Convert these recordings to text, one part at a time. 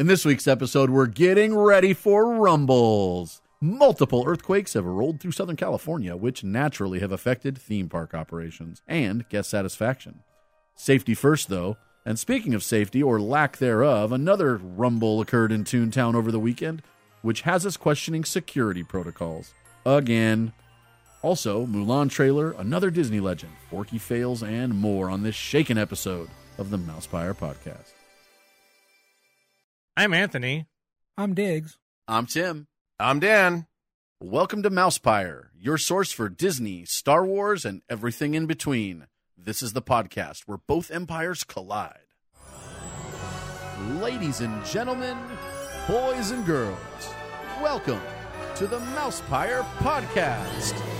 In this week's episode, we're getting ready for rumbles. Multiple earthquakes have rolled through Southern California, which naturally have affected theme park operations and guest satisfaction. Safety first, though. And speaking of safety or lack thereof, another rumble occurred in Toontown over the weekend, which has us questioning security protocols. Again. Also, Mulan trailer, another Disney legend, Forky fails, and more on this shaken episode of the Mousepire podcast. I'm Anthony. I'm Diggs. I'm Tim. I'm Dan. Welcome to Mousepire, your source for Disney, Star Wars, and everything in between. This is the podcast where both empires collide. Ladies and gentlemen, boys and girls, welcome to the Mousepire podcast.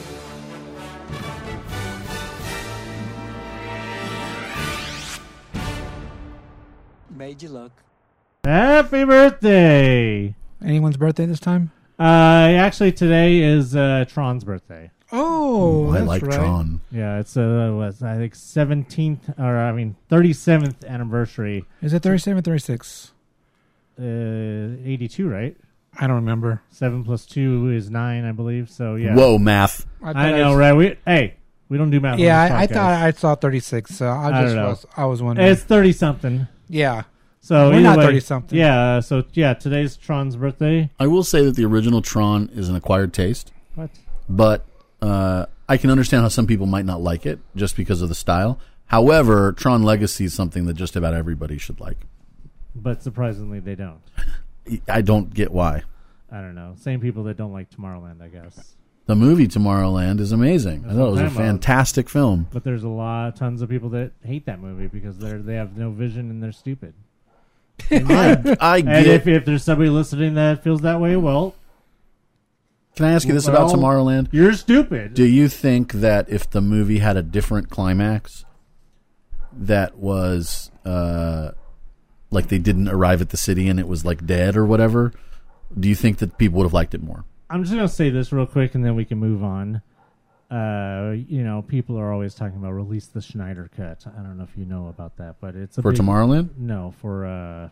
Made you look. Happy birthday! Anyone's birthday this time? Uh, actually, today is uh, Tron's birthday. Oh, I that's like right. Tron. Yeah, it's uh, was I think seventeenth or I mean thirty seventh anniversary. Is it 37, 36? Uh, eighty two, right? I don't remember. Seven plus two is nine, I believe. So yeah. Whoa, math. I, I know, right? We hey, we don't do math. on Yeah, this I, I thought I saw 36, so I I just don't know. was, I was wondering. it's thirty something. Yeah. So We're either not way- 30-something. Yeah. So yeah, today's Tron's birthday. I will say that the original Tron is an acquired taste, What? but uh, I can understand how some people might not like it just because of the style. However, Tron Legacy is something that just about everybody should like. But surprisingly, they don't. I don't get why. I don't know. Same people that don't like Tomorrowland, I guess. The movie Tomorrowland is amazing. That's I thought it was a a I'm about. fantastic film. But there's a lot, tons of people that hate that movie because they're they have no vision and they're stupid. I, I And if if there's somebody listening that feels that way, well, Can I ask you this about Tomorrowland? you're stupid. Do you think that if the movie had a different climax, that was uh, like they didn't arrive at the city and it was like dead or whatever, do you think that people would have liked it more? I'm just gonna say this real quick and then we can move on. Uh, you know, people are always talking about release the Snyder cut. I don't know if you know about that, but it's a For big- Tomorrowland? No, for uh,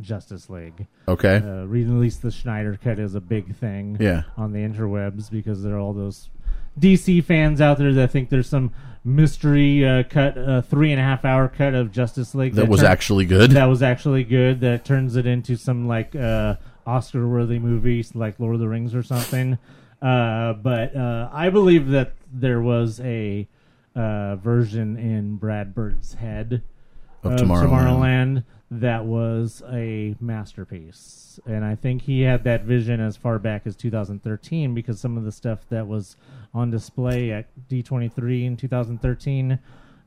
Justice League. Okay. Uh, release the Snyder cut is a big thing. Yeah. on the interwebs because there are all those DC fans out there that think there's some mystery uh, cut, uh, three and a half hour cut of Justice League That was turn- actually good. that was actually good. That turns it into some like uh, Oscar worthy movies like Lord of the Rings or something. Uh, but uh, I believe that there was a uh, version in Brad Bird's head Of of Tomorrowland. Tomorrowland that was a masterpiece. And I think he had that vision as far back as 2013 because some of the stuff that was on display at D23 in 2013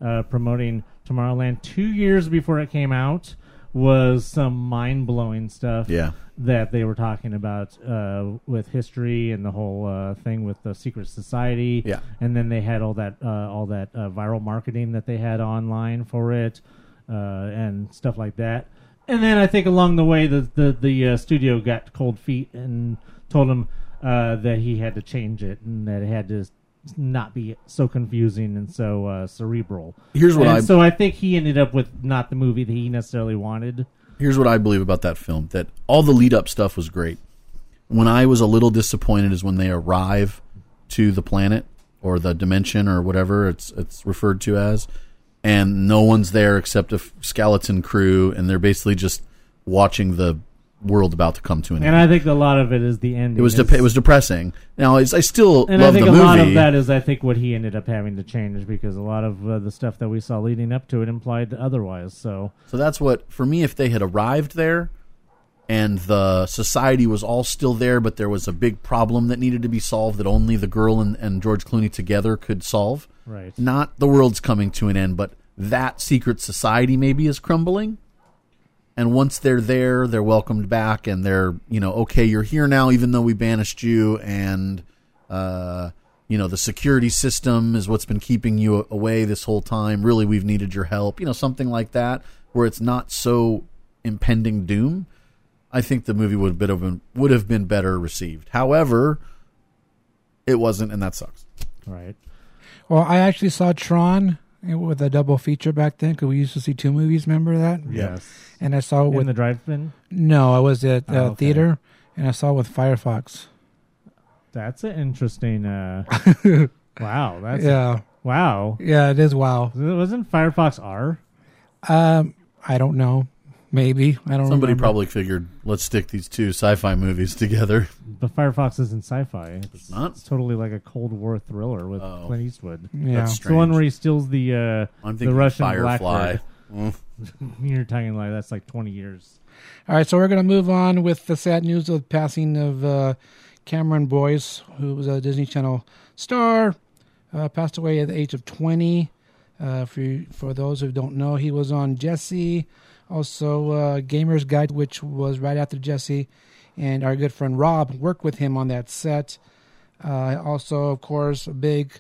uh, promoting Tomorrowland two years before it came out was some mind blowing stuff Yeah. That they were talking about uh, with history and the whole uh, thing with the secret society. Yeah. and then they had all that uh, all that uh, viral marketing that they had online for it uh, and stuff like that. And then I think along the way, the the, the uh, studio got cold feet and told him uh, that he had to change it and that it had to not be so confusing and so uh, cerebral. Here's what I so I think he ended up with not the movie that he necessarily wanted. Here's what I believe about that film that all the lead up stuff was great. When I was a little disappointed is when they arrive to the planet or the dimension or whatever it's it's referred to as and no one's there except a skeleton crew and they're basically just watching the world about to come to an end. And end. I think a lot of it is the ending. it was dep it was depressing. Now I still and I think the a movie. lot of that is, I think, what he ended up having to change because a lot of uh, the stuff that we saw leading up to it implied otherwise. So So that's what for me. If they had arrived there, and the society was all still there, but there was a big problem that needed to be solved that only the girl and, and George Clooney together could solve. right, Not the world's coming to an end, but that secret society maybe is crumbling. And once they're there, they're welcomed back, and they're you know okay, you're here now, even though we banished you, and uh, you know the security system is what's been keeping you away this whole time. Really, we've needed your help. You know something like that, where it's not so impending doom. I think the movie would have been would have been better received. However, it wasn't, and that sucks. right. Well, I actually saw Tron with a double feature back then because we used to see two movies. Remember that? Yes. And I saw it In with the drive-in. no, I was at uh, Oh, okay. theater, and I saw it with Firefox. That's an interesting. Uh, wow. That's yeah, wow. yeah, it is. Wow. Wasn't Firefox R? Um, I don't know. Maybe I don't. Know. Somebody remember. probably figured let's stick these two sci-fi movies together. But Firefox isn't sci-fi. It's, not? It's totally like a Cold War thriller with Oh. Clint Eastwood. Yeah. That's It's the one strange. where he steals the uh, I'm the thinking Russian Firefly. Blackbird. You're talking like that's like 20 years. All right, so we're going to move on with the sad news of passing of uh, Cameron Boyce, who was a Disney Channel star, uh, passed away at the age of 20. Uh, for for those who don't know, he was on Jessie, also uh, Gamer's Guide, which was right after Jessie, and our good friend Rob worked with him on that set. Uh, also, of course, a big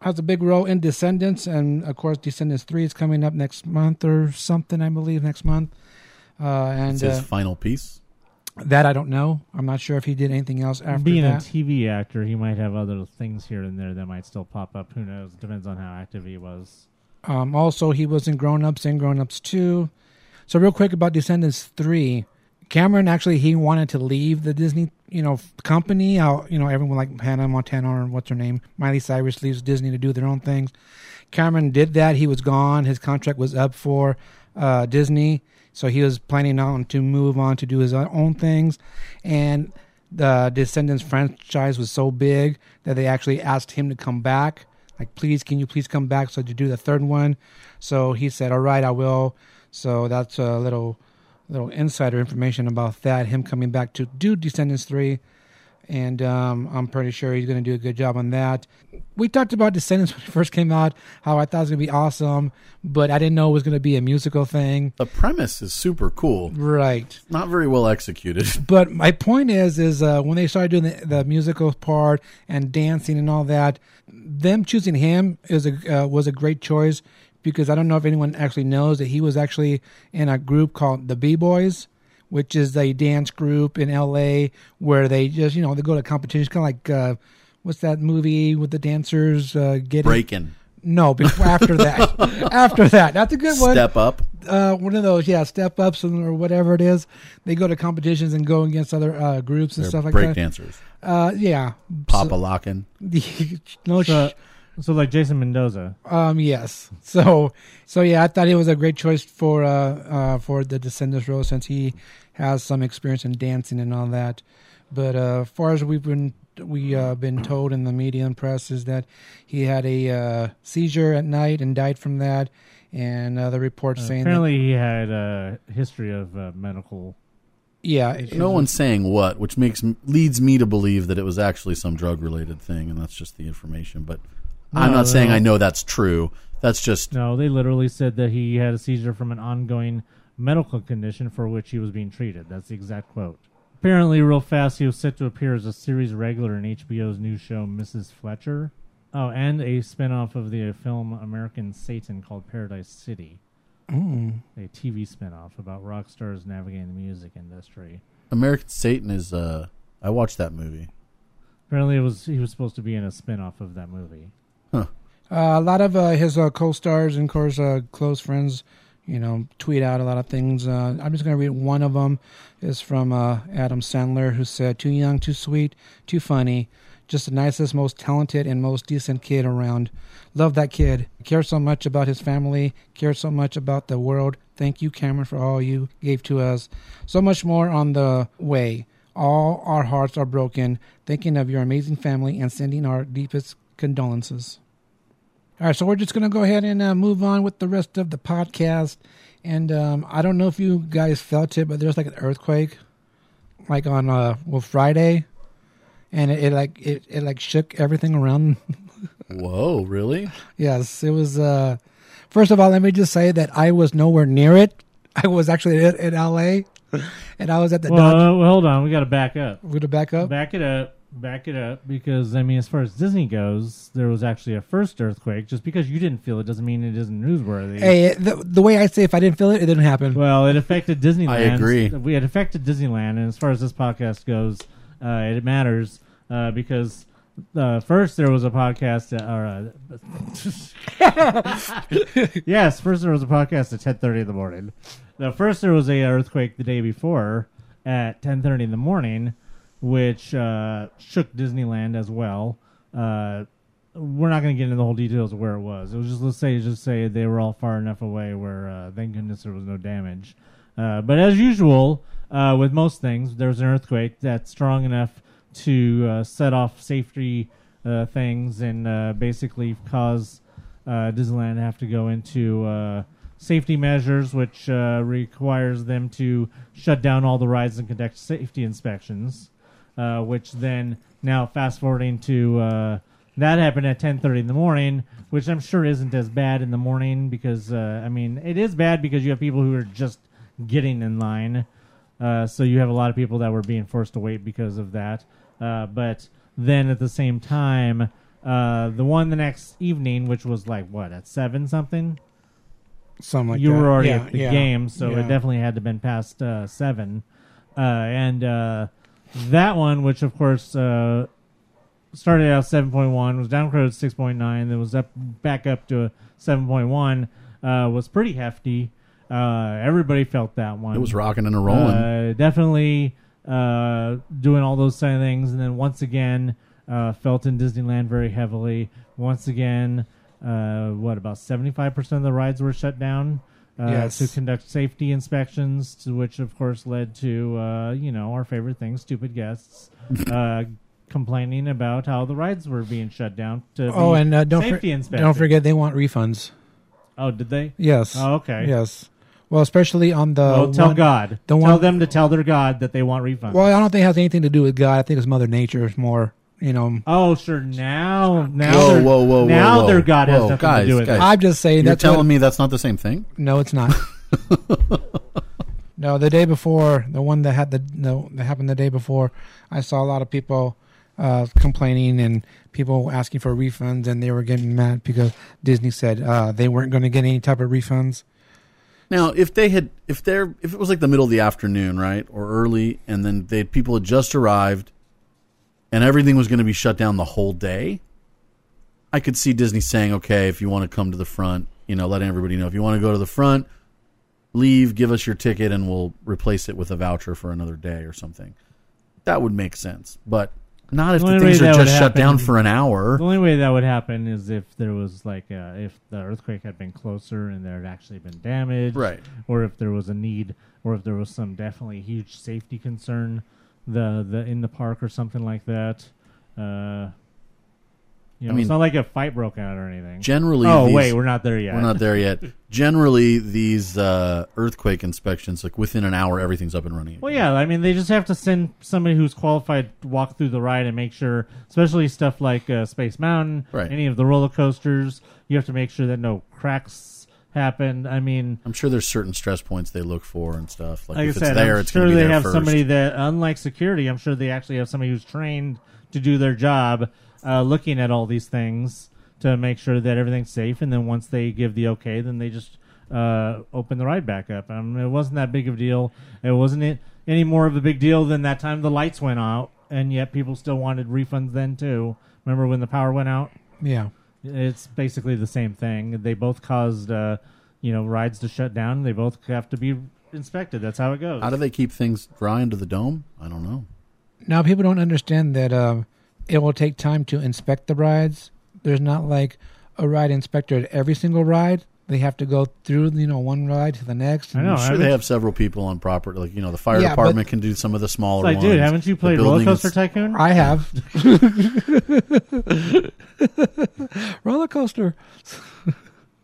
has a big role in Descendants, and of course, Descendants Three is coming up next month or something, I believe, next month. Uh, and It's his uh, final piece. that I don't know. I'm not sure if he did anything else after Being that. a TV actor, he might have other things here and there that might still pop up. Who knows? Depends on how active he was. um, also, he was in Grown Ups and Grown Ups Two. So, real quick about Descendants Three, Cameron actually he wanted to leave the Disney, you know, company. How you know everyone like Hannah Montana or what's her name, Miley Cyrus leaves Disney to do their own things. Cameron did that. He was gone. His contract was up for uh, Disney, so he was planning on to move on to do his own things. And the Descendants franchise was so big that they actually asked him to come back. Like, please, can you please come back so to do the third one? So he said, "All right, I will." So that's a little little insider information about that. Him coming back to do Descendants three and um, I'm pretty sure he's going to do a good job on that. We talked about Descendants when it first came out, how I thought it was going to be awesome, but I didn't know it was going to be a musical thing. The premise is super cool. Right. Not very well executed. But my point is, is uh, when they started doing the, the musical part and dancing and all that, them choosing him is a uh, was a great choice because I don't know if anyone actually knows that he was actually in a group called the B Boys, which is a dance group in L.A. where they just you know they go to competitions, kind of like uh, what's that movie with the dancers uh, getting Breaking. No, before after that, after that, that's a good one Step up. uh, one of those, yeah, step ups or whatever it is. They go to competitions and go against other uh, groups and They're stuff like break that. dancers. Uh, yeah, Papa locking. no, So, sh- so like Jason Mendoza. um, yes. So, so yeah, I thought he was a great choice for uh, uh, for the Descendants role since he has some experience in dancing and all that. But uh, as far as we've been we uh, been told in the media and press is that he had a uh, seizure at night and died from that, and uh, the reports Uh, saying that apparently, he had a history of uh, medical. yeah, it- No one's saying what, which makes leads me to believe that it was actually some drug related thing, and that's just the information. But I'm not saying no. I know that's true. That's just No, they literally said that he had a seizure from an ongoing medical condition for which he was being treated. That's the exact quote. Apparently, real fast, he was set to appear as a series regular in HBO's new show, Mrs. Fletcher. Oh, and a spinoff of the film American Satan called Paradise City. Mm. A TV spinoff about rock stars navigating the music industry. American Satan is. uh I watched that movie. Apparently, it was he was supposed to be in a spinoff of that movie. Uh, a lot of uh, his uh, co-stars and, of course, uh, close friends, you know, tweet out a lot of things. Uh, I'm just going to read one of them. is from uh, Adam Sandler, who said, "Too young, too sweet, too funny, just the nicest, most talented, and most decent kid around. Love that kid. Cares so much about his family. Cares so much about the world Thank you, Cameron, for all you gave to us. So much more on the way. All our hearts are broken, thinking of your amazing family and sending our deepest condolences. All right, so we're just going to go ahead and uh, move on with the rest of the podcast. And um, I don't know if you guys felt it, but there's like an earthquake, like on uh, well Friday, and it, it like it, it like shook everything around. Whoa, really? yes, it was. Uh, first of all, let me just say that I was nowhere near it. I was actually in, in L.A. and I was at the Well, Dodge. uh, well, hold on. We got to back up. We're to back up. Back it up. Back it up. Because, I mean, as far as Disney goes, there was actually a first earthquake. Just because you didn't feel it doesn't mean it isn't newsworthy. Hey, the, the way I say, if I didn't feel it, it didn't happen. Well, it affected Disneyland. I agree. We had affected Disneyland, and as far as this podcast goes, uh, it matters uh, because uh, first there was a podcast. That, or, uh, yes, first there was a podcast at ten thirty in the morning. The first there was a earthquake the day before at ten thirty in the morning, which uh, shook Disneyland as well. Uh, we're not going to get into the whole details of where it was. It was just let's say just say they were all far enough away where uh, thank goodness there was no damage. Uh, but as usual, uh, with most things, there was an earthquake that's strong enough to uh, set off safety things and basically cause Disneyland to have to go into safety measures, which requires them to shut down all the rides and conduct safety inspections. Uh, which then now fast forwarding to uh, that happened at 10:30 in the morning, which I'm sure isn't as bad in the morning because uh, I mean it is bad because you have people who are just getting in line. Uh, so you have a lot of people that were being forced to wait because of that. Uh, but then at the same time, uh, the one the next evening, which was like what at seven something, Something like you that. were already Yeah, at the yeah, game, so yeah. it definitely had to have been past uh, seven. Uh, and uh, that one, which of course uh, started out seven point one, was downgraded six point nine, then was up back up to point one, uh, was pretty hefty. Uh, everybody felt that one. It was rocking and a rolling. Uh, definitely uh, doing all those kind of things, and then once again uh, felt in Disneyland very heavily. Once again, uh, what about seventy five percent of the rides were shut down uh, Yes. to conduct safety inspections, to which of course led to uh, you know our favorite thing, stupid guests. uh, Complaining about how the rides were being shut down to Oh, and uh, don't for, don't forget they want refunds. Oh, did they? Yes. Oh, okay. Yes. Well, especially on the Well, tell one- God. the tell them to tell their God that they want refunds. Well, I don't think it has anything to do with God. I think it's Mother Nature. It's more, you know. Oh, sure. Now, now, Whoa, their- whoa, whoa, now whoa, their God has whoa, nothing guys, to do with guys. it. I'm just saying You're that's telling what, me that's not the same thing? No, it's not. no, the day before, the one that had the no that happened the day before, I saw a lot of people uh, complaining and people asking for refunds, and they were getting mad because Disney said uh, they weren't going to get any type of refunds. Now, if they had, if they're, if it was like the middle of the afternoon, right, or early, and then they people had just arrived, and everything was going to be shut down the whole day, I could see Disney saying, "Okay, if you want to come to the front, you know, letting everybody know if you want to go to the front, leave, give us your ticket, and we'll replace it with a voucher for another day or something." That would make sense, but not if The the things are just shut down for an hour. The only way that would happen is if there was like uh, if the earthquake had been closer and there had actually been damage, Right. Or if there was a need, or if there was some definitely huge safety concern, the the in the park or something like that. Uh, you know, I mean, it's not like a fight broke out or anything. Generally, oh these- wait, we're not there yet. We're not there yet. Generally, these uh, earthquake inspections, like within an hour, everything's up and running. Well, yeah, I mean, they just have to send somebody who's qualified to walk through the ride and make sure, especially stuff like uh, Space Mountain, Right. any of the roller coasters, you have to make sure that no cracks happen. I mean, I'm sure there's certain stress points they look for and stuff. Like, like if I said, it's there, I'm it's sure going to be they there have first. somebody that, unlike security, I'm sure they actually have somebody who's trained to do their job, uh, looking at all these things to make sure that everything's safe. And then once they give the okay, then they just uh, open the ride back up. Um, it wasn't that big of a deal. It wasn't it any more of a big deal than that time the lights went out, and yet people still wanted refunds then too. Remember when the power went out? Yeah. It's basically the same thing. They both caused, uh, you know, rides to shut down. They both have to be inspected. That's how it goes. How do they keep things dry under the dome? I don't know. Now people don't understand that uh, it will take time to inspect the rides. There's not like a ride inspector at every single ride. They have to go through you know one ride to the next. I know. I'm sure haven't- they have several people on property. Like you know, the fire Yeah, but- department can do some of the smaller It's like, ones. dude, haven't you The played Roller building Coaster is- Tycoon? I have roller coaster.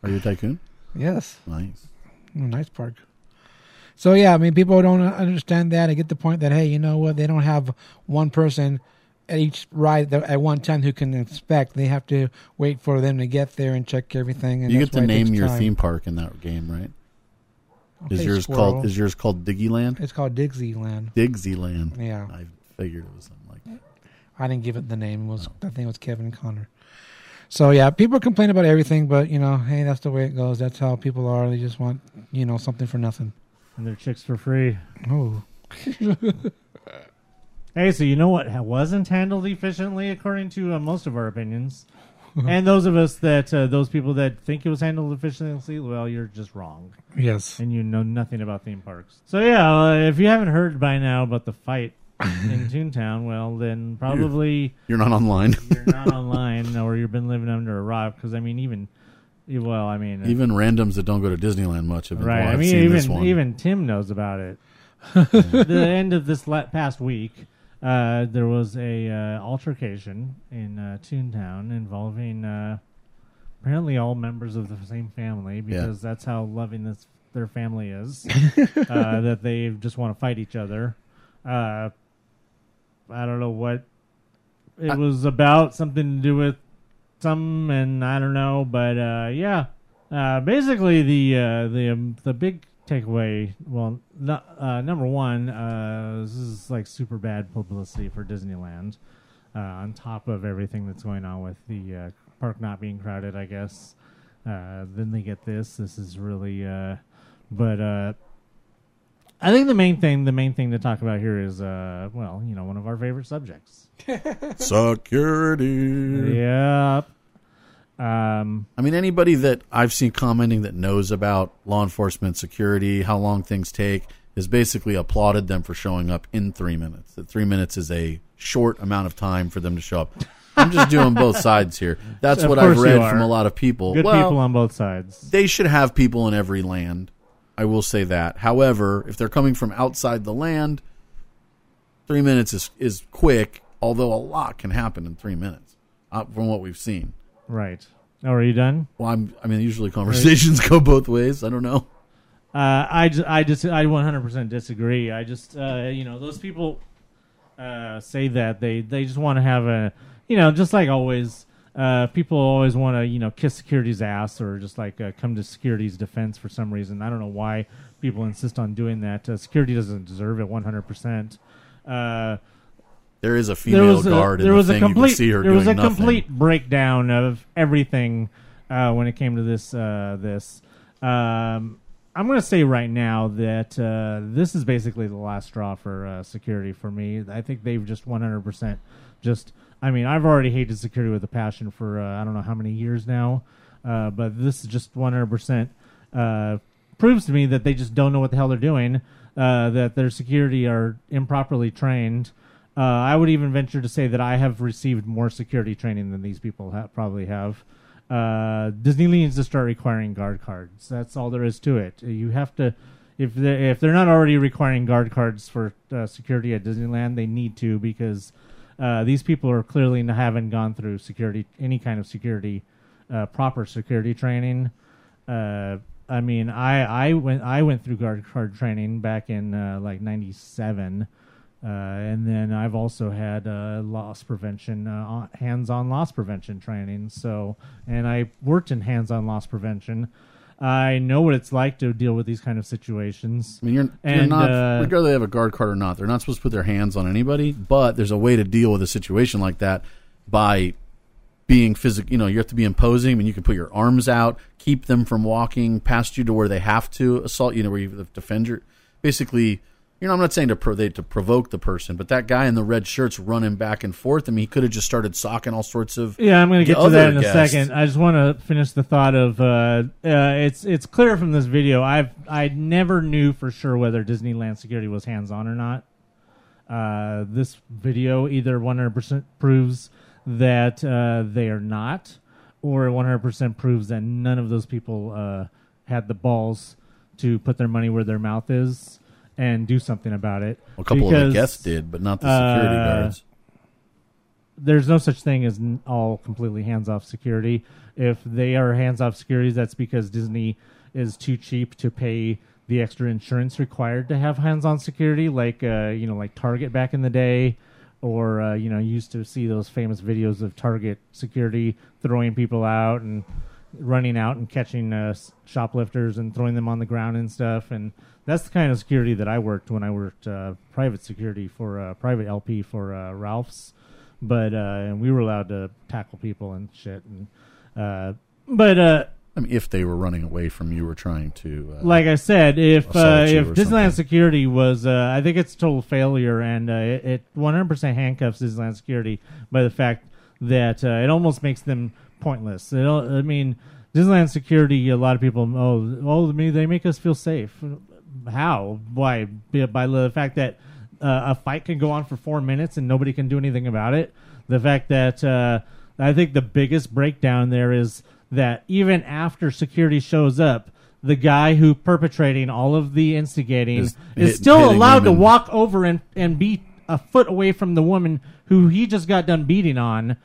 Are you a tycoon? Yes, Nice. Oh, nice park. So yeah, I mean, people don't understand that. I get the point that hey, you know what? They don't have one person at each ride at one time who can inspect. They have to wait for them to get there and check everything. And you get to name your time. theme park in that game, right? Is yours squirrel. called is yours called Diggyland? It's called Dixieland. Digsyland. Yeah, I figured it was something like that. I didn't give it the name. It was oh. I think it was Kevin Connor. So yeah, people complain about everything, but you know, hey, that's the way it goes. That's how people are. They just want you know something for nothing. and they're chicks for free. Oh, Hey, so you know what ha- wasn't handled efficiently according to uh, most of our opinions, and those of us that uh, those people that think it was handled efficiently, well, you're just wrong, yes. and you know nothing about theme parks. So yeah, uh, if you haven't heard by now about the fight in Toontown, well, then probably You're not online. you're not online or you've been living under a rock. Because I mean, even well, I mean, uh, Even randoms that don't go to Disneyland much have been right. well, I I've mean, seen this even one. even Tim knows about it. the end of this la- past week, uh, there was a uh, altercation in uh, Toontown involving uh, apparently all members of the same family because that's how loving this their family is. uh, that they just want to fight each other. Uh, I don't know what it I- was about. Something to do with some, and I don't know, but uh, yeah. Uh, basically, the uh, the um, the big takeaway. Well, no, uh, number one, uh, this is like super bad publicity for Disneyland. Uh, on top of everything that's going on with the uh, park not being crowded, I guess. Uh, then they get this. This is really, uh, but uh, I think the main thing, the main thing to talk about here is, uh, well, you know, one of our favorite subjects. Security. Yep. Um, I mean, anybody that I've seen commenting that knows about law enforcement, security, how long things take, has basically applauded them for showing up in three minutes. That three minutes is a short amount of time for them to show up. I'm just doing both sides here. That's Of what I've read from a lot of people. good well, people on both sides. they should have people in every land. I will say that. However, if they're coming from outside the land, three minutes is is quick. Although a lot can happen in three minutes, uh, from what we've seen. Right. Oh, are you done? Well, I'm, I mean, usually conversations go both ways. I don't know. Uh, I just, I just, I 100% disagree. I just, uh, you know, those people uh, say that they, they just want to have a, you know, just like always, uh, people always want to, you know, kiss security's ass or just like uh, come to security's defense for some reason. I don't know why people insist on doing that. Uh, security doesn't deserve it 100%. Uh, There is a there female was a, guard in there the was a thing. you complete can see her there was a nothing. complete breakdown of everything uh, when it came to this uh, this um, I'm going to say right now that uh, this is basically the last straw for uh, security for me. I think they've just 100% just I mean I've already hated security with a passion for uh, I don't know how many years now uh, but this is just 100% uh, proves to me that they just don't know what the hell they're doing uh, that their security are improperly trained uh, I would even venture to say that I have received more security training than these people ha- probably have. Uh, Disney needs to start requiring guard cards. That's all there is to it. You have to, if they if they're not already requiring guard cards for uh, security at Disneyland, they need to because uh, these people are clearly haven't gone through security any kind of security uh, proper security training. Uh, I mean, I I went I went through guard card training back in uh, like '97. Uh, and then I've also had uh, loss prevention, uh, hands-on loss prevention training. So, and I worked in hands-on loss prevention. I know what it's like to deal with these kind of situations. I mean, you're, you're not, uh, regardless they have a guard card or not, they're not supposed to put their hands on anybody, but there's a way to deal with a situation like that by being physical. You know, you have to be imposing. I mean, you can put your arms out, keep them from walking past you to where they have to assault you, know, where you have to defend your. Basically, you know, I'm not saying to, pro, they, to provoke the person, but that guy in the red shirt's running back and forth. I mean, he could have just started socking all sorts of. Yeah, I'm going to get to that in a second. I just want to finish the thought of uh, uh, it's it's clear from this video. I've I never knew for sure whether Disneyland security was hands on or not. Uh, this video either 100% proves that uh, they are not, or 100% proves that none of those people uh, had the balls to put their money where their mouth is and do something about it. a couple of the guests did, but not the security uh, guards. there's no such thing as all completely hands off security. If they are hands off security, that's because Disney is too cheap to pay the extra insurance required to have hands on security, like uh, you know, like Target back in the day, or uh, you know, used to see those famous videos of Target security throwing people out and running out and catching uh, shoplifters and throwing them on the ground and stuff. And that's the kind of security that I worked when I worked uh, private security for uh, private LP for uh, Ralph's. But uh, and we were allowed to tackle people and shit. And uh, but uh, I mean, if they were running away from you or trying to, uh, like I said, if uh, if Disneyland something. security was, uh, I think it's a total failure, and uh, it- it 100% handcuffs Disneyland security by the fact that uh, it almost makes them pointless. It, al- I mean, Disneyland security, a lot of people, oh, oh, me, they make us feel safe. How? Why? By the fact that uh, a fight can go on for four minutes and nobody can do anything about it. The fact that uh, I think the biggest breakdown there is that even after security shows up, the guy who perpetrating all of the instigating Is is, hit- still allowed to walk over and, and be a foot away from the woman who he just got done beating on,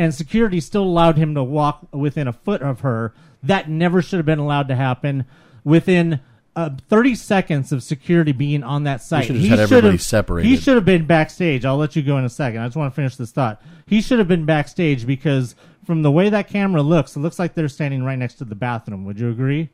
and security still allowed him to walk within a foot of her. That never should have been allowed to happen. Within uh, 30 seconds of security being on that site, should have had everybody have- separated. He should have been backstage. I'll let you go in a second. I just want to finish this thought. He should have been backstage because from the way that camera looks, it looks like they're standing right next to the bathroom. Would you agree?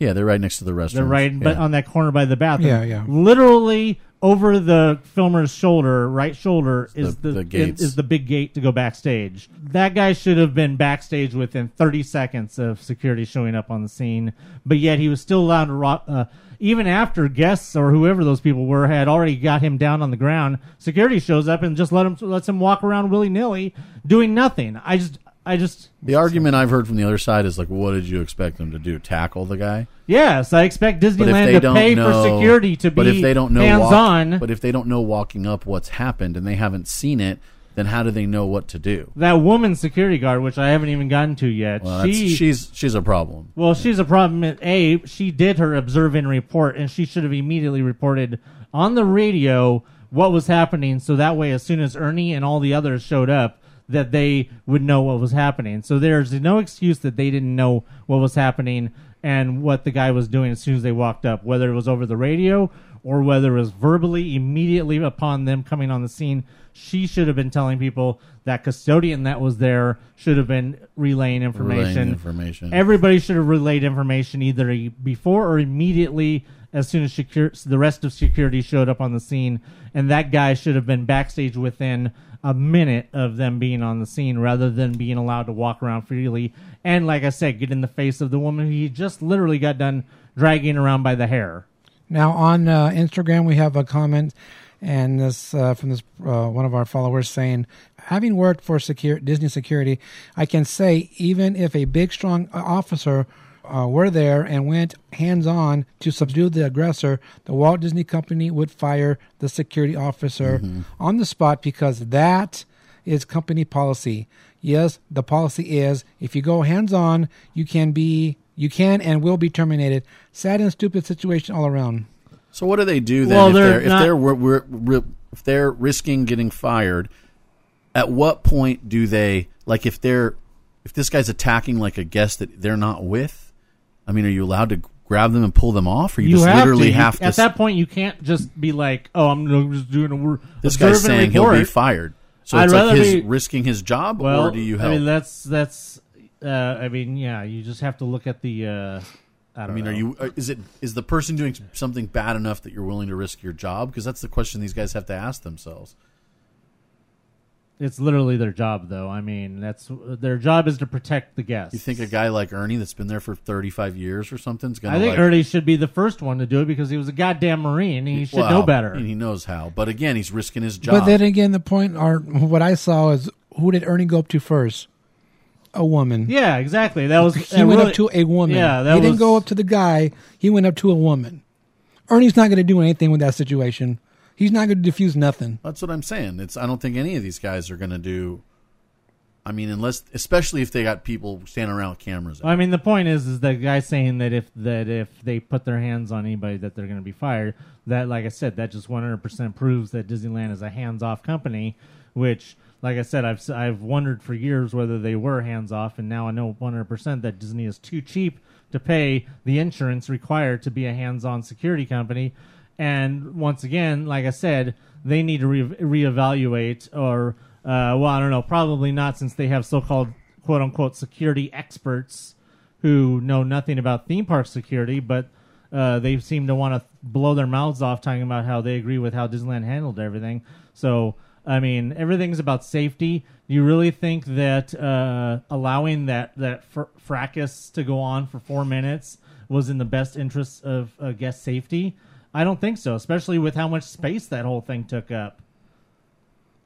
Yeah, they're right next to the restaurant. They're right, but on that corner by the bathroom. Yeah, yeah. Literally over the filmer's shoulder, right shoulder is the- the, the gates. is the big gate to go backstage. That guy should have been backstage within 30 seconds of security showing up on the scene, but yet he was still allowed to rock. Uh, even after guests or whoever those people were had already got him down on the ground, security shows up and just let him lets him walk around willy nilly, doing nothing. I just, I just the argument I've heard from the other side is like, what did you expect them to do? Tackle the guy? Yes, I expect Disneyland to pay know, for security to but be if they don't know hands walk- on. but if they don't know walking up what's happened and they haven't seen it, then how do they know what to do? that woman security guard, which I haven't even gotten to yet, Well, she she's she's a problem. well, she's a problem. A, she did her observe and report, and she should have immediately reported on the radio what was happening, so that way, as soon as Ernie and all the others showed up, that they would know what was happening. So there's no excuse that they didn't know what was happening and what the guy was doing as soon as they walked up, whether it was over the radio or whether it was verbally immediately upon them coming on the scene. She should have been telling people that custodian that was there should have been relaying information. Relaying information. Everybody should have relayed information either before or immediately as soon as secure, the rest of security showed up on the scene, and that guy should have been backstage within a minute of them being on the scene rather than being allowed to walk around freely and, like I said, get in the face of the woman he just literally got done dragging around by the hair. Now on uh, Instagram, we have a comment, and this uh, from this uh, one of our followers saying, "Having worked for secure, Disney security, I can say even if a big, strong uh, officer uh, were there and went hands-on to subdue the aggressor, the Walt Disney Company would fire the security officer on the spot because that is company policy. Yes, the policy is if you go hands-on, you can be." You can and will be terminated. Sad and stupid situation all around. So what do they do then Well, if they're they're, if they're ri- ri- ri- if they're risking getting fired? At what point do they like if they're if this guy's attacking like a guest that they're not with? I mean, are you allowed to grab them and pull them off, or you, just literally to. You- have to? At that point, you can't just be like, "Oh, I'm just doing a wor- this guy's saying he'll be fired. So I'd it's like his be- risking his job, Well, or do you help? I mean, that's that's. Uh, I mean, yeah, you just have to look at the. Uh, I, I mean, know. are you? uh, Is it? Is the person doing something bad enough that you're willing to risk your job? Because that's the question these guys have to ask themselves. It's literally their job, though. I mean, that's their job is to protect the guests. You think a guy like Ernie that's been there for 35 years or something's gonna? I think like, Ernie should be the first one to do it because he was a goddamn marine. He should well, know better. and he knows how. But again, he's risking his job. But then again, the point, or what I saw is, who did Ernie go up to first? A woman. yeah, exactly. That was He that went really- up to a woman. Yeah, that he didn't go up to the guy. He went up to a woman. Ernie's not going to do anything with that situation. He's not going to diffuse nothing. That's what I'm saying. It's I don't think any of these guys are going to do I mean, unless, especially if they got people standing around with cameras. I mean, the point is, is the guy saying that if that if they put their hands on anybody, that they're going to be fired. That, like I said, that just one hundred percent proves that Disneyland is a hands-off company. Which, like I said, I've s- I've wondered for years whether they were hands-off, and now I know one hundred percent that Disney is too cheap to pay the insurance required to be a hands-on security company. And once again, like I said, they need to re- reevaluate, or uh, well, I don't know, probably not, since they have so-called quote unquote security experts who know nothing about theme park security, but uh, they seem to want to blow their mouths off talking about how they agree with how Disneyland handled everything. So, I mean, everything's about safety. Do you really think that uh, allowing that that fr- fracas to go on for four minutes was in the best interest of uh, guest safety? I don't think so, especially with how much space that whole thing took up.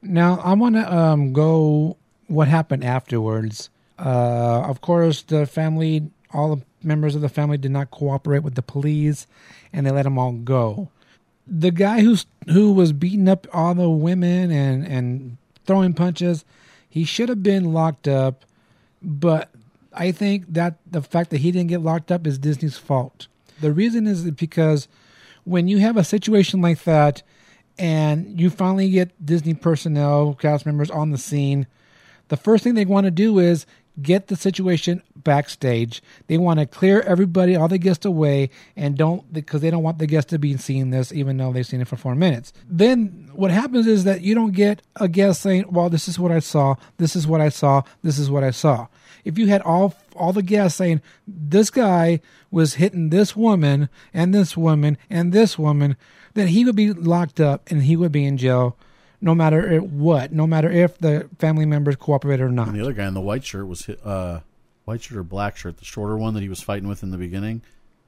Now I want to um, go what happened afterwards. Uh, of course, the family, all the members of the family, did not cooperate with the police, and they let them all go. The guy who's who was beating up all the women and and throwing punches, he should have been locked up. But I think that the fact that he didn't get locked up is Disney's fault. The reason is because when you have a situation like that and you finally get Disney personnel, cast members on the scene, the first thing they want to do is get the situation backstage. They want to clear everybody, all the guests away, and don't because they don't want the guests to be seeing this, even though they've seen it for four minutes. Then what happens is that you don't get a guest saying, "Well, this is what I saw. This is what I saw. This is what I saw." If you had all all the guests saying, "This guy was hitting this woman and this woman and this woman," then he would be locked up and he would be in jail no matter what, no matter if the family members cooperated or not. And the other guy in the white shirt was hit, uh, white shirt or black shirt, the shorter one that he was fighting with in the beginning.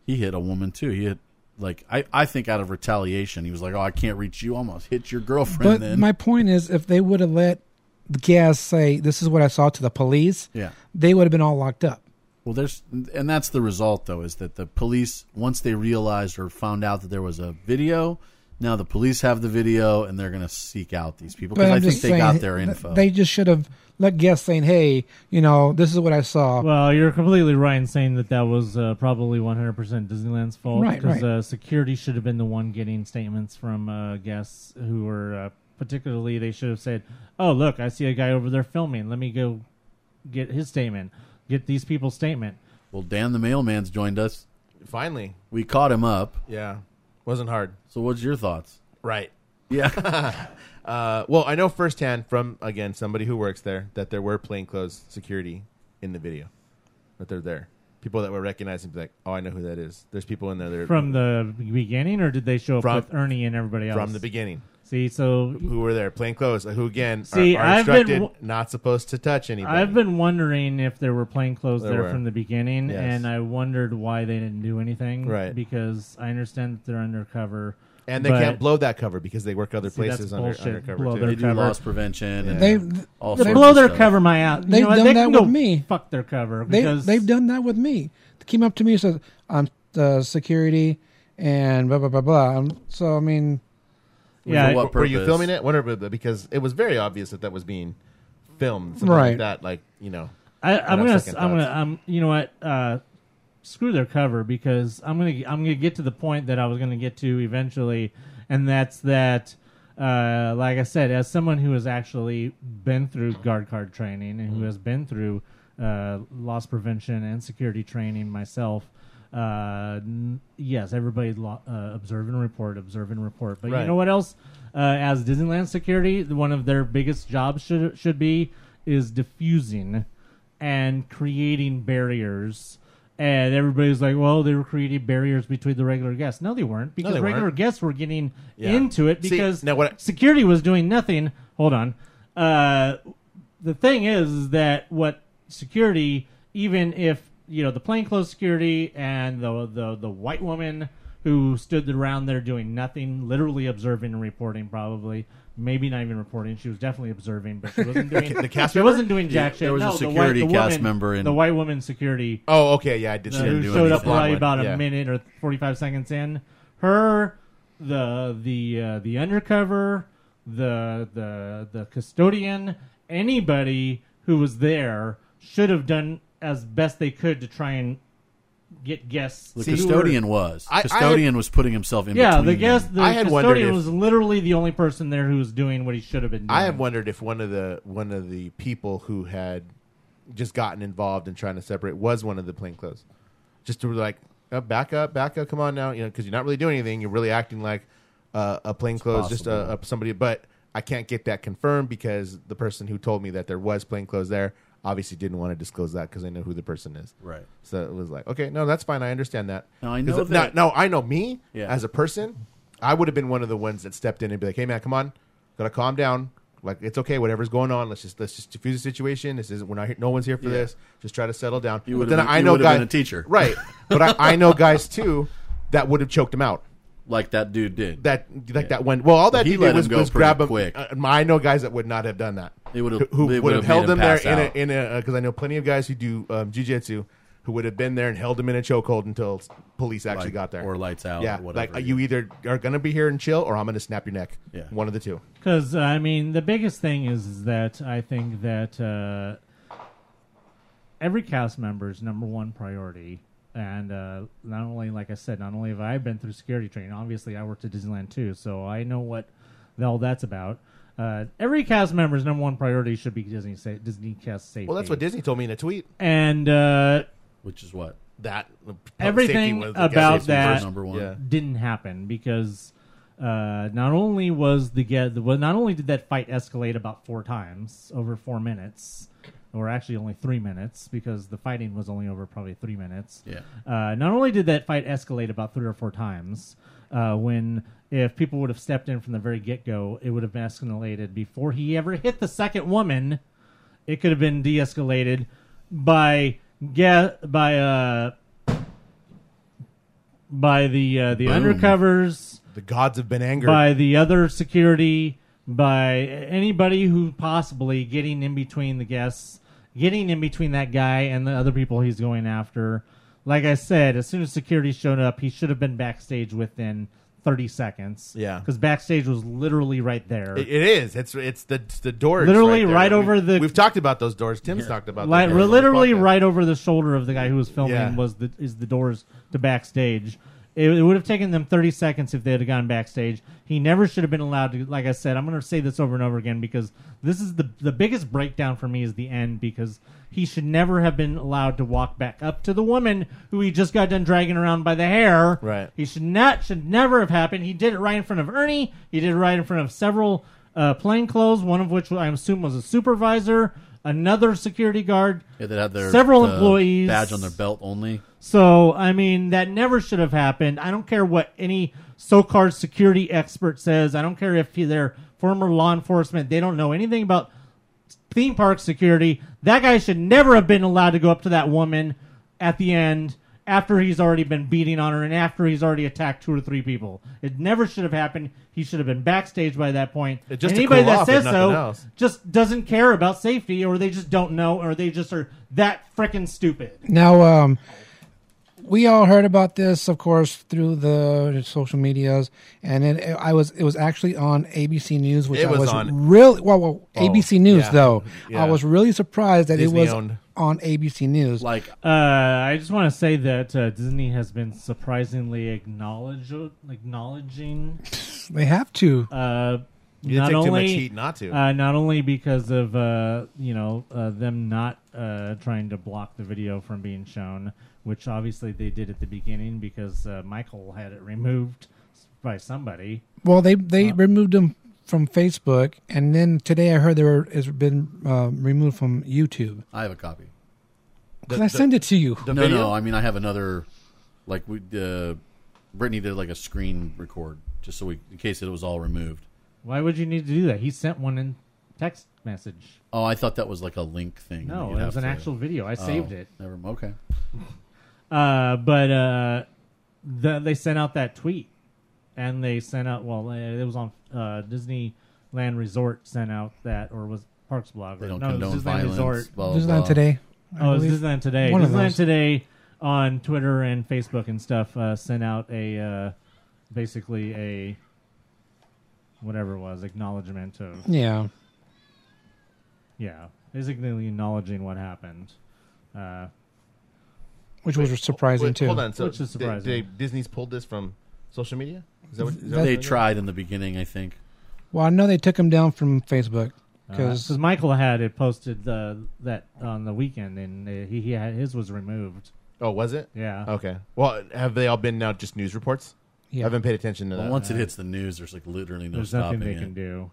He hit a woman too. He hit like I, I think out of retaliation. He was like, "Oh, I can't reach you. I'm hit your girlfriend." But then my point is, if they would have let the guests say, "This is what I saw" to the police, yeah. they would have been all locked up. Well, there's and that's the result though is that the police once they realized or found out that there was a video, now the police have the video and they're gonna seek out these people because I think they saying, got their info. They just should have let guests saying, "Hey, you know, this is what I saw." Well, you're completely right in saying that that was uh, probably 100% Disneyland's fault. Right, Because right. uh, security should have been the one getting statements from uh, guests who were, uh, particularly, they should have said, oh, look, I see a guy over there filming. Let me go get his statement, get these people's statement. well, Dan the mailman's joined us. Finally, We caught him up. yeah, wasn't hard. So, what's your thoughts? Right. Yeah, Uh, well, I know firsthand from again somebody who works there that there were plainclothes security in the video. That they're there. People that were recognizing, like, oh, I know who that is. There's people in there that are From the beginning, or did they show up From- with Ernie and everybody else? from the beginning See, so who were there, plainclothes, who again See, are, are I've been instructed w- not supposed to touch anybody. I've been wondering if there were plain clothes There there, were. from the beginning, Yes. and I wondered why they didn't do anything. Right. Because I understand that they're undercover. and they but- can't blow that cover because they work other See, places under, bullshit. undercover Blow too. their they do loss prevention. And They've all They sorts blow of their stuff. cover my out. They've know done they that with me. Fuck their cover They, they've done that with me. They came up to me and said, "I'm uh, security," and blah blah blah blah. Um, so I mean, yeah. For what were you purpose? filming it? Wonder because it was very obvious that that was being filmed. Something Right. Like that, like you know. I, I'd I'm gonna, second I'm gonna, thoughts. I'm, you know what? Uh, screw their cover because I'm gonna, I'm gonna get to the point that I was gonna get to eventually, and that's that. Uh, like I said, as someone who has actually been through guard card training and who has been through uh, loss prevention and security training myself, uh, n- yes, everybody lo- uh, observe and report, observe and report. But you know what else? Uh, as Disneyland security, one of their biggest jobs should should be is diffusing and creating barriers. And everybody's like, well, they were creating barriers between the regular guests. No, they weren't because they regular weren't. guests were getting Yeah. into it See, because now what I- security was doing nothing. Hold on. Uh, the thing is that what security, even if you know the plainclothes security and the the the white woman who stood around there doing nothing, literally observing and reporting, probably maybe not even reporting. She was definitely observing, but she wasn't doing. The cast she member? wasn't doing jack shit. there was a No, the security white, the cast woman- member in- the white woman security Oh, okay, yeah, I did uh, see who showed up probably about a minute or 45 seconds in. Her, the the uh, the undercover, the the the custodian, anybody who was there should have done as best they could to try and get guests. The who were- custodian was. I- I custodian was putting himself in yeah, between. the guest, them. the I had wondered custodian if- was literally the only person there who was doing what he should have been doing. I have wondered if one of the one of the people who had just gotten involved in trying to separate was one of the plainclothes, just to be like uh, back up, back up, come on now, you know, because you're not really doing anything. You're really acting like uh, a plainclothes, just a, a somebody. But I can't get that confirmed because the person who told me that there was plainclothes there obviously didn't want to disclose that because I know who the person is. Right. So it was like, okay, no, that's fine. I understand that. Now, I know that- no, no, I know me Yeah. as a person. I would have been one of the ones that stepped in and be like, "Hey, man, come on, gotta calm down. Like it's okay, whatever's going on. Let's just let's just diffuse the situation. This isn't we're not here. No one's here for Yeah. this. Just try to settle down." You But would've then been- I you know would've guys, been a teacher. right? But I, I know guys too that would have choked him out. like that dude did. That like that one. Well, all that He he, let did him was, go was pretty grab him. quick. Uh, I know guys that would not have done that. They would've- who they would have would've held made him him there pass in a in a because I know plenty of guys who do um, jujitsu who would have been there and held him in a chokehold until police actually Like, got there or lights out Yeah, whatever. like you either are going to be here and chill, or I'm going to snap your neck. Yeah. one of the two. Because I mean, the biggest thing is, is that I think that uh, every cast member's number one priority, and uh, not only, like I said, not only have I been through security training. Obviously, I worked at Disneyland too, so I know what all that's about. Uh, every cast member's number one priority should be Disney sa- Disney cast safety. Well, that's what Disney told me in a tweet. and uh, which is what That uh, Everything safety about safety that- number one. Yeah. didn't happen because uh, not only was the get well, not only did that fight escalate about four times over four minutes, or actually only three minutes because the fighting was only over probably three minutes. Yeah. Uh, not only did that fight escalate about three or four times, uh, when if people would have stepped in from the very get go, it would have escalated before he ever hit the second woman. It could have been de-escalated by get by uh by the uh, the Boom. undercovers The gods have been angered. by the other security, by anybody who possibly getting in between the guests, getting in between that guy and the other people he's going after. Like I said, as soon as security showed up, he should have been backstage within 30 seconds. Yeah. Because backstage was literally right there. It- it is. It's it's the it's the doors. Literally there. right We- over the- We've talked about those doors. Tim's talked about. Li- those doors on the literally podcast. right over the shoulder of the guy who was filming Yeah. was the is the doors to backstage. It, it would have taken them 30 seconds if they had gone backstage. He never should have been allowed to. Like I said, I'm going to say this over and over again because this is the the biggest breakdown for me is the end because he should never have been allowed to walk back up to the woman who he just got done dragging around by the hair. Right. He should not should never have happened. He did it right in front of Ernie. He did it right in front of several uh, plainclothes. One of which I assume was a supervisor, another security guard. Yeah, they had their Several uh, employees. badge on their belt only. So I mean that never should have happened. I don't care what any so-called security expert says. I don't care if they're former law enforcement. They don't know anything about theme park security. That guy should never have been allowed to go up to that woman at the end after he's already been beating on her and after he's already attacked two or three people. It never should have happened. He should have been backstage by that point. It- just to Anybody cool that off, if says so else. just doesn't care about safety, or they just don't know, or they just are that freaking stupid. Now, um, we all heard about this, of course, through the social medias, and it, I was it was actually on ABC News, which It I was was on- really well, well Oh, ABC News yeah. though. Yeah. I was really surprised that it was Disney-owned. on ABC News. Like Uh, I just want to say that uh, Disney has been surprisingly acknowledge acknowledging. they have to. Uh, You not take too much only heat not to. Uh, not only because of uh, you know uh, them not uh, trying to block the video from being shown, which obviously they did at the beginning because uh, Michael had it removed by somebody. Well, they they removed him from Facebook, and then today I heard there has been uh, removed from YouTube. I have a copy. Because I sent it to you. The no, video? no. I mean, I have another. Like we, uh, Brittany did like a screen record just so we, in case it was all removed. Why would you need to do that? He sent one in text message. Oh, I thought that was like a link thing. No, it was an to- actual video. I Oh, saved it. Never. Okay. Uh, but uh, the, they sent out that tweet, and they sent out. Well, uh, it was on uh, Disneyland Resort sent out that, or was Parks Blog? They don't no, condone Disneyland violence. Resort. Blah, blah, Disneyland blah. today. I Oh, it's believe. Disneyland Today. One Disneyland. Today on Twitter and Facebook and stuff uh, sent out a uh, basically a whatever it was acknowledgement of Yeah. yeah. basically acknowledging what happened. Uh, which was surprising Wait, too. Hold on. So Which is they- surprising. they- Disney's pulled this from social media. Is that what, is that what They tried in the beginning, I think. Well, I know they took him down from Facebook because because Michael had it posted uh, that on the weekend, and uh, he, he had his was removed. Oh, was it? Yeah. Okay. Well, have they all been now just news reports? I yeah, haven't paid attention to Well, that. once it hits the news, there's like literally no There's stopping nothing they it. can do.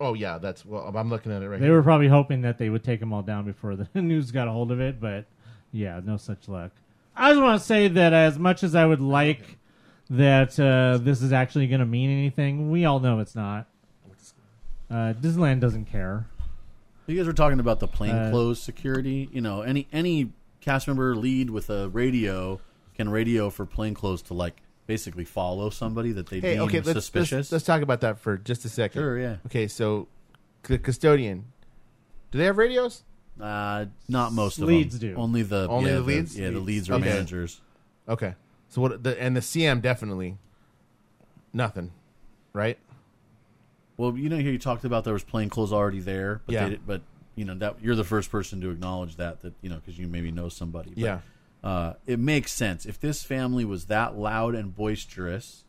oh yeah, that's well. I'm looking at it right now. They here. were probably hoping that they would take them all down before the news got a hold of it, but yeah, no such luck. I just want to say that as much as I would like that uh, this is actually going to mean anything, we all know it's not. Uh, Disneyland doesn't care. You guys were talking about the plainclothes Uh, security. You know, any any cast member lead with a radio can radio for plainclothes to like basically follow somebody that they Hey, deem okay, let's, let's suspicious. let's talk about that for just a second. Sure, yeah. Okay, so the custodian, do they have radios? Uh, not most of Leads them. do. Only the Only yeah, the leads? Yeah, the leads or Okay. managers. Okay, so what? The, and the CM definitely nothing, right? Well, you know, here you talked about there was plainclothes already there, but Yeah. they, but you know that you're the first person to acknowledge that that you know because you maybe know somebody. But, Yeah. uh, it makes sense if this family was that loud and boisterous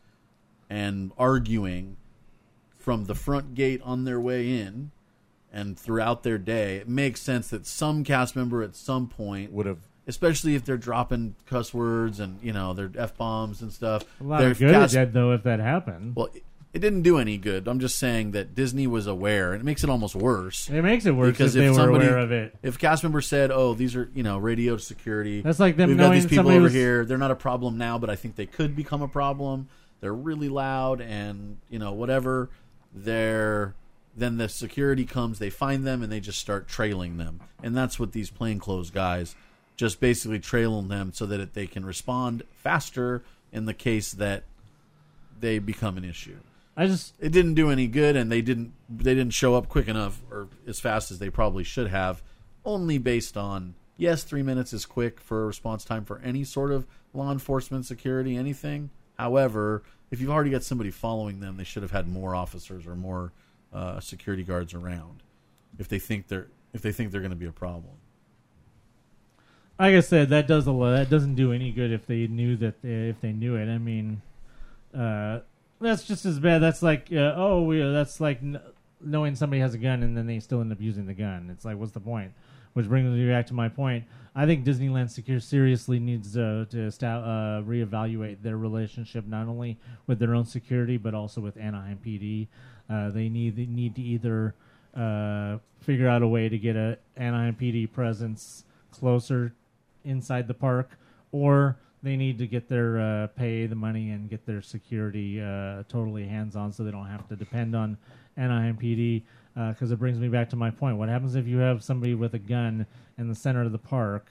and arguing from the front gate on their way in and throughout their day. It makes sense that some cast member at some point Would have. especially if they're dropping cuss words and you know their f bombs and stuff. A lot of good cast- did, though, if that happened. well, it, it didn't do any good. I'm just saying that Disney was aware, and it makes it almost worse. it makes it worse because if they if were somebody- aware of it. If cast members said, "Oh, these are you know radio security," That's like them We've got these people over was- here. They're not a problem now, but I think they could become a problem. They're really loud, and you know whatever. They're then the security comes. They find them, and they just start trailing them. And that's what these plainclothes guys just basically trailing them so that they can respond faster in the case that they become an issue I just it didn't do any good and they didn't they didn't show up quick enough or as fast as they probably should have only based on yes 3 minutes is quick for a response time for any sort of law enforcement security anything however if you've already got somebody following them they should have had more officers or more uh, security guards around if they think they're if they think they're going to be a problem like I said, that does a lot. That doesn't do any good if they knew that they, if they knew it. I mean, uh, that's just as bad. That's like uh, oh, we, that's like kn- knowing somebody has a gun and then they still end up using the gun. It's like what's the point? Which brings me back to my point. I think Disneyland Secure seriously needs uh, to uh, reevaluate their relationship not only with their own security but also with Anaheim PD. Uh, they need they need to either uh, figure out a way to get a Anaheim PD presence closer inside the park, or they need to get their uh, pay the money and get their security uh, totally hands on, so they don't have to depend on Anaheim PD. Because it brings me back to my point: what happens if you have somebody with a gun in the center of the park,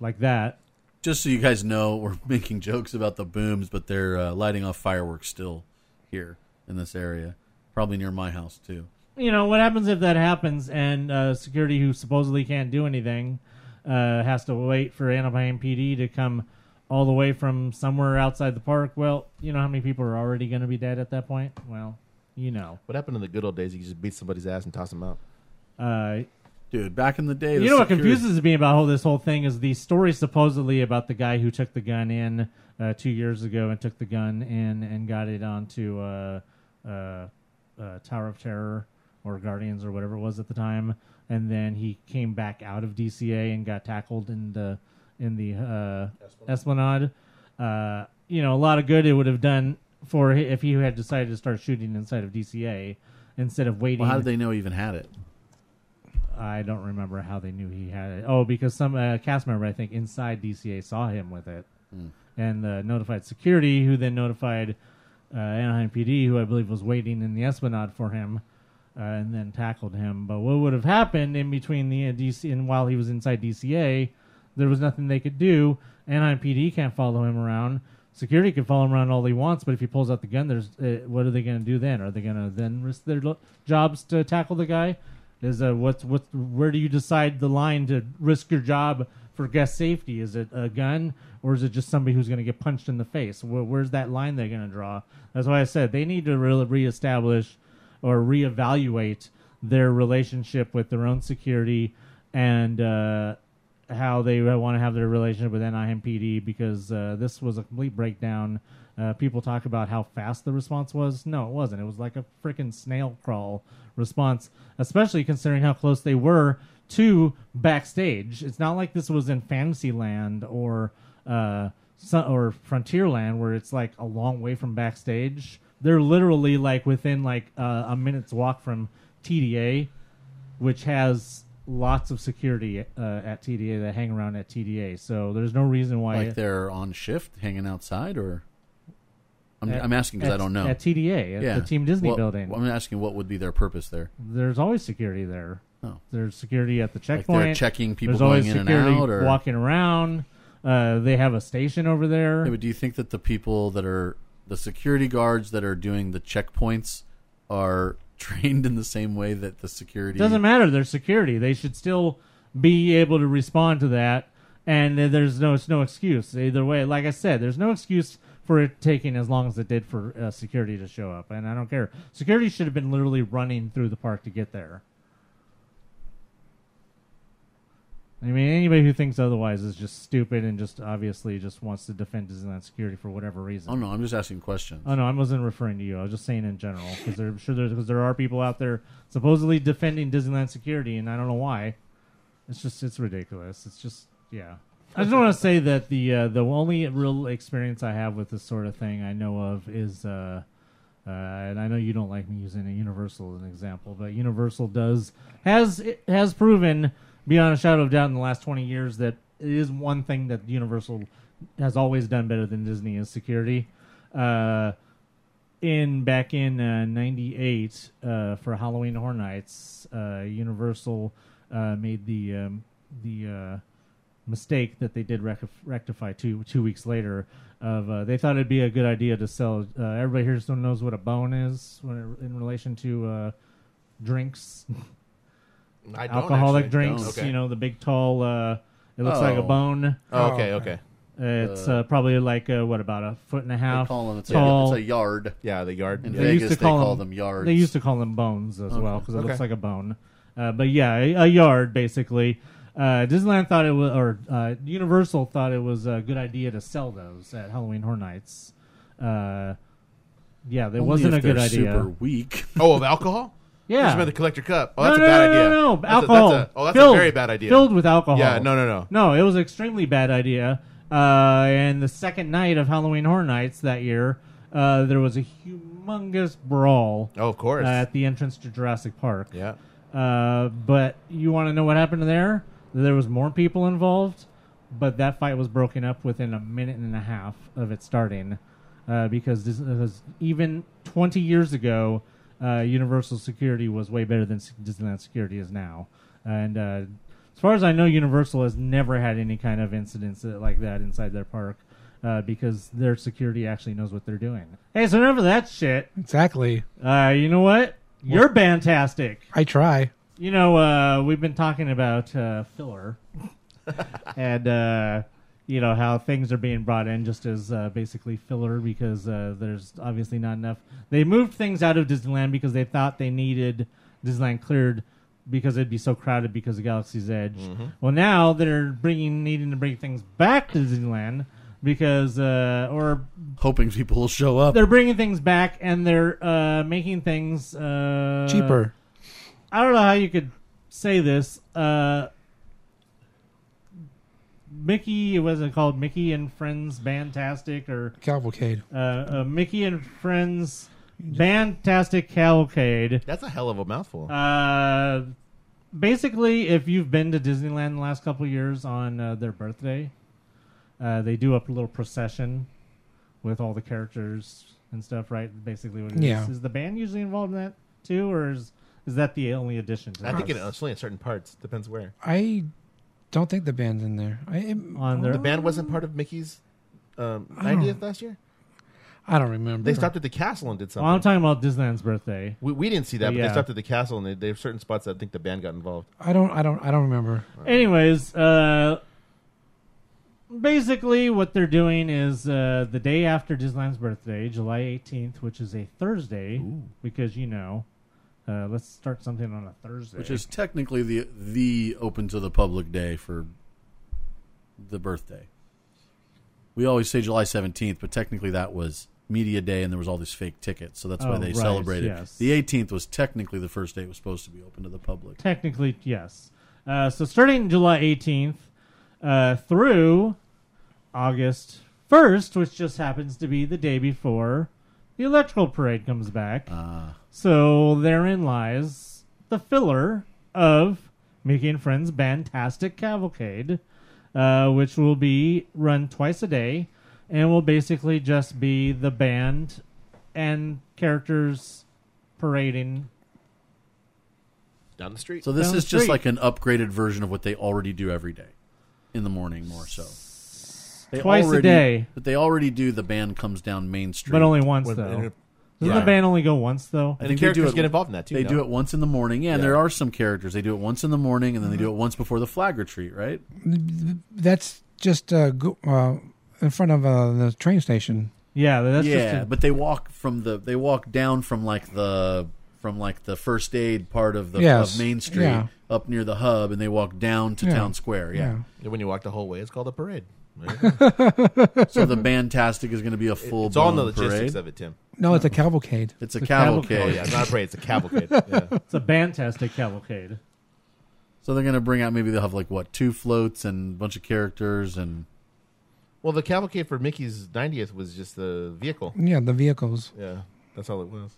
like that? just so you guys know we're making jokes about the booms but they're uh, lighting off fireworks still here in this area probably near my house too you know what happens if that happens and uh, security who supposedly can't do anything uh, has to wait for Anaheim PD to come all the way from somewhere outside the park? Well, you know how many people are already going to be dead at that point. Well, you know. What happened in the good old days? You just beat somebody's ass and toss them out. Uh, dude back in the day the you know what confuses me about all this whole thing is the story supposedly about the guy who took the gun in uh, two years ago and took the gun in and got it onto uh, uh, uh, Tower of Terror or Guardians or whatever it was at the time, and then he came back out of DCA and got tackled in the in the uh, Esplanade. Uh, you know, a lot of good it would have done for if he had decided to start shooting inside of DCA instead of waiting. well, how did they know he even had it I don't remember how they knew he had it. Oh, because some uh, cast member, I think, inside DCA saw him with it, and uh, notified security, who then notified uh, Anaheim PD, who I believe was waiting in the Esplanade for him, uh, and then tackled him. But what would have happened in between the uh, DC and while he was inside DCA, there was nothing they could do. Anaheim PD can't follow him around. Security can follow him around all he wants, but if he pulls out the gun, there's uh, what are they going to do then? Are they going to then risk their lo- jobs to tackle the guy? Is uh, what's what? Where do you decide the line to risk your job for guest safety? Is it a gun or is it just somebody who's going to get punched in the face? Where, where's that line they're going to draw? That's why I said they need to really reestablish or reevaluate their relationship with their own security and uh, how they want to have their relationship with Anaheim PD because uh, this was a complete breakdown. Uh, people talk about how fast the response was. No, it wasn't. It was like a freaking snail crawl response, especially considering how close they were to backstage. It's not like this was in Fantasyland or uh, or Frontierland where it's like a long way from backstage. They're literally like within like uh, a minute's walk from TDA, which has lots of security uh, at TDA that hang around at TDA. So there's no reason why Like they're on shift, hanging outside, or I'm, At- I'm asking because I don't know. at TDA, at the Team Disney Well, building. I'm asking what would be their purpose there. There's always security there. Oh. There's security at the checkpoint. they're checking people There's always going in and security out, or- walking around. Uh, they have a station over there. Yeah, but do you think that the people that are the security guards that are doing the checkpoints are trained in the same way that the security Doesn't matter. There's security. They should still be able to respond to that. And uh, there's no it's no excuse either way. Like I said, there's no excuse for it taking as long as it did for uh, security to show up. And I don't care. Security should have been literally running through the park to get there. I mean, anybody who thinks otherwise is just stupid and just obviously just wants to defend Disneyland security for whatever reason. Oh no, I'm just asking questions. Oh no, I wasn't referring to you. I was just saying in general because I'm sure there's because there are people out there supposedly defending Disneyland security, and I don't know why. It's just it's ridiculous. It's just yeah. I just want to say that the uh, the only real experience I have with this sort of thing I know of is, uh, uh, and I know you don't like me using a Universal as an example, but Universal does has has proven beyond a shadow of doubt in the last twenty years that it is one thing that Universal has always done better than Disney is security. Uh, in back in uh, '98 uh, for Halloween Horror Nights, uh, Universal uh, made the um, the uh, mistake that they did rectif- rectify two two weeks later. Of uh, they thought it'd be a good idea to sell. Uh, everybody here still knows what a bone is when it, in relation to uh, drinks, I don't alcoholic actually. drinks. Don't. Okay. You know the big tall. Uh, it looks like a Oh. bone. Oh, okay, okay. It's Uh, uh, probably like uh, what about a foot and a half call them- it's a- tall. it's a yard. Yeah, the yard. In They Vegas, used to they call, call them, them yards. They used to call them bones as Okay. well because it looks like a bone. Uh, but yeah, a, a yard basically. Uh, Disneyland thought it was, or uh, Universal thought it was a good idea to sell those at Halloween Horror Nights. Uh, yeah, that Only wasn't if a good they're idea. super weak. Oh, of alcohol? Yeah. Just meant the collector cup. Oh, No, that's no, a bad no, idea. No, no, a- alcohol. that's a- oh, that's filled, a very bad idea. Filled with alcohol. Yeah, no, no, no. No, it was an extremely bad idea. Uh, and the second night of Halloween Horror Nights that year, uh, there was a humongous brawl. Oh, of course. uh, at the entrance to Jurassic Park. Yeah. Uh, but you want to know what happened there? There was more people involved, but that fight was broken up within a minute and a half of it starting, uh, because this because even 20 years ago, uh, Universal security was way better than Disneyland security is now, and uh, as far as I know, Universal has never had any kind of incidents like that inside their park. Uh, because their security actually knows what they're doing. Hey, so enough of that shit. Exactly. Uh, you know what? You're fantastic. I try. You know, uh, we've been talking about uh, filler, and uh, you know how things are being brought in just as uh, basically filler because uh, there's obviously not enough. They moved things out of Disneyland because they thought they needed Disneyland cleared because it'd be so crowded because of Galaxy's Edge. Mhm. Well, now they're bringing needing to bring things back to Disneyland because uh, or hoping people will show up. They're bringing things back and they're uh, making things uh, Cheaper. I don't know how you could say this. Uh, Mickey It was it called Mickey and Friends Fantastic or Cavalcade. uh, uh, Mickey and Friends Fantastic Cavalcade. That's a hell of a mouthful. Uh, basically, if you've been to Disneyland the last couple of years on uh, their birthday, uh, they do a little procession with all the characters and stuff. Right? Basically, what it is. Yeah. Is the band usually involved in that too, or is is that the only addition? To I think this? it, it's only in certain parts. Depends where. I don't think the band's in there. I, it- On The band wasn't part of Mickey's um, I don't- 90th last year. I don't remember. They stopped at the castle and did something. Well, I'm talking about Disneyland's birthday. we, we didn't see that, But but yeah. they stopped at the castle and they, they have certain spots that I think the band got involved. I don't. I don't. I don't remember. Anyways, uh, basically what they're doing is uh, the day after Disneyland's birthday, July 18th, which is a Thursday, because you know, Uh, let's start something on a Thursday. which is technically the the open to the public day for the birthday. We always say July seventeenth, but technically that was media day, and there was all these fake tickets, so that's why Oh, they right, celebrated. yes. The eighteenth was technically the first day it was supposed to be open to the public. Technically, yes. Uh, so starting July 18th uh, through August 1st, which just happens to be the day before the electrical parade comes back. So therein lies the filler of Mickey and Friends Bandtastic Cavalcade, uh, which will be run twice a day and will basically just be the band and characters parading Down the street. So this Down is the just street. like an upgraded version of what they already do every day in the morning, more so. They Twice a already- day. but they already do. The band comes down Main Street, But only once, With- though. and- Doesn't Yeah. the band only go once, though? I And think the they do characters it- get involved in that, too, They no? do it once in the morning. Yeah, and Yeah. there are some characters. They do it once in the morning, and then they do it once before the flag retreat, right? That's just uh, go, uh, in front of uh, the train station. Yeah, that's yeah, just a, but they walk from the they walk down from like the from like the first aid part of the Yes, of Main Street yeah. up near the hub, and they walk down to Yeah, town square. Yeah. Yeah, When you walk the whole way, it's called a parade. There you go. so the Bandtastic is going to be a full. it's all in the logistics parade. of it, Tim. No, it's a cavalcade. It's a It's a cavalcade. Oh yeah, it's not a parade; it's a cavalcade. Yeah. it's a fantastic cavalcade. So they're going to bring out maybe they'll have like what two floats and a bunch of characters and Well, the cavalcade for Mickey's 90th was just the vehicle. Yeah, the vehicles. Yeah, that's all it was.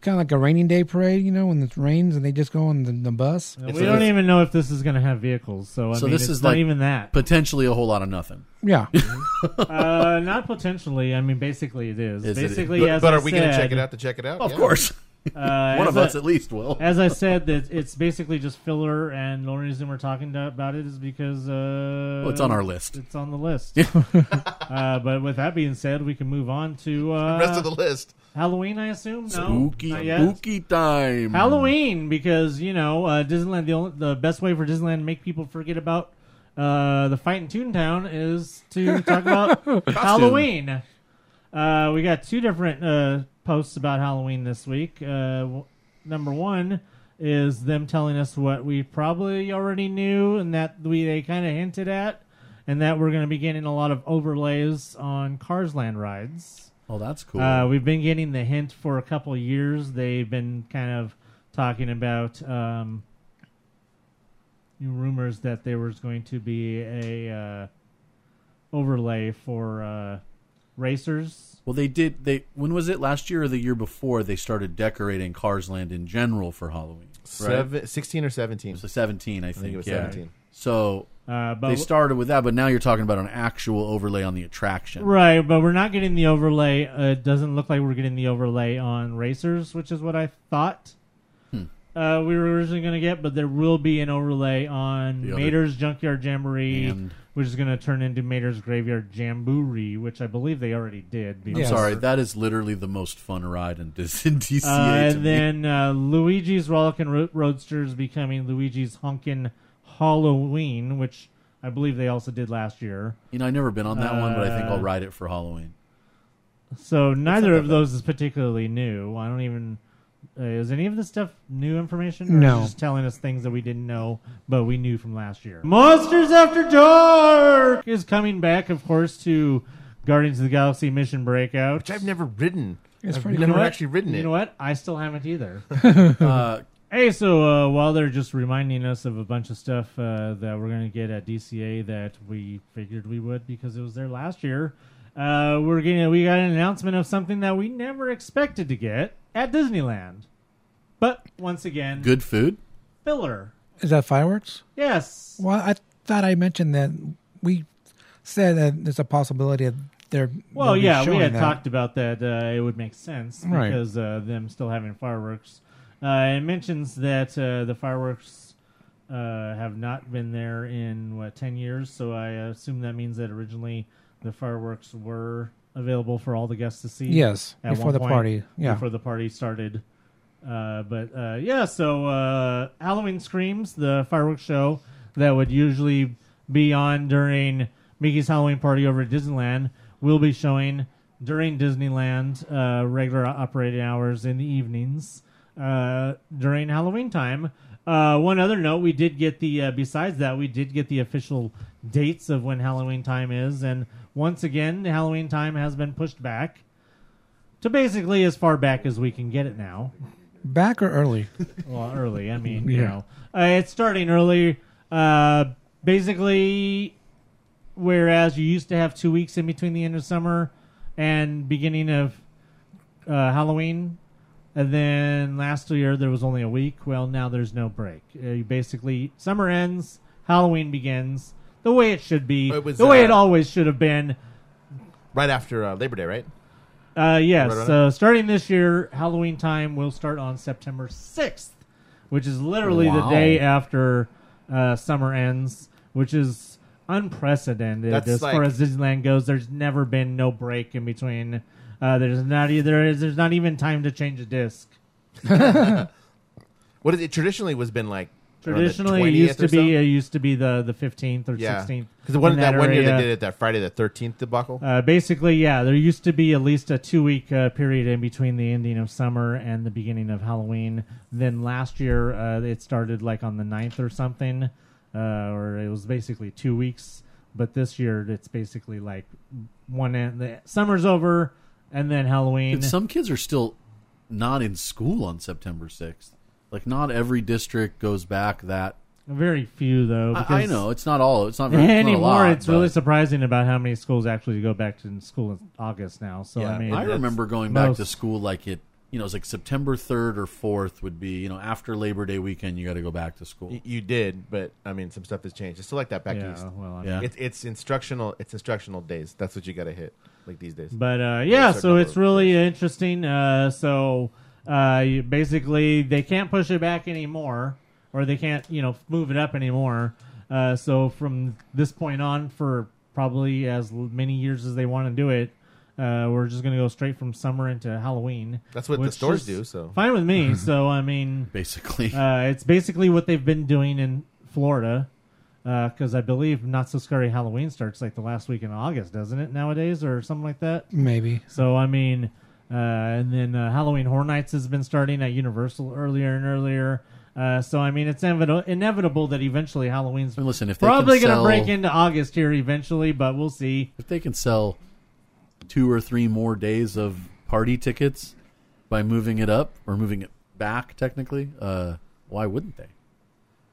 It's kind of like a raining day parade, you know, when it rains and they just go on the, the bus. we It's don't even know if this is going to have vehicles, so I so mean, this it's is not like even that. potentially a whole lot of nothing. Yeah. uh, not potentially. I mean, basically, it is. Is it? basically, But, as but I are we going to said, check it out to check it out? Of Yeah. course, Uh, one as of us at least will. As I said, that it's basically just filler, and the only reason we're talking to, about it is because uh, Well, it's on our list. It's on the list. uh, but with that being said, we can move on to uh, The rest of the list. Halloween. I assume no, Spooky, spooky time. Halloween because you know uh, Disneyland. The only, the best way for Disneyland to make people forget about uh, the fight in Toontown is to talk about Halloween. Uh, we got two different uh, posts about Halloween this week. Uh, w- number one is them telling us what we probably already knew and that we they kind of hinted at, and that we're going to be getting a lot of overlays on Cars Land rides. Oh, that's cool. Uh, we've been getting the hint for a couple of years. They've been kind of talking about um, rumors that there was going to be a uh, overlay for uh, racers. well, they did. They when was it? Last year or the year before? They started decorating Cars Land in general for Halloween. Right? Seven, 16 or 17. It was 17, I think. it was yeah. 17. So Uh, but they started with that, but now you're talking about an actual overlay on the attraction. right, but we're not getting the overlay. Uh, it doesn't look like we're getting the overlay on racers, which is what I thought. Hmm. Uh, we were originally going to get, but there will be an overlay on The Mater's Junkyard Jamboree, And which is going to turn into Mater's Graveyard Jamboree, which I believe they already did. I'm Yes. sorry, that is literally the most fun ride in, in DCA. Uh, and me. then uh, Luigi's Rollickin' Ro- Roadsters becoming Luigi's Honkin' Halloween, which I believe they also did last year. you know, I've never been on that one, but I think I'll uh, ride it for Halloween. So neither of those is particularly new. I don't even. Uh, is any of this stuff new information? Or No. is it just telling us things that we didn't know, but we knew from last year. Monsters After Dark is coming back, of course, to Guardians of the Galaxy Mission Breakout. Which I've never ridden. It's I've pretty never You know what? actually ridden it. You know what? I still haven't either. Uh, Hey, so uh, while they're just reminding us of a bunch of stuff uh, that we're going to get at DCA that we figured we would because it was there last year, uh, we're getting we got an announcement of something that we never expected to get at Disneyland. But once again, good food. filler. Is that fireworks? Yes. Well, I thought I mentioned that we said that there's a possibility of there. Well, they'll be yeah, we had that. talked about that. Uh, it would make sense Right. because uh, them still having fireworks. Uh, it mentions that uh, the fireworks uh, have not been there in what ten years. So I assume that means that originally the fireworks were available for all the guests to see. Yes, at before the point, party. Yeah. before the party started. Uh, but uh, yeah, so uh, Halloween Screams, the fireworks show that would usually be on during Mickey's Halloween party over at Disneyland, will be showing during Disneyland uh, regular operating hours in the evenings. Uh, during Halloween time. Uh, one other note: we did get the uh, besides that we did get the official dates of when Halloween time is, and once again, Halloween time has been pushed back to basically as far back as we can get it now. Back or early? Well, early. I mean, you Yeah. know, uh, it's starting early. Uh, basically, whereas you used to have two weeks in between the end of summer and beginning of uh, Halloween, and then last year there was only a week. Well, now there's no break. Uh, basically, summer ends, Halloween begins. The way it should be, It was, the way uh, it always should have been. Right after uh, Labor Day, right? Uh, yes. Right So starting this year, Halloween time will start on September 6th, which is literally the day after uh, summer ends, which is unprecedented That's as far as Disneyland goes. There's never been no break in between. Uh, there's not either. There's not even time to change a disc. What is it? Traditionally, was been like around the Traditionally, it 20th used or to be so? it used to be the the 15th or yeah, 16th. because one that, one year they did it that Friday the Thirteenth debacle. Uh, basically, yeah, there used to be at least a two week uh, period in between the ending of summer and the beginning of Halloween. Then last year, uh, it started like on the 9th or something, uh, or it was basically two weeks. But this year, it's basically like one end. The summer's over, and then Halloween. Some kids are still not in school on September 6th. Like, not every district goes back that. Very few, though. I, I know it's not all. It's not very it's anymore. lot, it's really surprising about how many schools actually go back to school in August now. So Yeah, I mean, I remember going back to school like it. You know, it was like September third or fourth would be. You know, after Labor Day weekend, you got to go back to school. Y- you did, but I mean, some stuff has changed. It's still like that back yeah, east. well, I Yeah. It's it's instructional. It's instructional days. That's what you got to hit like these days. But uh, yeah, so it's of really interesting. Uh, so uh, you- basically, they can't push it back anymore, or they can't, you know, move it up anymore. Uh, so from this point on, for probably as l- many years as they want to do it, uh, we're just going to go straight from summer into Halloween. That's what the which stores is do, so. fine with me. so I mean, Basically, uh, it's basically what they've been doing in Florida. Because I believe Not So Scary Halloween starts like the last week in August, doesn't it, nowadays, or something like that? Maybe. So I mean, uh, and then uh, Halloween Horror Nights has been starting at Universal earlier and earlier. Uh, so I mean, it's inevit- inevitable that eventually Halloween's I listen, if they probably going to sell- break into August here eventually, but we'll see. if they can sell two or three more days of party tickets by moving it up or moving it back, technically, uh, why wouldn't they?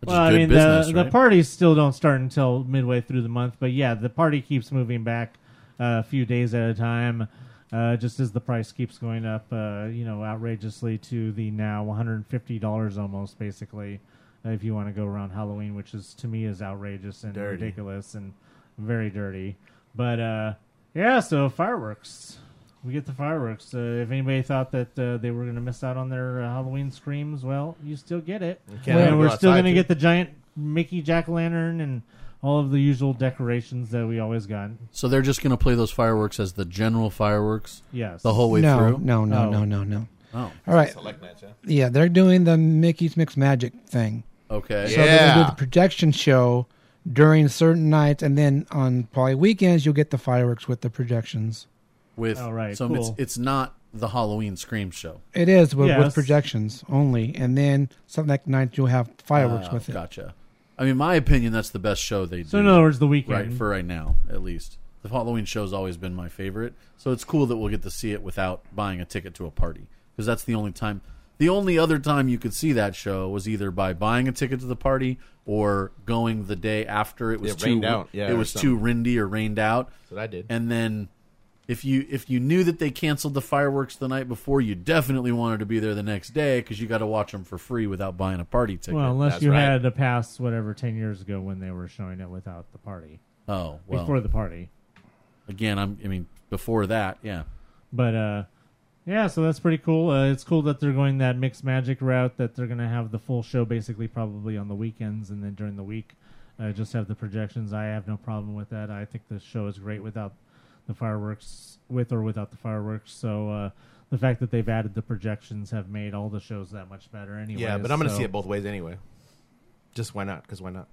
Well, I mean, business, the right? the parties still don't start until midway through the month, but yeah, the party keeps moving back uh, a few days at a time. Uh, just as the price keeps going up, uh, you know, outrageously to the now $150 almost, basically, uh, if you want to go around Halloween, which is to me is outrageous and Dirty. ridiculous and very dirty. But uh, yeah, so fireworks. We get the fireworks. Uh, if anybody thought that uh, they were going to miss out on their uh, Halloween screams, well, you still get it. can't and we're still going to get the giant Mickey jack o' lantern and all of the usual decorations that we always got. so they're just going to play those fireworks as the general fireworks Yes. the whole way no, through. no, no, Oh. no, no, no. Oh, All right. Select match, yeah. Yeah, they're doing the Mickey's Mix Magic thing. okay. So they're gonna do Yeah. the projection show during certain nights, and then on probably weekends you'll get the fireworks with the projections. With all right, so cool. it's it's not the Halloween scream show. It is with, Yes. with projections only, and then some like night you'll have fireworks Ah, with it. Gotcha. I mean, my opinion, that's the best show they do. So in other words, the weekend. right for right now, at least. The Halloween show's always been my favorite, so it's cool that we'll get to see it without buying a ticket to a party because that's the only time. The only other time you could see that show was either by buying a ticket to the party or going the day after it was It too rained out, yeah, it was something. too windy or rained out. That's what I did. And then if you if you knew that they canceled the fireworks the night before, you definitely wanted to be there the next day because you got to watch them for free without buying a party ticket. well, unless That's you right. had a pass, whatever, 10 years ago when they were showing it without the party. oh well, Before the party. again, I'm I mean before that, yeah. But uh, yeah, so that's pretty cool. Uh, it's cool that they're going that mixed magic route. That they're going to have the full show basically probably on the weekends, and then during the week, uh, just have the projections. I have no problem with that. I think the show is great without the fireworks, with or without the fireworks. So uh, the fact that they've added the projections have made all the shows that much better. Anyway, yeah, but I'm going to so- see it both ways anyway. Just why not? Because why not?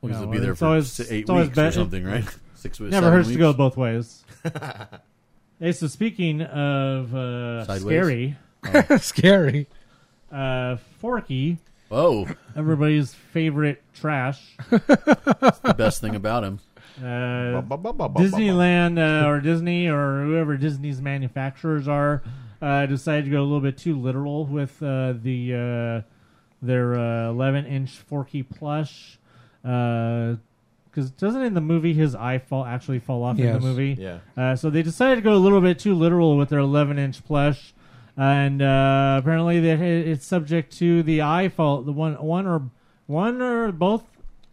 Well, 'cause No, it'll be there it's for always- s- eight it's always weeks or something, right? Six weeks. Never seven hurts to go both ways. hey, so speaking of uh, Sideways? scary, Scary. uh, Forky, Oh, everybody's favorite trash. That's the best thing about him. Uh, Disneyland uh, or Disney or whoever Disney's manufacturers are uh, decided to go a little bit too literal with uh, the uh, their uh, 11 inch Forky plush. Because doesn't in the movie his eye fall actually fall off in Yes. the movie? Yeah. Uh, so they decided to go a little bit too literal with their 11 inch plush, and uh, apparently that it- it's subject to the eye fall. The one, one or one or both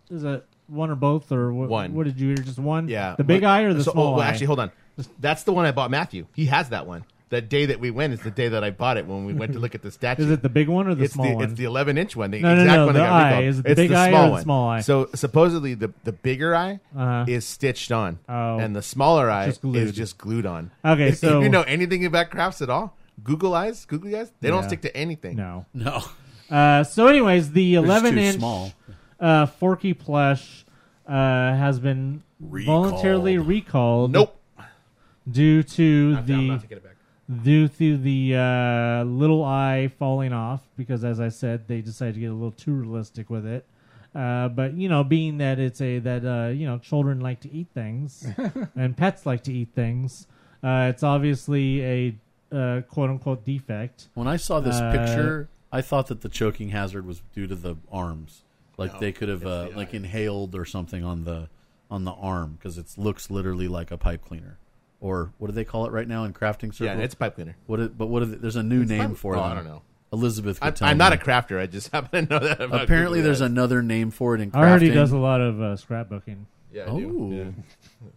is it one or both or what, One. What did you hear? Just one? Yeah. The big What- eye or the so- small oh, well, eye? Actually, hold on. That's the one I bought Matthew. He has that one. That day that we went is the day that I bought it when we went to look at the statue. Is it the big one or the it's small the, one? It's the 11 inch one. The No, no, exact no, one the that got eye. Is it the It's big eye or small the one. small eye? So supposedly the the bigger eye Uh-huh. is stitched on, Oh. and the smaller eye Just glued. is just glued on. Okay, if, so- if you know anything about crafts at all, Google eyes, Google eyes, they don't Yeah. stick to anything. no. No. Uh, so, anyways, the 11 too inch small. uh, Forky plush uh, has been voluntarily recalled. Nope. Due to I'm the not taking it back. Due to the uh, little eye falling off because as i said they decided to get a little too realistic with it uh, but you know being that it's a that uh, you know children like to eat things and pets like to eat things uh, it's obviously a uh, quote unquote defect When I saw this Uh, picture, I thought that the choking hazard was due to the arms. Like No, they could have uh, the like eye. inhaled or something on the on the arm because it looks literally like a pipe cleaner. Or what do they call it right now in crafting circles? Yeah, it's pipe cleaner. What? Is, but what? Is, there's a new It's name pipe- for it. oh, I don't know. Elizabeth. Could I'm, I'm not a crafter. I just happen to know that. About Apparently, Google there's eyes. another name for it in crafting. already does a lot of uh, scrapbooking Yeah, I do. Oh. Yeah.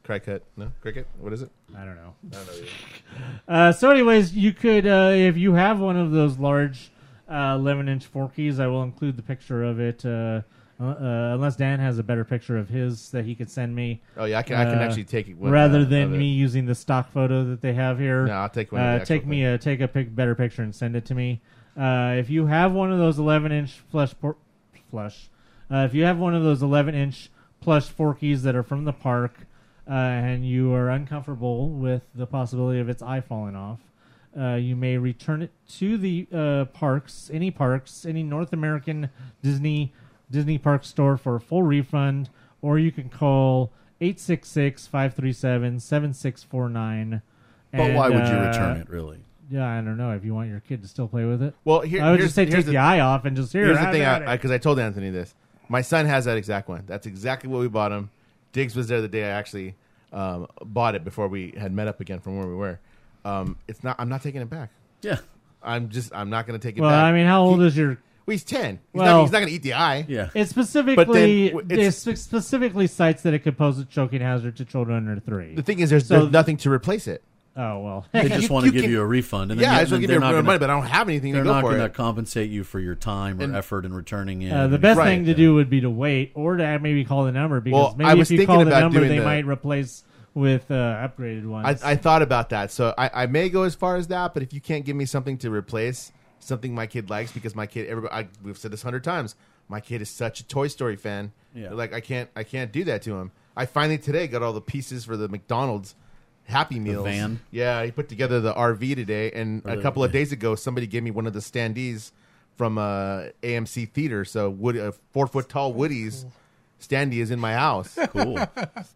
Cricut? No, cricket. What is it? i don't know I don't know. Uh, so, anyways, you could, uh, if you have one of those large uh, 11 inch forkies, I will include the picture of it. Uh, uh, unless Dan has a better picture of his that he could send me. Oh yeah, I can. I can Uh, actually take it. rather uh, than of it. me using the stock photo that they have here. No, I'll take one of the Uh, actual take me a take a pic, better picture and send it to me. Uh, if you have one of those 11 inch flush por- flush, uh, if you have one of those 11 inch plush forkies that are from the park, uh, and you are uncomfortable with the possibility of its eye falling off, uh, you may return it to the uh, parks, any parks, any North American Disney Disney park store for a full refund, or you can call 866-537-7649. But why would you uh, return it? Really? Yeah, I don't know if you want your kid to still play with it. Well, here, I would here's, just say here's take the, eye off and just here. Here's the thing, at it. because I, told Anthony this. My son has that exact one. That's exactly what we bought him. Diggs was there the day I actually um, bought it before we had met up again from where we were. Um, it's not. I'm not taking it back. Yeah. I'm just. I'm not going to take it well, back. I mean, how old He- is your? Well, he's ten. He's Well- not, he's not going to eat the eye. Yeah. It specifically But then it's- it specifically cites that it could pose a choking hazard to children under three. The thing is, there's, So- there's nothing to replace it. Oh well. They just You- want to give can- you a refund, and yeah, I just want to give you they're not money, gonna- but I don't have anything They're go not going to compensate you for your time or And- effort in returning it. Uh, the best Right. thing to do would be to wait, or to maybe call the number because Well, maybe I was if you call the number, they the- might replace with uh, upgraded ones. I, I thought about that, so I, I may go as far as that. But if you can't give me something to replace something my kid likes, because my kid, everybody, I, we've said this hundred times, my kid is such a Toy Story fan. Yeah. Like I can't, I can't do that to him. I finally today got all the pieces for the McDonald's Happy Meals van? Yeah, he put together the RV today, and Or a the- couple of days ago, somebody gave me one of the standees from uh, AMC Theater. So wood, uh, four foot tall Woody's standee is in my house. cool.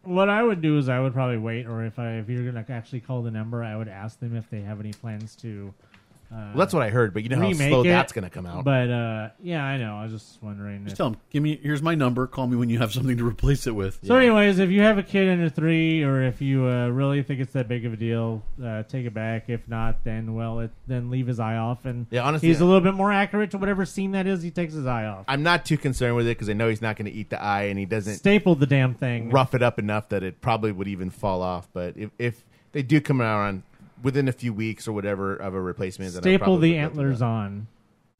what I would do is I would probably wait, or if I if you're gonna actually call the number, I would ask them if they have any plans to. Uh, Well, that's what I heard, but you know how slow it. that's going to come out. But uh, yeah, I know. I was just wondering. Just if- tell them, give me. Here's my number. Call me when you have something to replace it with. So, anyways, if you have a kid under three, or if you uh, really think it's that big of a deal, uh, take it back. If not, then well, it, then leave his eye off, and Yeah, honestly, he's a little bit more accurate to whatever scene that is. He takes his eye off. I'm not too concerned with it because I know he's not going to eat the eye, and he doesn't Staple the damn thing. rough it up enough that it probably would even fall off. But if, if they do come around within a few weeks or whatever of a replacement, then I Staple probably the would go through antlers on.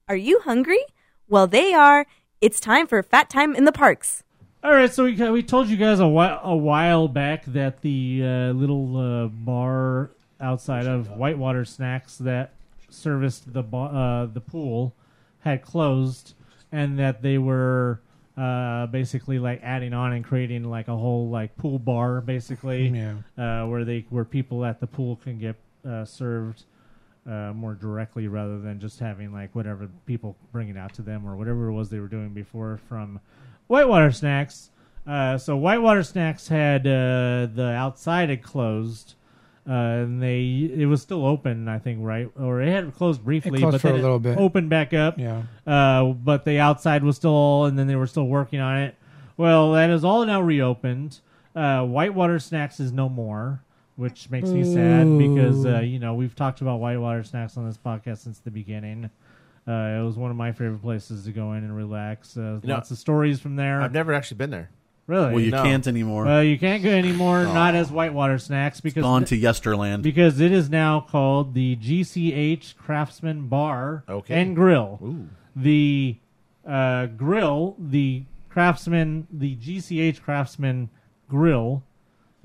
Are you hungry? Well, they are. It's time for Fat Time in the Parks. All right, so we we told you guys a while, a while back that the uh, little uh, bar outside of Whitewater Snacks that serviced the ba- uh, the pool had closed, and that they were uh, basically like adding on and creating like a whole like pool bar, basically, Yeah. uh, where they where people at the pool can get uh, served uh, more directly rather than just having like whatever people bring it out to them or whatever it was they were doing before from Whitewater Snacks. Uh, so Whitewater Snacks had uh, the outside had closed. Uh, and they it was still open, I think, right? Or it had closed briefly, closed but for a little bit. opened back up. Yeah. Uh, but the outside was still, and then they were still working on it. Well, that is all now reopened. Uh, Whitewater Snacks is no more, which makes me sad because uh, you know we've talked about Whitewater Snacks on this podcast since the beginning. Uh, it was one of my favorite places to go in and relax. Uh, You know, lots of stories from there. I've never actually been there. really? Well, you No. can't anymore. Well, you can't go anymore. Oh. Not as Whitewater Snacks because Gone to Yesterland. because it is now called the GCH Craftsman Bar Okay. and Grill. Ooh. The uh, grill, the Craftsman, the GCH Craftsman Grill,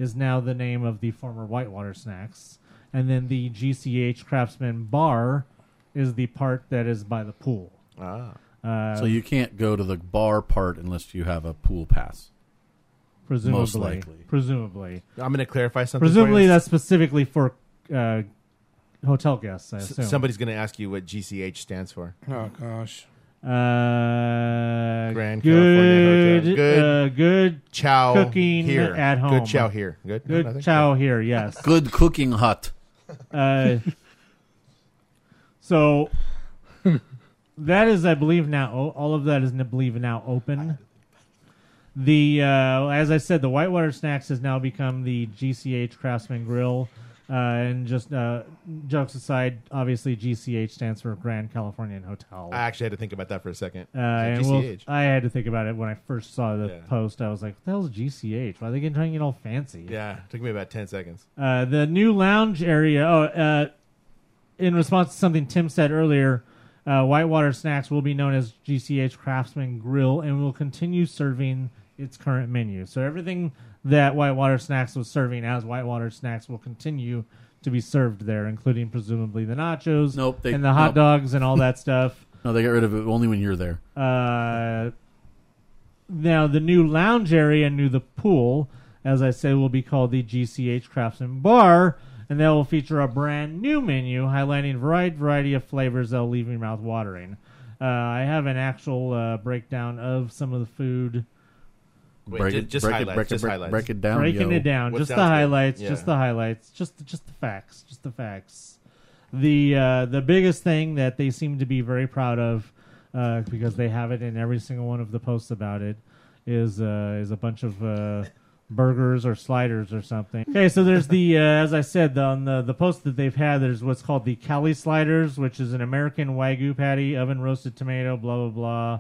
is now the name of the former Whitewater Snacks, and then the GCH Craftsman Bar is the part that is by the pool. Ah. Uh, so you can't go to the bar part unless you have a pool pass. presumably, most likely. presumably, I'm going to clarify something. presumably you. that's specifically for uh, hotel guests. I S- assume somebody's going to ask you what GCH stands for. Oh gosh. Uh, Grand good, California Hotel. Good uh, good Chow cooking here. at home. Good chow here. Good. Good Nothing? chow here. Yes. Good cooking hut. Uh, so that is, I believe, now o- all of that is, I believe, now open. The uh, as I said, the Whitewater Snacks has now become the GCH Craftsman Grill. Uh, and just uh, jokes aside, obviously GCH stands for Grand Californian Hotel. I actually had to think about that for a second. Uh, and we'll- GCH. I had to think about it when I first saw the Yeah. post. I was like, "What the hell is GCH? Why are they getting trying to get all fancy?" yeah, it took me about 10 seconds. Uh, the new lounge area. Oh, uh, in response to something Tim said earlier, uh, Whitewater Snacks will be known as GCH Craftsman Grill and will continue serving its current menu. So everything that Whitewater Snacks was serving as Whitewater Snacks will continue to be served there, including presumably the nachos Nope, they- and the hot nope. dogs and all that stuff. No, they got rid of it only when you're there. Uh, now the new lounge area near the pool, as I said, will be called the GCH Craftsman Bar, and that will feature a brand new menu highlighting a variety variety of flavors that will leave your mouth watering. Uh, I have an actual uh, breakdown of some of the food, Wait, break ju- it, just break highlights. it, break just it, break, highlights. break it down. breaking yo. it down, What just the highlights, Yeah. just the highlights, just just the facts, just the facts. The uh, the biggest thing that they seem to be very proud of, uh, because they have it in every single one of the posts about it, is uh, is a bunch of uh, burgers or sliders or something. Okay, so there's the uh, as I said on the the post that they've had. There's what's called the Cali sliders, which is an American wagyu patty, oven roasted tomato, blah blah blah.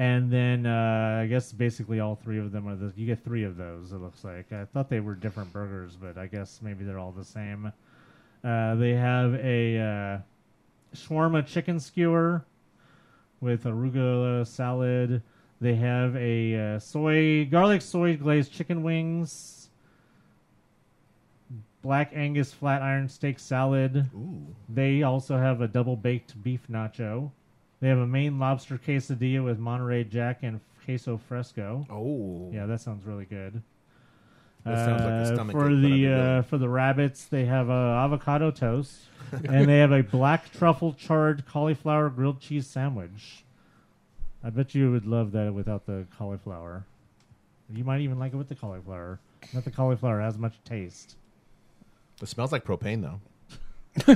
And then uh, I guess basically all three of them are the. You get three of those. It looks like. I thought they were different burgers, but I guess maybe they're all the same. Uh, they have a uh, shawarma chicken skewer with arugula salad. They have a uh, soy garlic soy glazed chicken wings. Black Angus flat iron steak salad. Ooh. They also have a double baked beef nacho. They have a Maine lobster quesadilla with Monterey Jack and queso fresco. Oh. Yeah, that sounds really good. That sounds like a Uh, stomach for ache, but I'd be the uh, for the rabbits, they have a avocado toast, and they have a black truffle charred cauliflower grilled cheese sandwich. I bet you would love that without the cauliflower. You might even like it with the cauliflower. Not the cauliflower has much taste. It smells like propane, though.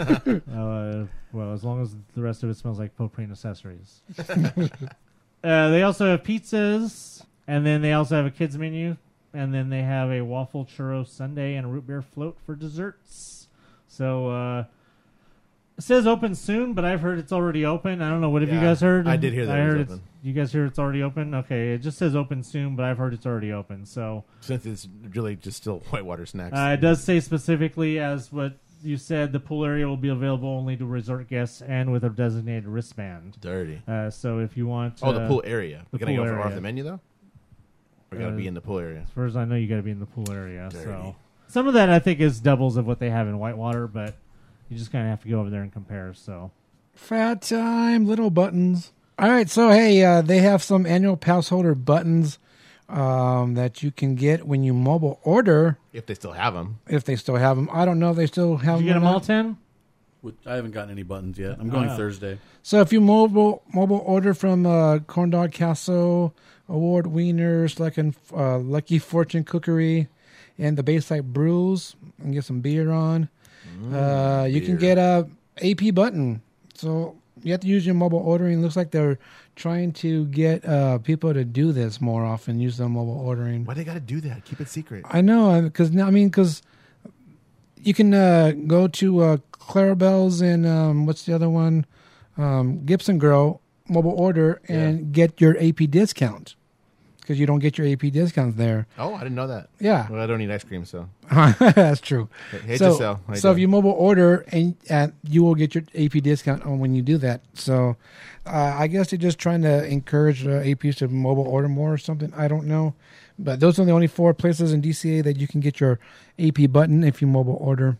Uh, well, as long as the rest of it smells like propane accessories. uh, they also have pizzas, and then they also have a kids menu, and then they have a waffle churro sundae and a root beer float for desserts. So uh, it says open soon, but I've heard it's already open. I don't know. What have you Yeah, guys heard? I did hear that I it was heard open. It's, you guys hear it's already open? Okay, it just says open soon, but I've heard it's already open. So Since it's really just still whitewater snacks. uh, it does say specifically, as what you said, the pool area will be available only to resort guests and with a designated wristband. Dirty. Uh, so if you want, Oh, the uh, pool area. the We gotta pool go for off the menu though. We gotta Uh, be in the pool area. As far as I know, you got to be in the pool area. Dirty. So some of that I think is doubles of what they have in Whitewater, but you just kind of have to go over there and compare. So Fat time, little buttons. All right, so hey, uh, they have some annual pass holder buttons um, that you can get when you mobile order If they still have them. if they still have them. I don't know if they still have Did you get them. them all ten? Which- I haven't gotten any buttons yet. I'm going Ah. Thursday. So if you mobile mobile order from uh, Corn Dog Castle, Award Wieners, like in uh, Lucky Fortune Cookery, and the Bayside Brews, and get some beer on, uh, you can get a AP button. So you have to use your mobile ordering. Looks like they're trying to get uh, people to do this more often. Use their mobile ordering. Why they got to do that? Keep it secret. I know because I mean because you can uh, go to uh, Clarabelle's and um, what's the other one, um, Gibson Girl mobile order and get your AP discount because you don't get your AP discounts there. Oh, I didn't know that. Yeah. Well, I don't eat ice cream, so That's true. hate so, to sell. I so if you mobile order and uh, you will get your AP discount on when you do that. So uh, I guess they're just trying to encourage uh, APs to mobile order more or something. I don't know, but those are the only four places in DCA that you can get your AP button if you mobile order.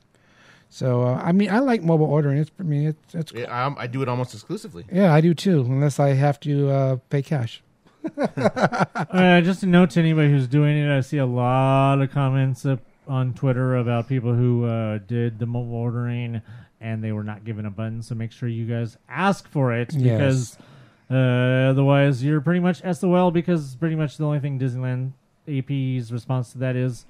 So uh, I mean, I like mobile ordering. It's I mean, it's it's Yeah, I'm- I do it almost exclusively. yeah, I do too, unless I have to uh, pay cash. Uh, just a note to anybody who's doing it, I see a lot of comments up on Twitter about people who uh, did the mobile ordering and they were not given a button. So make sure you guys ask for it Yes. because uh, otherwise you're pretty much SOL because pretty much the only thing Disneyland AP's response to that is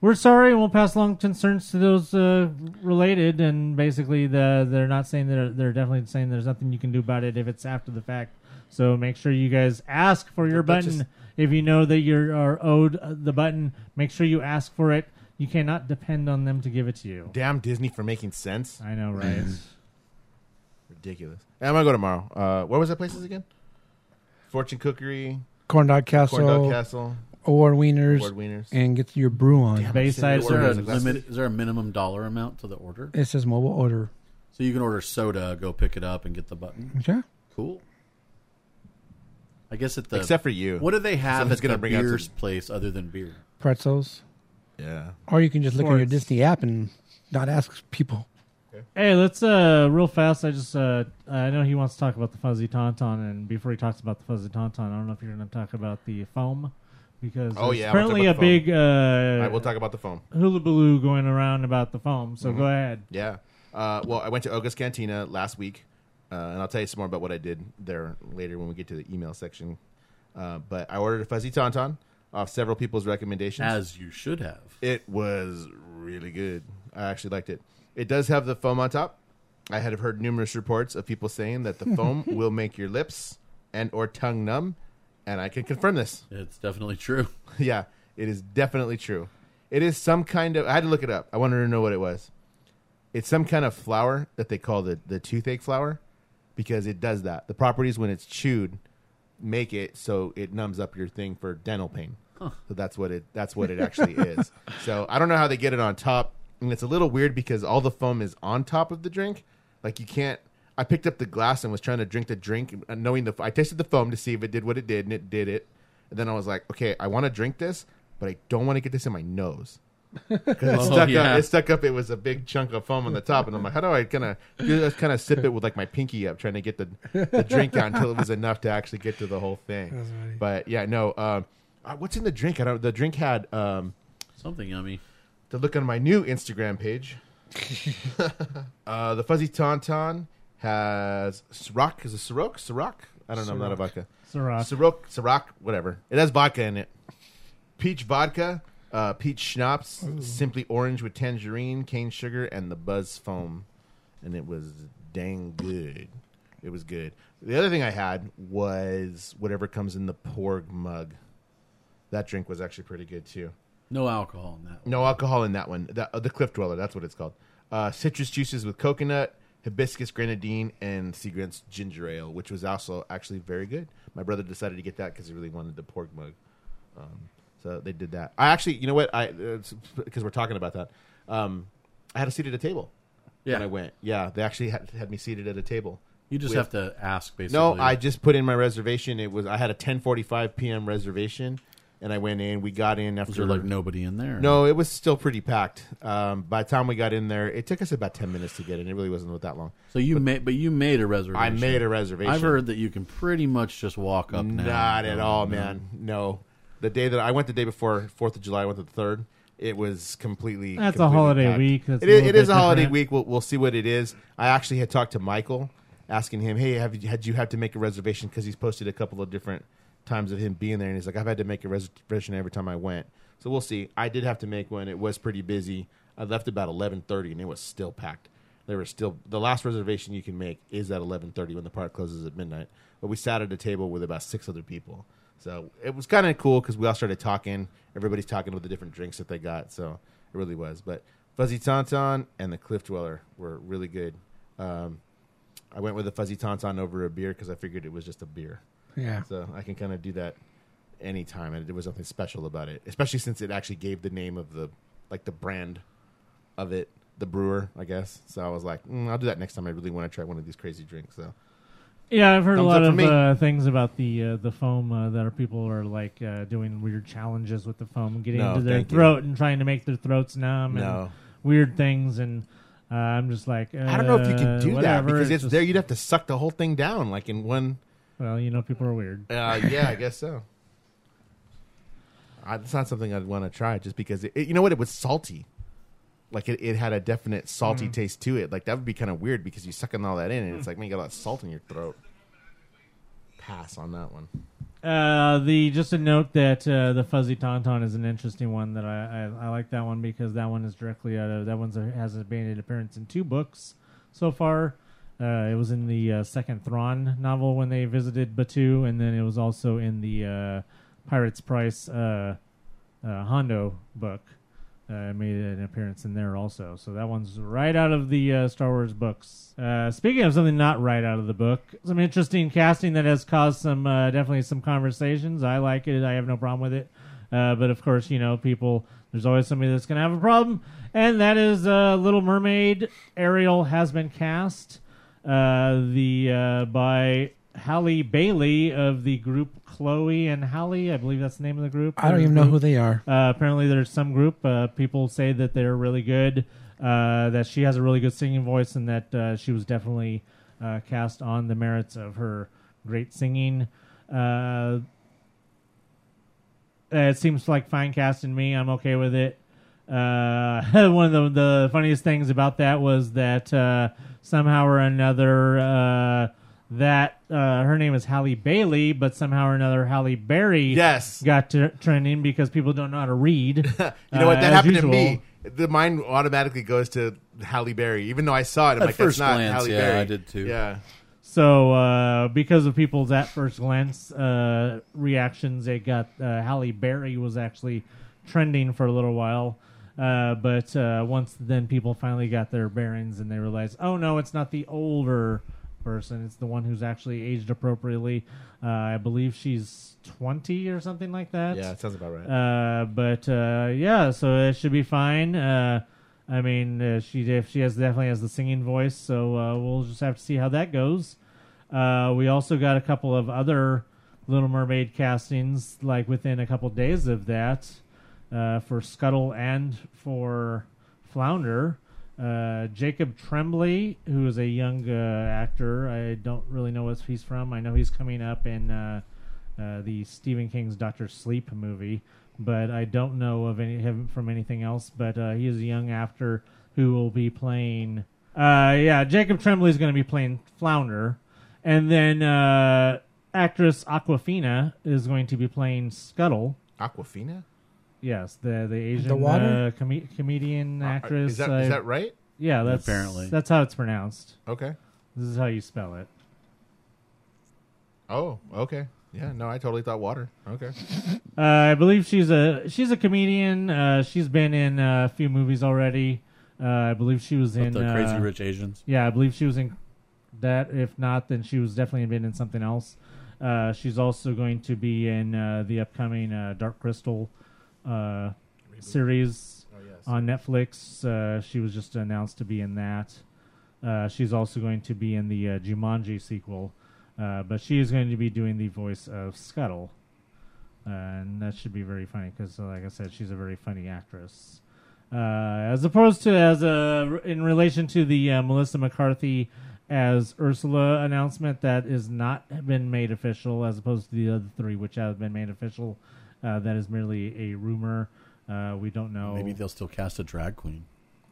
we're sorry and we'll pass along concerns to those uh, related and basically the they're not saying they're they're definitely saying there's nothing you can do about it if it's after the fact so make sure you guys ask for your But- but button just- if you know that you are owed uh, the button make sure you ask for it you cannot depend on them to give it to you Damn Disney for making sense. i know right Ridiculous. And I'm gonna go tomorrow. Uh, where was that places again? Fortune Cookery, Corn Dog Castle, Corn Dog Castle, Award Wieners, Award Wieners. and get your brew on. Damn, Bayside Is said there, a it was like last limit, is there a minimum dollar amount to the order? It says mobile order. So you can order soda, go pick it up, and get the button. Okay. Cool. I guess at the Except for you. What do they have Someone's at gonna the bring out beer some- place other than beer? Pretzels. Yeah. Or you can just look at your Sports. Disney app and not ask people. Hey, let's uh real fast. I just uh I know he wants to talk about the fuzzy tauntaun, and before he talks about the fuzzy tauntaun, I don't know if you're going to talk about the foam because Oh, there's yeah, I wanna talk currently a about the big All uh right, we'll talk about the foam. hullabaloo going around about the foam. So go ahead. Yeah. Uh, well, I went to Oga's Cantina last week, uh, and I'll tell you some more about what I did there later when we get to the email section. Uh, but I ordered a fuzzy tauntaun off several people's recommendations. As you should have. It was really good. I actually liked it. It does have the foam on top. I had heard numerous reports of people saying that the foam will make your lips and or tongue numb, and I can confirm this. It's definitely true. yeah, it is definitely true. It is some kind of. I had to look it up. I wanted to know what it was. It's some kind of flower that they call the the toothache flower, because it does that. The properties when it's chewed make it so it numbs up your thing for dental pain. So that's what it. That's what it actually is. So I don't know how they get it on top, and it's a little weird because all the foam is on top of the drink. Like you can't. I picked up the glass and was trying to drink the drink, uh, knowing the. I tasted the foam to see if it did what it did, and it did it. And then I was like, okay, I want to drink this, but I don't want to get this in my nose. Because it Oh, stuck yeah. up. It stuck up. It was a big chunk of foam on the top, and I'm like, how do I kind of just kind of sip it with like my pinky up, trying to get the the drink out until it was enough to actually get to the whole thing. But yeah, no. Um, uh, what's in the drink? I don't. The drink had um, Something yummy. to look on my new Instagram page. uh, the fuzzy tauntaun has Ciroc. Is it Ciroc? Ciroc? I don't know. I'm not a vodka. Ciroc. Ciroc. Ciroc. Whatever. It has vodka in it. Peach vodka, uh, peach schnapps, simply orange with tangerine, cane sugar, and the buzz foam, and it was dang good. It was good. The other thing I had was whatever comes in the porg mug. That drink was actually pretty good too. No alcohol in that. One. No alcohol in that one. The, uh, the Cliff Dweller, that's what it's called. Uh, citrus juices with coconut, hibiscus grenadine, and Seagram's ginger ale, which was also actually very good. My brother decided to get that because he really wanted the porg mug. Um, so they did that. I actually, you know what? I because we're talking about that. Um, I had a seat at a table Yeah. when I went. Yeah, they actually had, had me seated at a table. You just With- have to ask, basically. No, I just put in my reservation. It was I had a 10:45 p.m. reservation, and I went in. We got in after Was there like nobody in there? no, it was still pretty packed. Um, by the time we got in there, it took us about ten minutes to get in. It really wasn't that long. So you made, but you made a reservation. I made a reservation. I've heard that you can pretty much just walk up now. Not at all, no. man. No, the day that I went, the day before Fourth of July, I went to the third. it was completely. That's a holiday packed. week. That's It is, it is a holiday different. week. We'll, we'll see what it is. I actually had talked to Michael, asking him, "Hey, have you, had you had to make a reservation?" Because he's posted a couple of different times of him being there, and he's like, "I've had to make a reservation every time I went." So we'll see. I did have to make one. It was pretty busy. I left about eleven thirty, and it was still packed. There was still the last reservation you can make is at eleven thirty when the park closes at midnight. But we sat at a table with about six other people, so it was kind of cool because we all started talking. Everybody's talking about the different drinks that they got, so it really was. But Fuzzy Tauntaun and the Cliff Dweller were really good. Um, I went with the Fuzzy Tauntaun over a beer because I figured it was just a beer. Yeah. So I can kind of do that anytime, and there was nothing special about it, especially since it actually gave the name of the like the brand of it, the brewer, I guess. So I was like, mm, I'll do that next time I really want to try one of these crazy drinks. So Yeah, I've heard Thumbs a lot up for of me. uh, things about the uh, the foam uh, that are people are like uh, doing weird challenges with the foam, getting No, into their thank you. throat and trying to make their throats numb and No. weird things. And uh, I'm just like, I don't know if you can uh, do that whatever, because it's just- there. You'd have to suck the whole thing down like in one. Well, you know, people are weird. Uh, yeah, I guess so. I, it's not something I'd want to try just because it, it- you know what it was salty, like it, it had a definite salty Mm. taste to it. Like that would be kind of weird because you're sucking all that in and it's like man, you got a lot of salt in your throat. Pass on that one. Uh, the just a note that uh, the fuzzy tauntaun is an interesting one that I, I I like that one because that one is directly out of that one's a, has a made an appearance in two books so far. Uh, it was in the uh, second Thrawn novel when they visited Batuu, and then it was also in the uh, Pirate's Price uh, uh, Hondo book. Uh, made an appearance in there also. So that one's right out of the uh, Star Wars books. Uh, speaking of something not right out of the book, some interesting casting that has caused some uh, definitely some conversations. I like it. I have no problem with it. Uh, but of course, you know, people. There's always somebody that's going to have a problem, and that is uh, Little Mermaid. Ariel has been cast. The by Halle Bailey of the group Chloe and Halle. I believe that's the name of the group. I don't even know who they are. Uh, apparently, there's some group. Uh, people say that they're really good. Uh, that she has a really good singing voice, and that uh, she was definitely uh, cast on the merits of her great singing. Uh, it seems like fine casting me. I'm okay with it. Uh, one of the, the funniest things about that was that uh, somehow or another uh, that uh, her name is Halle Bailey, but somehow or another Halle Berry Yes. got to trending because people don't know how to read. You know what? uh, That as happened usual. to me. The mind automatically goes to Halle Berry, even though I saw it. I'm At like, first that's not glance, Halle yeah, Berry. I did too. Yeah. So uh, because of people's at first glance uh, reactions, it got uh, Halle Berry was actually trending for a little while. Uh, but uh, once then people finally got their bearings and they realized, oh no, it's not the older person; it's the one who's actually aged appropriately. Uh, I believe she's twenty or something like that. Yeah, it sounds about right. Uh, but uh, yeah, so it should be fine. Uh, I mean, uh, she she has definitely has the singing voice, so uh, we'll just have to see how that goes. Uh, we also got a couple of other Little Mermaid castings, like within a couple days of that, uh, for Scuttle and for Flounder. Uh, Jacob Tremblay, who is a young uh, actor, I don't really know what he's from. I know he's coming up in uh, uh, the Stephen King's Doctor Sleep movie, but I don't know of any him from anything else. But uh, he is a young actor who will be playing. Yeah, Jacob Tremblay is going to be playing Flounder, and then actress Awkwafina is going to be playing Scuttle. Awkwafina? Yes, the the Asian The water? uh, com- comedian Uh, actress. is that- is uh, that right? Yeah, that's Apparently. that's how it's pronounced. Okay. This is how you spell it. Oh, okay. Yeah, no, I totally thought water. Okay. Uh, I believe she's a she's a comedian. Uh, she's been in uh, a few movies already. Uh, I believe she was in the Crazy uh, Rich Asians. Yeah, I believe she was in that. If not, then she was definitely been in something else. Uh, she's also going to be in uh, the upcoming uh, Dark Crystal uh, series on Netflix. Uh, she was just announced to be in that. Uh, she's also going to be in the uh, Jumanji sequel, uh, but she is going to be doing the voice of Scuttle, uh, and that should be very funny because, like I said, she's a very funny actress. Uh, as opposed to as a in relation to the uh, Melissa McCarthy as Ursula announcement that is not been made official, as opposed to the other three which have been made official. Uh, that is merely a rumor. Uh, we don't know Maybe they'll still cast a drag queen.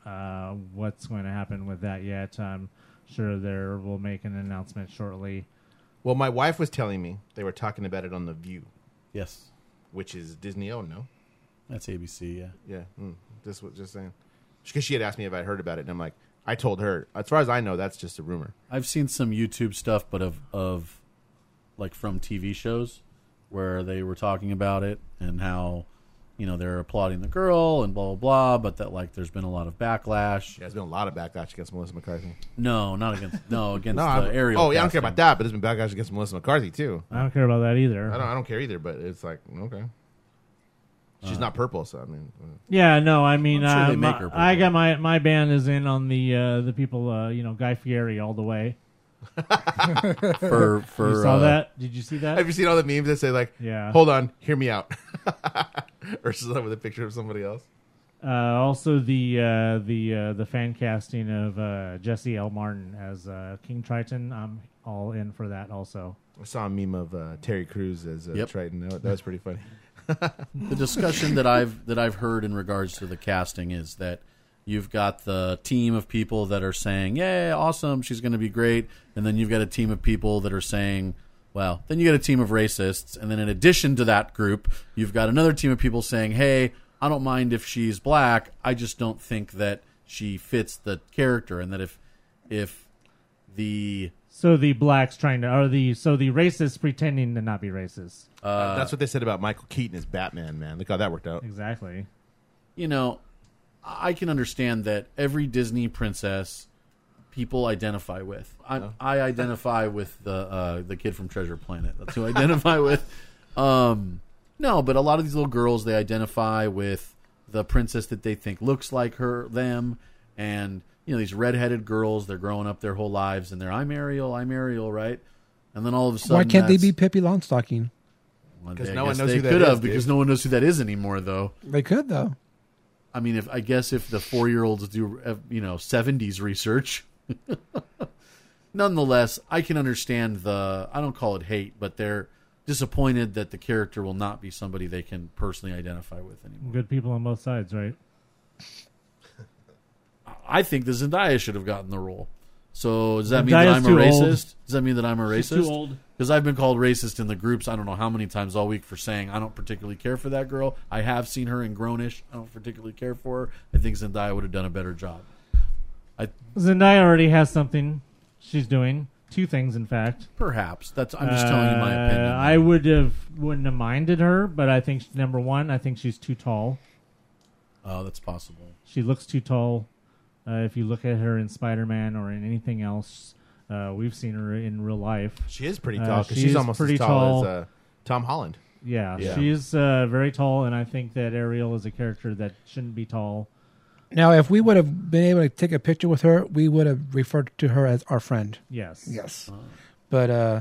uh, what's going to happen with that yet. I'm sure there will make an announcement shortly. Well, my wife was telling me they were talking about it on The View, Yes, which is Disney owned, no? that's ABC. Yeah. Yeah, mm, just was just saying. Because she had asked me if I'd heard about it, and I'm like, I told her, as far as I know, that's just a rumor. I've seen some YouTube stuff, but of of like from TV shows where they were talking about it and how you know they're applauding the girl and blah blah blah, but that like there's been a lot of backlash. Yeah, there's been a lot of backlash against Melissa McCarthy. No, not against no against No, the I'm- Ariel. Oh, yeah, I don't care about that, but there's been backlash against Melissa McCarthy too. I don't care about that either. I don't. I don't care either, but it's like okay. She's not purple, so I mean, uh, Yeah, no, I mean, I'm sure they uh, make my- her I got my my band is in on the uh, the people, uh, you know, Guy Fieri all the way. For for you saw uh, that? Did you see that? have you seen all the memes that say like, Yeah. hold on, hear me out," or something with a picture of somebody else? Uh, also, the uh, the uh, the fan casting of uh, Jesse L. Martin as uh, King Triton. I'm all in for that. Also, I saw a meme of uh, Terry Crews as uh, Yep. Triton. That, that was pretty funny. the discussion that I've that I've heard in regards to the casting is that you've got the team of people that are saying, "Yeah, awesome, she's going to be great," and then you've got a team of people that are saying, "Well," then you got a team of racists, and then in addition to that group, you've got another team of people saying, "Hey, I don't mind if she's black. I just don't think that she fits the character, and that if if the so the blacks trying to, are the so the racists pretending to not be racist. Uh, that's what they said about Michael Keaton as Batman. Man, look how that worked out. Exactly. you know, I can understand that every Disney princess people identify with. I, I identify with the uh, the kid from Treasure Planet. That's who I identify with. Um, no, but a lot of these little girls they identify with the princess that they think looks like her them, and you know these redheaded girls. They're growing up their whole lives, and they're I'm Ariel, I'm Ariel, right? And then all of a sudden, Why can't they be Pippi Longstocking? Well, 'Cause I no one guess knows they who that could is, have because dude. no one knows who that is anymore, though. They could though. I mean, if I guess if the four year olds do uh, you know seventies research, nonetheless, I can understand the I don't call it hate, but they're disappointed that the character will not be somebody they can personally identify with anymore. Good people on both sides, right? I think the Zendaya should have gotten the role. So does that mean that I'm a racist? old. Does that mean that I'm a racist? Because I've been called racist in the groups. I don't know how many times all week for saying I don't particularly care for that girl. I have seen her in Grownish. I don't particularly care for her. I think Zendaya would have done a better job. I Zendaya already has something she's doing. Two things, in fact. perhaps that's. I'm just telling you my Uh, opinion. I would have wouldn't have minded her, but I think number one, I think she's too tall. Oh, that's possible. She looks too tall. Uh, if you look at her in Spider Man or in anything else, uh, we've seen her in real life. She is pretty Uh, tall because she she's almost pretty as tall, tall. as uh, Tom Holland. Yeah, Yeah. she's uh, very tall, and I think that Ariel is a character that shouldn't be tall. Now, if we would have been able to take a picture with her, we would have referred to her as our friend. Yes. Yes. But uh,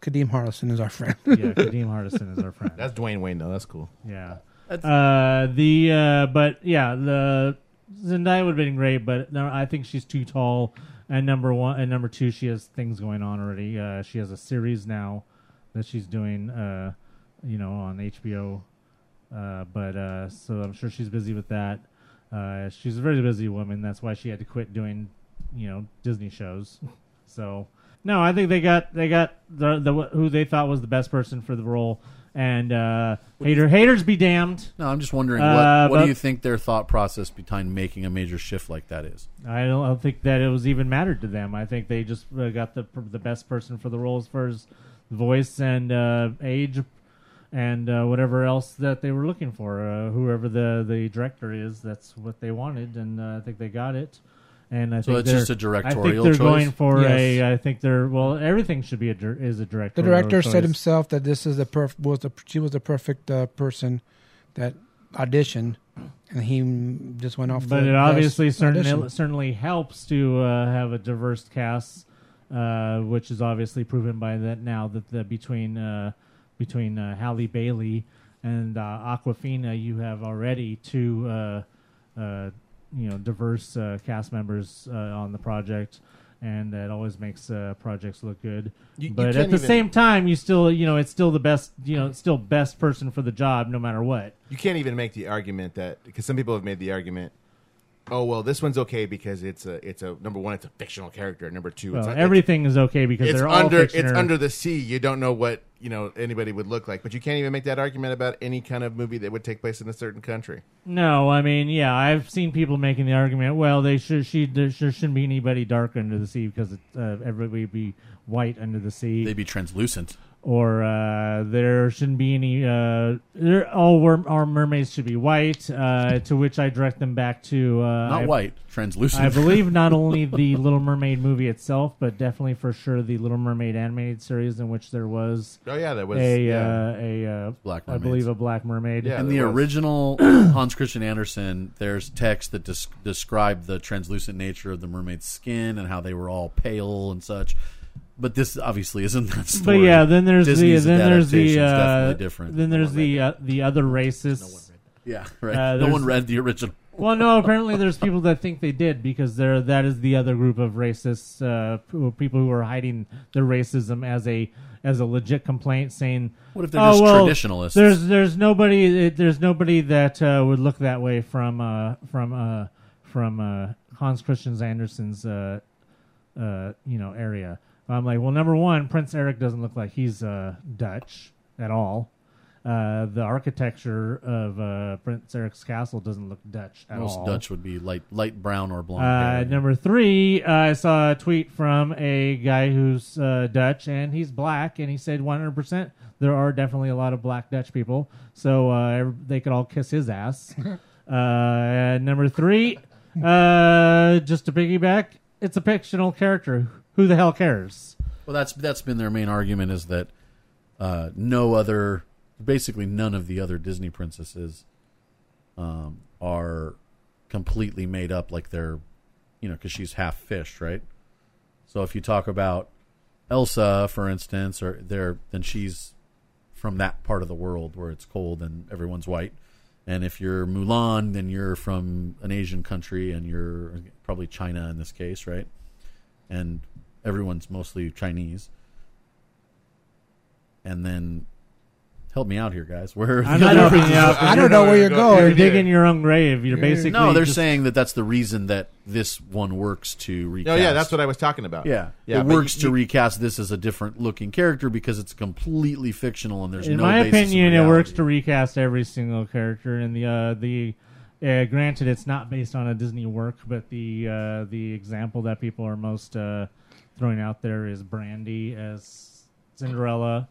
Kadeem Hardison is our friend. Yeah, Kadeem Hardison is our friend. That's Dwayne Wayne though. That's cool. Yeah. That's- Uh, the uh, but yeah, the Zendaya would have been great, but no, I think she's too tall. And number one, and number two, she has things going on already. Uh, she has a series now that she's doing, uh, you know, on HBO. Uh, but uh, so I'm sure she's busy with that. Uh, she's a very busy woman. That's why she had to quit doing, you know, Disney shows. So no, I think they got they got the the who they thought was the best person for the role. And uh, hater haters be damned. No, I'm just wondering Uh, what what but- do you think their thought process behind making a major shift like that is? I don't, I don't think that it was even mattered to them. I think they just uh, got the the best person for the role as far as voice and uh, age and uh, whatever else that they were looking for. Uh, whoever the the director is, that's what they wanted, and uh, I think they got it. And I So think it's just a directorial I think they're choice? going for a. Yes. I think they're well. Everything should be a dir- is a director. the director said himself that this is the perf- was the she was the perfect uh, person that auditioned, and he just went off. but the it obviously best certainly certainly helps to uh, have a diverse cast, uh, which is obviously proven by that now that the between uh, between uh, Halle Bailey and uh, Awkwafina, you have already two uh, uh, you know diverse uh, cast members uh, on the project. and that always makes uh, projects look good. You- you but at the even- same time, you still you know it's still the best you know it's still best person for the job no matter what. You can't even make the argument that because some people have made the argument. Oh well, this one's okay because it's a it's a number one, it's a fictional character. Number two, Well, it's everything is okay because it's they're all under fiction it's under the sea. You don't know what you know anybody would look like, but you can't even make that argument about any kind of movie that would take place in a certain country. No, I mean, yeah, I've seen people making the argument. Well, they should, she, there sure shouldn't be anybody dark under the sea because it, uh, everybody would be white under the sea. They'd be translucent. Or uh, there shouldn't be any. Uh, there, all wor- our mermaids should be white. Uh, to which I direct them back to uh, Not I- white, translucent. I believe not only the Little Mermaid movie itself, but definitely for sure the Little Mermaid animated series in which there was. Oh, yeah, that was- a yeah. uh, a uh, Black I believe a black mermaid. in the original Hans Christian Andersen, there's text that des- described the translucent nature of the mermaid's skin and how they were all pale and such. But this obviously isn't that story. But yeah, then there's Disney's the then there's the uh, different. then there's the uh, the other racists. Yeah, right. Uh, no one read the original. Well, no. Apparently, there's people that think they did because there that is the other group of racists, uh, people who are hiding their racism as a as a legit complaint, saying, What if they're "Oh, just well, traditionalists?" There's there's nobody there's nobody that uh, would look that way from uh, from uh, from uh, Hans Christian Andersen's uh, uh, you know area. I'm like, well, number one, Prince Eric doesn't look like he's uh, Dutch at all. Uh, the architecture of uh, Prince Eric's castle doesn't look Dutch at Most all. Dutch would be light light brown or blonde. Uh, hair. number three, uh, I saw a tweet from a guy who's uh, Dutch and he's black, and he said 100% there are definitely a lot of black Dutch people, so uh, they could all kiss his ass. uh, and number three, uh, just to piggyback, it's a fictional character. Who the hell cares? Well, that's that's been their main argument is that uh, no other, basically none of the other Disney princesses, um, are completely made up like they're, you know, because she's half fish, right? So if you talk about Elsa, for instance, or there, then she's from that part of the world where it's cold and everyone's white. And if you're Mulan, then you're from an Asian country and you're probably China in this case, right? And everyone's mostly Chinese. And then help me out here, guys. Where are the I don't know where you're going. You're digging your own grave. You're basically no. They're just- saying that that's the reason that this one works to recast. Oh yeah, that's what I was talking about. Yeah, yeah. it but works you- to recast this as a different looking character because it's completely fictional and there's in no. my basis opinion, it works to recast every single character. And the uh, the uh, granted, it's not based on a Disney work, but the uh, the example that people are most uh, throwing out there is Brandy as Cinderella.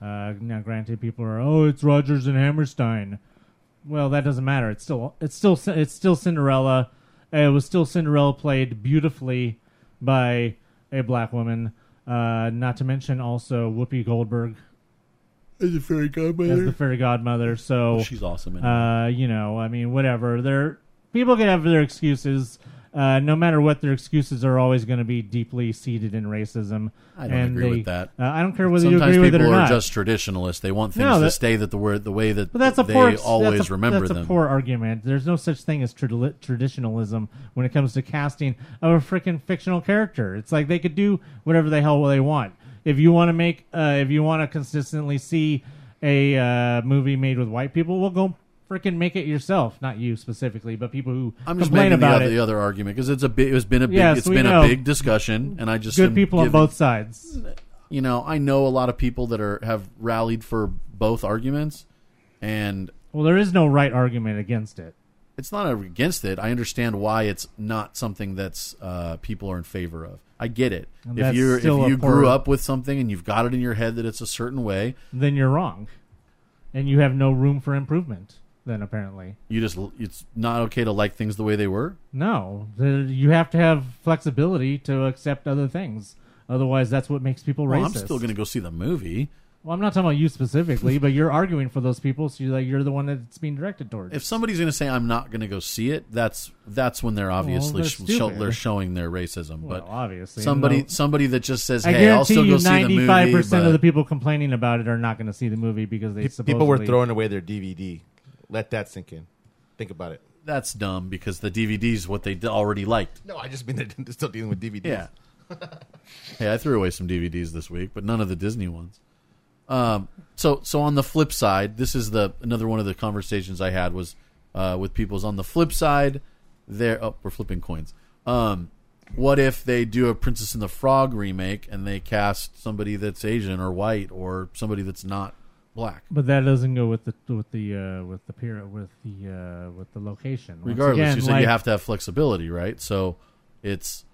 Uh, now, granted, people are oh, it's Rodgers and Hammerstein. Well, that doesn't matter. It's still it's still it's still Cinderella. It was still Cinderella played beautifully by a black woman. Uh, not to mention also Whoopi Goldberg as the fairy godmother. as the fairy godmother. So She's awesome in Uh, you know, I mean, whatever. They're people can have their excuses. Uh, no matter what, their excuses are always going to be deeply seated in racism. I don't agree they- with that. Uh, I don't care whether Sometimes you agree with it or not. Sometimes people are just traditionalists. They want things No, to stay that the word the way that But that's a they poor, always that's a, remember that's them. a poor argument. There's no such thing as tradi- traditionalism when it comes to casting of a freaking fictional character. It's like they could do whatever the hell they want. If you want to make, uh, if you want to consistently see a uh, movie made with white people, well, go freaking make it yourself. Not you specifically, but people who I'm just complain making the about other, it. the other argument because it's a big, it's been a big, Yes, it's we been know. a big discussion, and I just Good am people on giving- both sides. You know, I know a lot of people that are have rallied for both arguments, and Well, there is no right argument against it. it's not against it. I understand why it's not something that's uh, people are in favor of. I get it. And if that's you if still a you poor- grew up with something and you've got it in your head that it's a certain way, Then you're wrong, and you have no room for improvement. Then apparently. you just it's not okay to like things the way they were. No, you have to have flexibility to accept other things. Otherwise, that's what makes people Well, racist. I'm still going to go see the movie. Well, I'm not talking about you specifically, but you're arguing for those people, so you're like you're the one that's being directed towards. If somebody's going to say I'm not going to go see it, that's that's when they're obviously they're sh- show, they're showing their racism. Well, but obviously, somebody no. somebody that just says, "Hey, I'll guarantee still go you, see the movie." ninety-five percent of the people complaining about it are not going to see the movie because they Pe- supposedly people were throwing away their DVD. Let that sink in. Think about it. that's dumb because the DVD's what they d- already liked. No, I just mean they're still dealing with DVDs. Yeah. hey, I threw away some DVDs this week, but none of the Disney ones. Um, so so on the flip side, this is the another one of the conversations I had was uh, with people. Is on the flip side, there. Oh, we're flipping coins. Um, what if they do a Princess and the Frog remake and they cast somebody that's Asian or white or somebody that's not black? But that doesn't go with the with the uh, with the period with the uh, with the location. Once Regardless, again, you said like, you have to have flexibility, right? So it's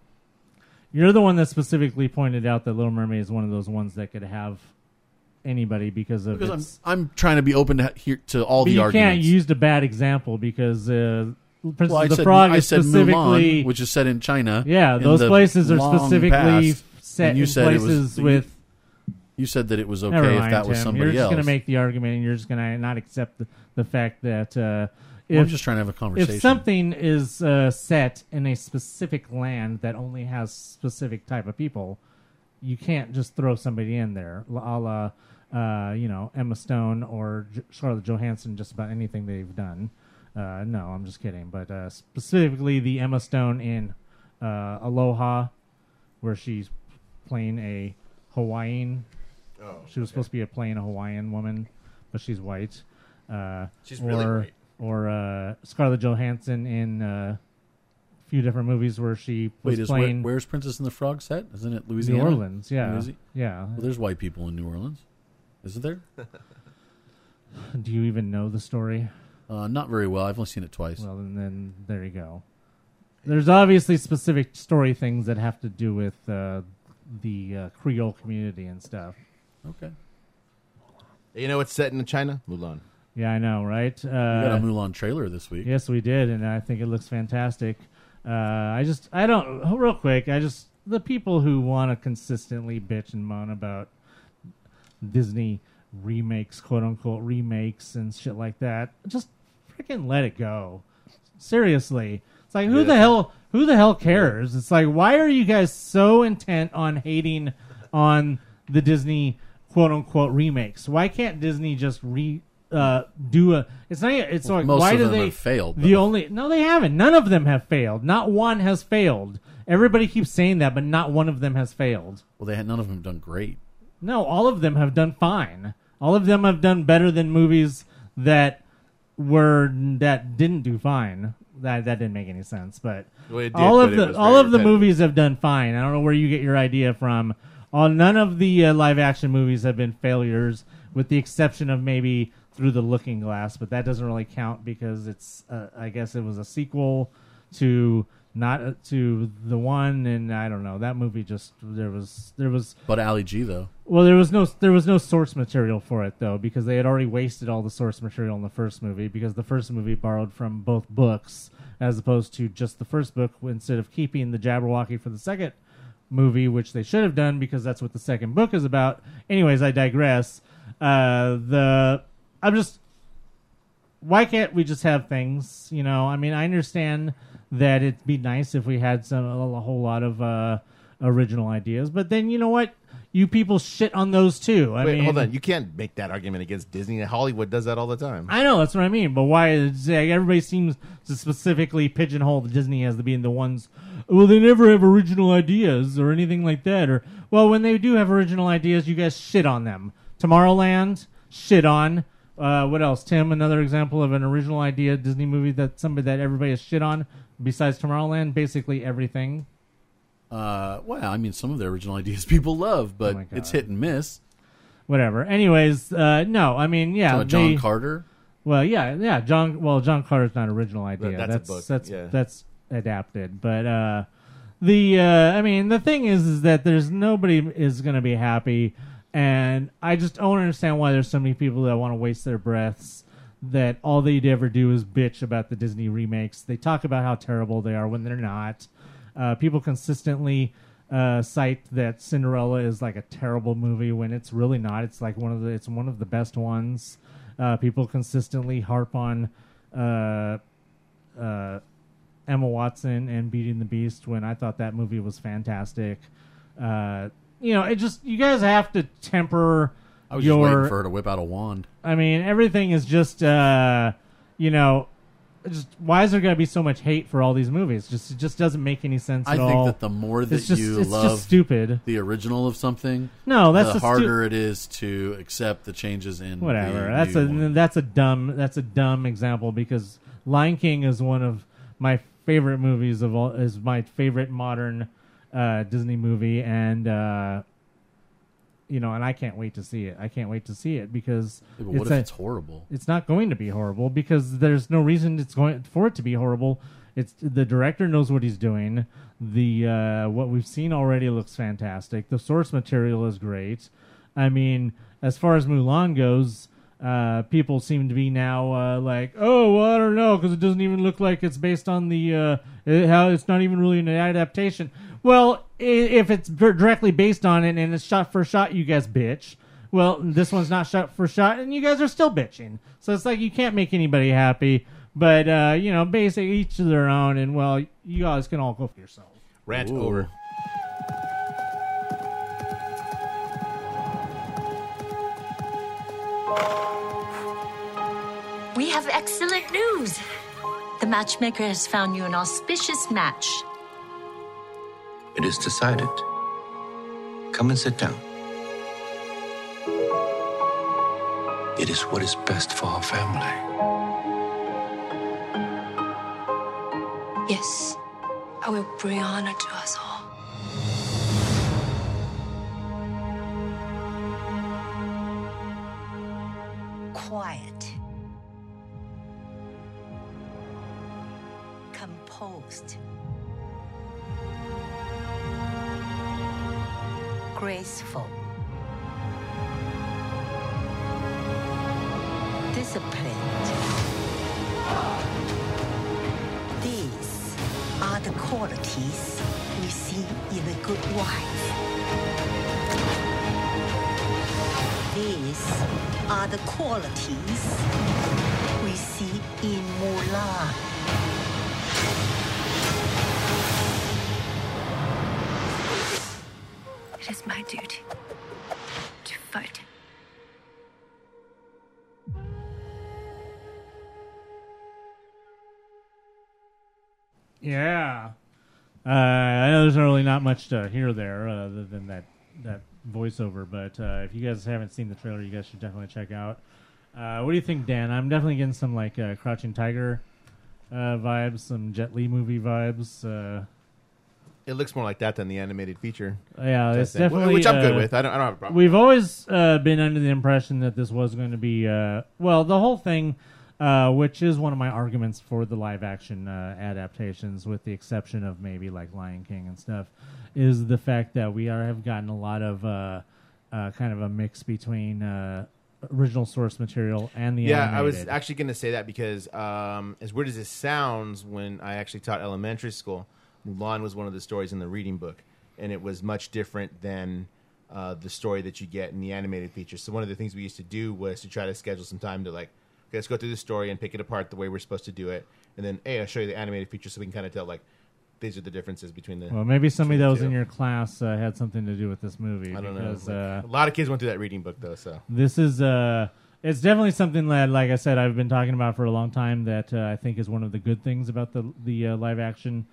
You're the one that specifically pointed out that Little Mermaid is one of those ones that could have anybody because of because I'm. I'm trying to be open to hear to all the you arguments. You can't use a bad example because uh, Princess Well, the said, Frog is said specifically Mulan, which is set in China. Yeah, those places are specifically past, set in it was- places with. You said that it was okay Never if mind, that was Tim. somebody You're just else. going to make the argument, and you're just going to not accept the, the fact that uh, if Well, I'm just trying to have a conversation. If something is uh, set in a specific land that only has specific type of people, you can't just throw somebody in there, a la, uh, you know, Emma Stone or J- Scarlett Johansson. Just about anything they've done. Uh, no, I'm just kidding. But uh, specifically, the Emma Stone in uh, Aloha, where she's playing a Hawaiian. Oh, she was supposed to be a playing a Hawaiian woman, but she's white. Uh, She's or, really white. Or uh, Scarlett Johansson in uh, a few different movies where she was Wait, is where, where's Princess and the Frog set? Isn't it Louisiana? New Orleans. Yeah, Louisi- yeah. Well, there's white people in New Orleans, isn't there? Do you even know the story? Uh, not very well. I've only seen it twice. Well, and then there you go. There's obviously specific story things that have to do with uh, the uh, Creole community and stuff. Okay. You know what's set in China? Mulan. Yeah, I know, right? Uh, we got a Mulan trailer this week. Yes, we did, and I think it looks fantastic. Uh, I just, I don't, oh, real quick, I just, the people who want to consistently bitch and moan about Disney remakes, quote unquote remakes, and shit like that, just freaking let it go. Seriously, it's like who Yeah. the hell, who the hell cares? It's like why are you guys so intent on hating on the Disney quote unquote remakes? Why can't Disney just re uh, do a? It's not. It's Well, like most why of do them they have failed, The though. only no, they haven't. None of them have failed. Not one has failed. Everybody keeps saying that, but not one of them has failed. Well, they had none of them done great. No, all of them have done fine. All of them have done better than movies that were that didn't do fine. That that didn't make any sense, but Well, did, all of but the all of the repetitive. movies have done fine. I don't know where you get your idea from. All none of the uh, live action movies have been failures, with the exception of maybe Through the Looking Glass, but that doesn't really count because it's uh, I guess it was a sequel to not uh, to the one, and I don't know that movie just there was there was But Ali G though. well, there was no there was no source material for it though because they had already wasted all the source material in the first movie because the first movie borrowed from both books as opposed to just the first book instead of keeping the Jabberwocky for the second movie, which they should have done because that's what the second book is about. Anyways, I digress. Uh, the I'm just why can't we just have things? You know, I mean, I understand that it'd be nice if we had some a whole lot of uh, original ideas, but then you know what? You people shit on those too. I Wait, mean, hold on. You can't make that argument against Disney. Hollywood does that all the time. I know that's what I mean, but why? Is, like, everybody seems to specifically pigeonhole the Disney as to being the ones. Well, they never have original ideas or anything like that. Or well, when they do have original ideas, you guys shit on them. Tomorrowland, shit on. Uh, what else, Tim? Another example of an original idea Disney movie that somebody that everybody has shit on besides Tomorrowland. Basically everything. Uh, well, I mean, some of the original ideas people love, but Oh my it's hit and miss. Whatever. Anyways, uh, no, I mean, yeah, Talking about John they- Carter. Well, yeah, yeah. John. Well, John Carter's not an original idea. that's a that's book, that's yeah. that's adapted. But uh, the uh, I mean, the thing is, is that there's nobody is going to be happy, and I just don't understand why there's so many people that want to waste their breaths. That all they ever do is bitch about the Disney remakes. They talk about how terrible they are when they're not. Uh, people consistently uh, cite that Cinderella is like a terrible movie when it's really not. It's like one of the it's one of the best ones. Uh, people consistently harp on uh, uh, Emma Watson and Beauty and the Beast when I thought that movie was fantastic. Uh, you know, it just you guys have to temper I was your just waiting for her to whip out a wand. I mean, everything is just, uh, you know, just why is there going to be so much hate for all these movies? Just it just doesn't make any sense. I at think all. that the more that it's just, you it's love just stupid. the original of something, No, that's the stu- harder it is to accept the changes in Whatever. the That's new a one. that's a dumb that's a dumb example because Lion King is one of my favorite movies of all. Is my favorite modern uh, Disney movie, and uh, you know, and I can't wait to see it. I can't wait to see it because Yeah, but what if a- it's horrible? It's not going to be horrible because there's no reason it's going for it to be horrible. It's the director knows what he's doing. The uh, what we've seen already looks fantastic. The source material is great. I mean, as far as Mulan goes, uh, people seem to be now uh, like, oh, well, I don't know, because it doesn't even look like it's based on the uh, it, how it's not even really an adaptation. Well, i- if it's dir- directly based on it and it's shot for shot, you guys bitch. Well, this one's not shot for shot, and you guys are still bitching. So it's like you can't make anybody happy. But uh, you know, basically each to their own, and well, you guys can all go for yourselves. Rant Ooh. over. We have excellent news. The matchmaker has found you an auspicious match. It is decided. Come and sit down. It is what is best for our family. Yes, I will bring honor to us all. Quiet. Composed. Graceful. Disciplined. These are the qualities we see in a good wife. These are the qualities we see in Mulan. It is my duty to fight. Yeah. Uh, I know there's really not much to hear there uh, other than that that voiceover, but uh, if you guys haven't seen the trailer, you guys should definitely check out. Uh, what do you think, Dan? I'm definitely getting some like uh, Crouching Tiger vibes, some Jet Li movie vibes. It looks more like that than the animated feature. yeah, it's thing. definitely which I'm good uh, with. I don't, I don't have a problem. We've always uh, been under the impression that this was going to be uh, well, the whole thing, uh, which is one of my arguments for the live action uh, adaptations, with the exception of maybe like Lion King and stuff, is the fact that we are have gotten a lot of uh, uh, kind of a mix between uh, original source material and the yeah, I was animated. actually going to say that because um, as weird as it sounds, when I actually taught elementary school, Mulan was one of the stories in the reading book, and it was much different than uh, the story that you get in the animated feature. So one of the things we used to do was to try to schedule some time to like, okay, let's go through the story and pick it apart the way we're supposed to do it, and then hey, I'll show you the animated feature so we can kind of tell like these are the differences between the. well, maybe somebody that was in your class uh, had something to do with this movie. I don't because, know. Uh, a lot of kids went through that reading book though, so This is uh it's definitely something that like I said I've been talking about for a long time that uh, I think is one of the good things about the the uh, live action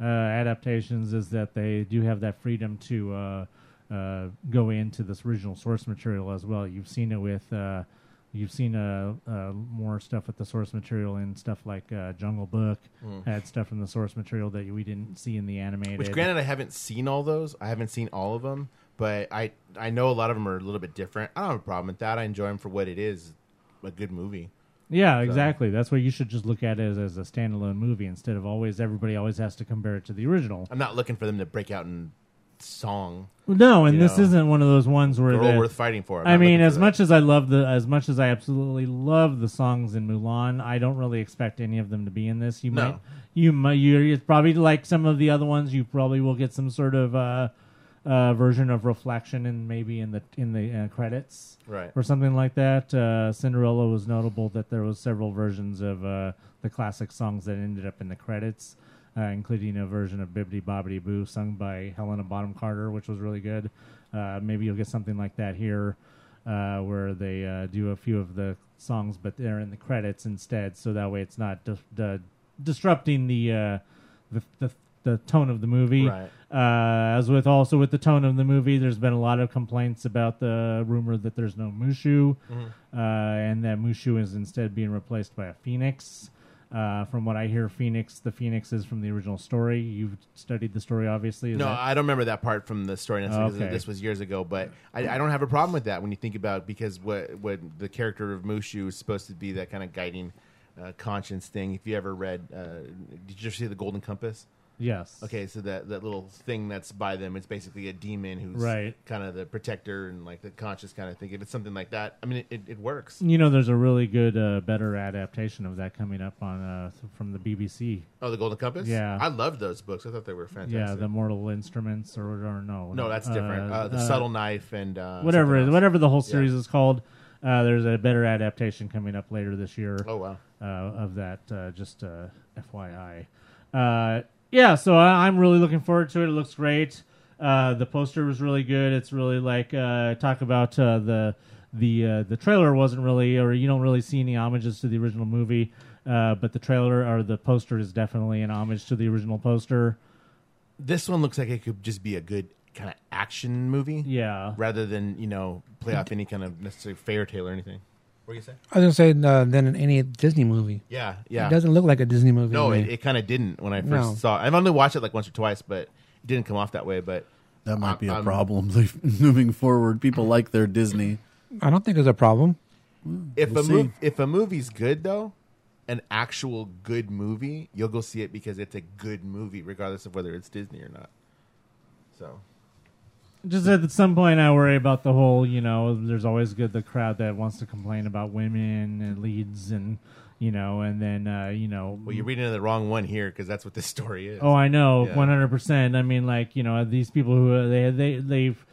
uh, adaptations is that they do have that freedom to uh, uh, go into this original source material as well. You've seen it with uh, you've seen uh, uh, more stuff with the source material and stuff like uh, Jungle Book Mm. had stuff from the source material that we didn't see in the animated. Which, granted, I haven't seen all those. I haven't seen all of them, but I I know a lot of them are a little bit different. I don't have a problem with that. I enjoy them for what it is, a good movie. Yeah, So- exactly. That's why you should just look at it as, as a standalone movie instead of always everybody always has to compare it to the original. I'm not looking for them to break out in song. No, and this know. isn't one of those ones where They're all worth fighting for. I'm I mean, as much as I love the, as much as I absolutely love the songs in Mulan, I don't really expect any of them to be in this. You No. might, you might, you it's probably like some of the other ones. You probably will get some sort of uh, uh, version of reflection and maybe in the in the uh, credits, Right. or something like that. Uh, Cinderella was notable that there was several versions of uh, the classic songs that ended up in the credits. Uh, including a version of Bibbidi Bobbidi Boo sung by Helena Bonham Carter, which was really good. Uh, maybe you'll get something like that here. uh, where they uh, do a few of the songs, but they're in the credits instead, so that way it's not dis- the disrupting the, uh, the the the tone of the movie. Right. Uh, as with also with the tone of the movie, there's been a lot of complaints about the rumor that there's no Mushu, Mhm. uh, and that Mushu is instead being replaced by a Phoenix. Uh, from what I hear, Phoenix, the Phoenix is from the original story. You've studied the story, obviously. Is No, that- I don't remember that part from the story. necessarily, Okay. This was years ago, but I, I don't have a problem with that when you think about because what what the character of Mushu is supposed to be that kind of guiding uh, conscience thing. If you ever read, uh, did you ever see the Golden Compass? Yes. Okay, so that that little thing that's by them, it's basically a demon who's Right. kind of the protector and like the conscious kind of thing. If it's something like that, I mean, it, it, it works. You know, there's a really good, uh, better adaptation of that coming up on uh, from the BBC. Oh, the Golden Compass. Yeah, I loved those books. I thought they were fantastic. Yeah, the Mortal Instruments, or, or no, No, that's different. Uh, the Subtle Knife and, uh, whatever, something else. whatever the whole series is called. Uh, there's a better adaptation coming up later this year. Oh, wow. uh, of that. Uh, just uh, FYI. Uh, yeah, so I, I'm really looking forward to it. It looks great. Uh, the poster was really good. It's really like uh, talk about uh, the the uh, the trailer wasn't really, or you don't really see any homages to the original movie. Uh, but the trailer or the poster is definitely an homage to the original poster. This one looks like it could just be a good kind of action movie. Yeah. Rather than you know play off any kind of necessary fairy tale or anything. What do you say? I was gonna say uh, than in any Disney movie. Yeah, yeah. It doesn't look like a Disney movie. No, to me. it, it kind of didn't when I first No. saw. it. I've only watched it like once or twice, but it didn't come off that way. But That might I'm- be a I'm- problem moving forward. People like their Disney. I don't think it's a problem. If We'll a see. mov- if a movie's good though, an actual good movie, you'll go see it because it's a good movie, regardless of whether it's Disney or not. So Just at some point, I worry about the whole. You know, there's always good the crowd that wants to complain about women and leads, and you know, and then uh, you know, well, you're reading the wrong one here because that's what this story is. Oh, I know, one hundred percent. I mean, like you know, these people who uh, they they they've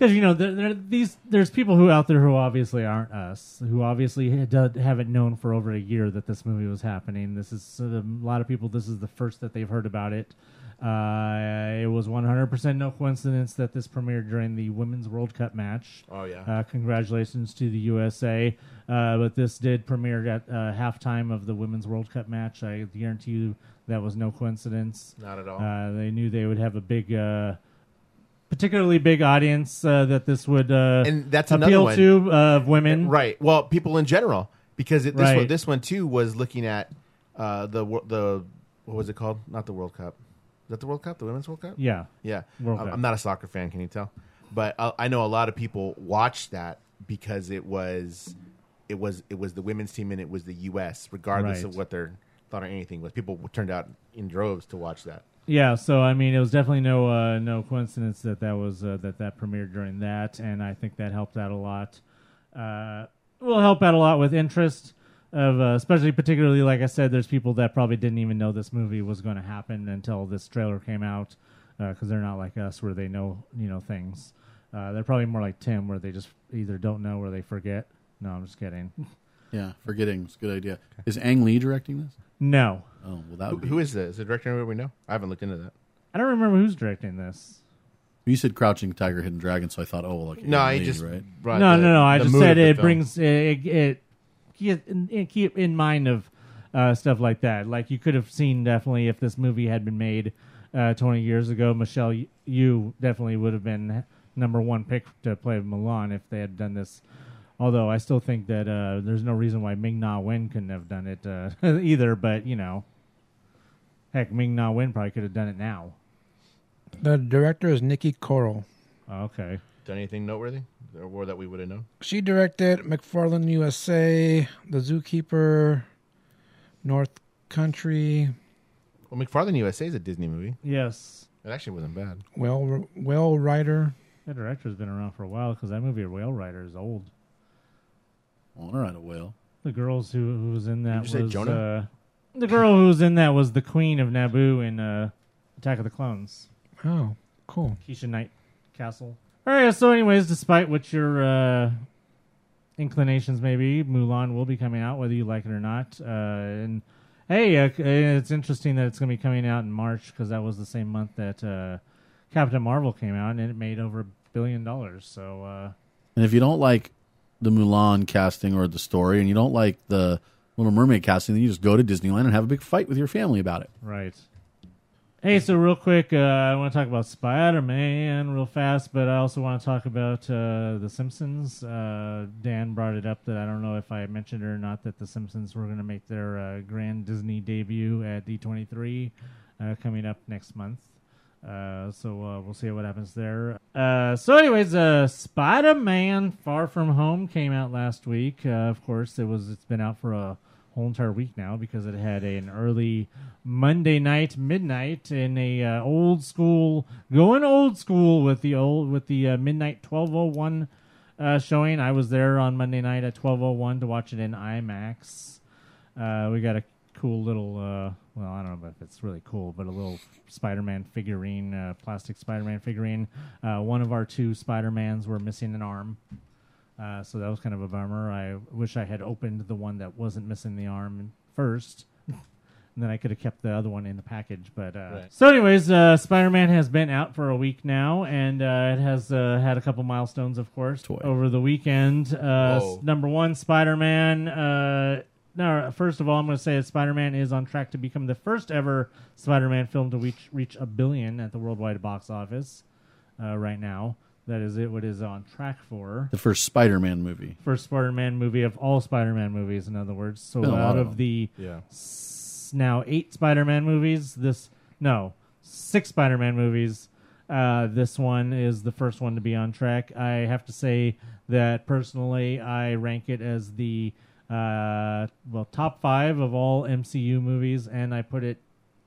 because you know there, there these there's people who out there who obviously aren't us, who obviously haven't known for over a year that this movie was happening. This is a lot of people. This is the first that they've heard about it. Uh, it was 100% no coincidence that this premiered during the Women's World Cup match. Oh, yeah. Uh, congratulations to the USA. Uh, but this did premiere at uh, halftime of the Women's World Cup match. I guarantee you that was no coincidence. Not at all. Uh, they knew they would have a big, uh, particularly big audience uh, that this would uh, and that's appeal to uh, of women. right? Well, people in general, because it, this Right. one, this one too was looking at uh, the the what was it called? Not the World Cup. That the World Cup? The Women's World Cup? Yeah. yeah. World I'm, Cup. I'm not a soccer fan. Can you tell? But I, I know a lot of people watched that because it was it was it was the women's team and it was the U.S. Regardless Right. of what their thought or anything was, people turned out in droves to watch that. Yeah, so I mean, it was definitely no uh, no coincidence that that was uh, that that premiered during that, and I think that helped out a lot. Uh, will help out a lot with interest of, uh, especially particularly like I said, there's people that probably didn't even know this movie was going to happen until this trailer came out because they're not like us where they know you know things. Uh, they're probably more like Tim where they just either don't know or they forget. No, I'm just kidding. Yeah, forgetting is a good idea. Is Ang Lee directing this? No. Oh well, that Who, be. who is this? Is the director anybody we know? I haven't looked into that. I don't remember who's directing this. You said Crouching Tiger, Hidden Dragon, so I thought, oh, well, like No, Ang I Lee, just right. brought no, the- no, no. I just said it film. brings it. it keep in, keep in mind of uh, stuff like that. Like you could have seen definitely if this movie had been made uh, 20 years ago, Michelle Yeoh definitely would have been number one pick to play Mulan if they had done this. Although I still think that uh, there's no reason why Ming Na Wen couldn't have done it uh, either. But you know, heck, Ming Na Wen probably could have done it now. The director is Niki Caro. Okay. Done anything noteworthy or that we would have known? She directed McFarland USA, The Zookeeper, North Country, Well, McFarland USA is a Disney movie. Yes. It actually wasn't bad. Well Whale Rider. That director's been around for a while because that movie, Whale Rider, is old. I want to ride a whale. The girls who who was in that Did you say was Jonah? Uh, the girl who was in that was the queen of Naboo in uh, Attack of the Clones. Oh, cool. Keisha Knight Castle. All right. So, anyways, despite what your uh, inclinations may be, Mulan will be coming out whether you like it or not. Uh, and hey, uh, it's interesting that it's going to be coming out in March because that was the same month that uh, Captain Marvel came out and it made over a billion dollars. So. Uh, And if you don't like the Mulan casting or the story, and you don't like the Little Mermaid casting, then you just go to Disneyland and have a big fight with your family about it. Right. Hey, so real quick, uh, I want to talk about Spider Man real fast, but I also want to talk about uh, The Simpsons. Uh, Dan brought it up that I don't know if I mentioned it or not that The Simpsons were going to make their uh, grand Disney debut at D23 uh, coming up next month. Uh, so we'll see what happens there. So, anyways, Spider Man Far From Home came out last week. Of course, it was. It's been out for a whole entire week now because it had an early Monday night midnight in a uh, old school going old school with the old with the uh, midnight 1201 uh, showing. I was there on Monday night at 1201 to watch it in IMAX. Uh, we got a cool little uh, well, I don't know if it's really cool, but a little Spider-Man figurine, uh, plastic Spider-Man figurine. Uh, one of our two Spider-Mans were missing an arm. Uh, so that was kind of a bummer. I wish I had opened the one that wasn't missing the arm first. and then I could have kept the other one in the package. But uh, Right. so, anyways, uh, Spider-Man has been out for a week now, and uh, it has uh, had a couple milestones, of course, over the weekend. Uh, s- number one, Spider-Man. Uh, no, first of all, I'm going to say that Spider-Man is on track to become the first ever Spider-Man film to reach reach a billion at the worldwide box office. Uh, right now, that is it. What is on track for? The first Spider-Man movie. first Spider-Man movie of all Spider-Man movies. In other words, so Been a lot out of of the Yeah. s- now eight Spider-Man movies, this no six Spider-Man movies. Uh, this one is the first one to be on track. I have to say that personally, I rank it as the uh, well top five of all MCU movies, and I put it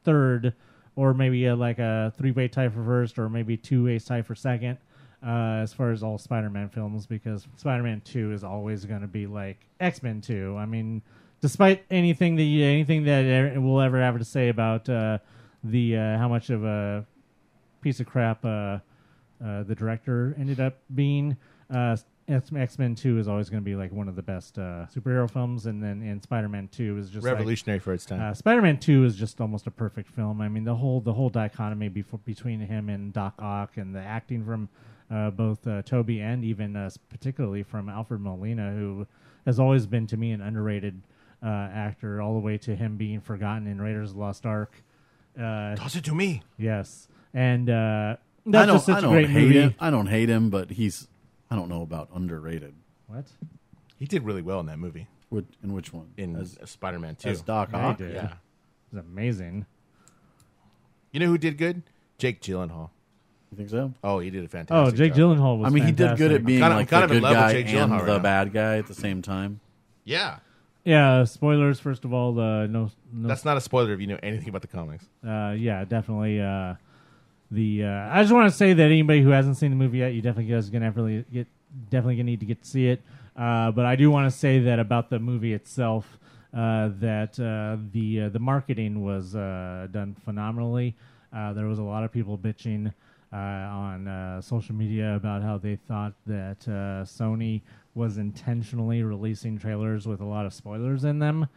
third, or maybe like a three-way tie for first, or maybe two-way tie for second uh, as far as all Spider-Man films because Spider-Man Two is always going to be like X-Men Two. I mean, despite anything that you, anything that we'll ever have to say about uh, the uh, how much of a piece of crap uh, uh, the director ended up being. Uh, X Men Two is always going to be like one of the best uh, superhero films, and then and Spider Man Two is just like- Revolutionary for its time. Uh, Spider Man Two is just almost a perfect film. I mean, the whole the whole dichotomy before, between him and Doc Ock, and the acting from uh, both uh, Tobey and even uh, particularly from Alfred Molina, who has always been to me an underrated uh, actor, all the way to him being forgotten in Raiders of the Lost Ark. Uh, Toss it to me. Yes, and uh, I that's don't, just such I a don't great hate movie. him. I don't hate him, but he's I don't know about underrated. What? He did really well in that movie. Which, in which one? In As- Spider-Man Two. as Doc Yeah, he Ock? did. Yeah. It was amazing. You know who did good? Jake Gyllenhaal. You think so? Oh, he did a fantastic. Oh, Jake job. Gyllenhaal was. I mean, he did good at being kinda- I'm like kind the of good guy Jake and Gyllenhaal right the now. bad guy at the same time. Yeah, Yeah, spoilers. First of all, uh, no, no. that's not a spoiler if you know anything about the comics. Uh, yeah, definitely. Uh, the uh, I just want to say that anybody who hasn't seen the movie yet, you definitely guys gonna have really get definitely gonna need to get to see it. Uh, but I do want to say that about the movie itself, uh, that uh, the uh, the marketing was uh, done phenomenally. Uh, there was a lot of people bitching uh, on uh, social media about how they thought that uh, Sony was intentionally releasing trailers with a lot of spoilers in them.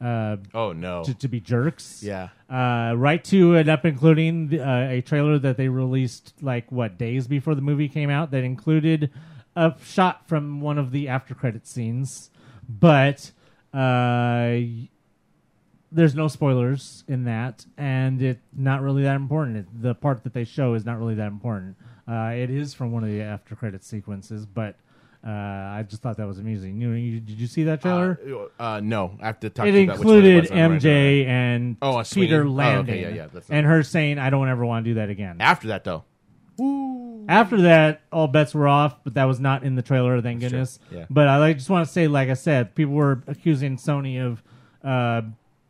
Uh, Oh no. to, to be jerks. Yeah. Uh, right to it up including the, uh, a trailer that they released like what days before the movie came out that included a shot from one of the after credit scenes, but uh, there's no spoilers in that, and it's not really that important. It, the part that they show is not really that important. Uh, it is from one of the after credit sequences, but. Uh, I just thought that was amusing. You, you, did you see that trailer? Uh, uh, no, I have to talk it to you about which included was. MJ down. and Oh, Peter Sweeney? Oh, Landing, okay, yeah, yeah, and her saying, "I don't ever want to do that again." After that, though, After that, all bets were off, but that was not in the trailer, thank That's goodness. Yeah. But I like, just want to say, like I said, people were accusing Sony of uh,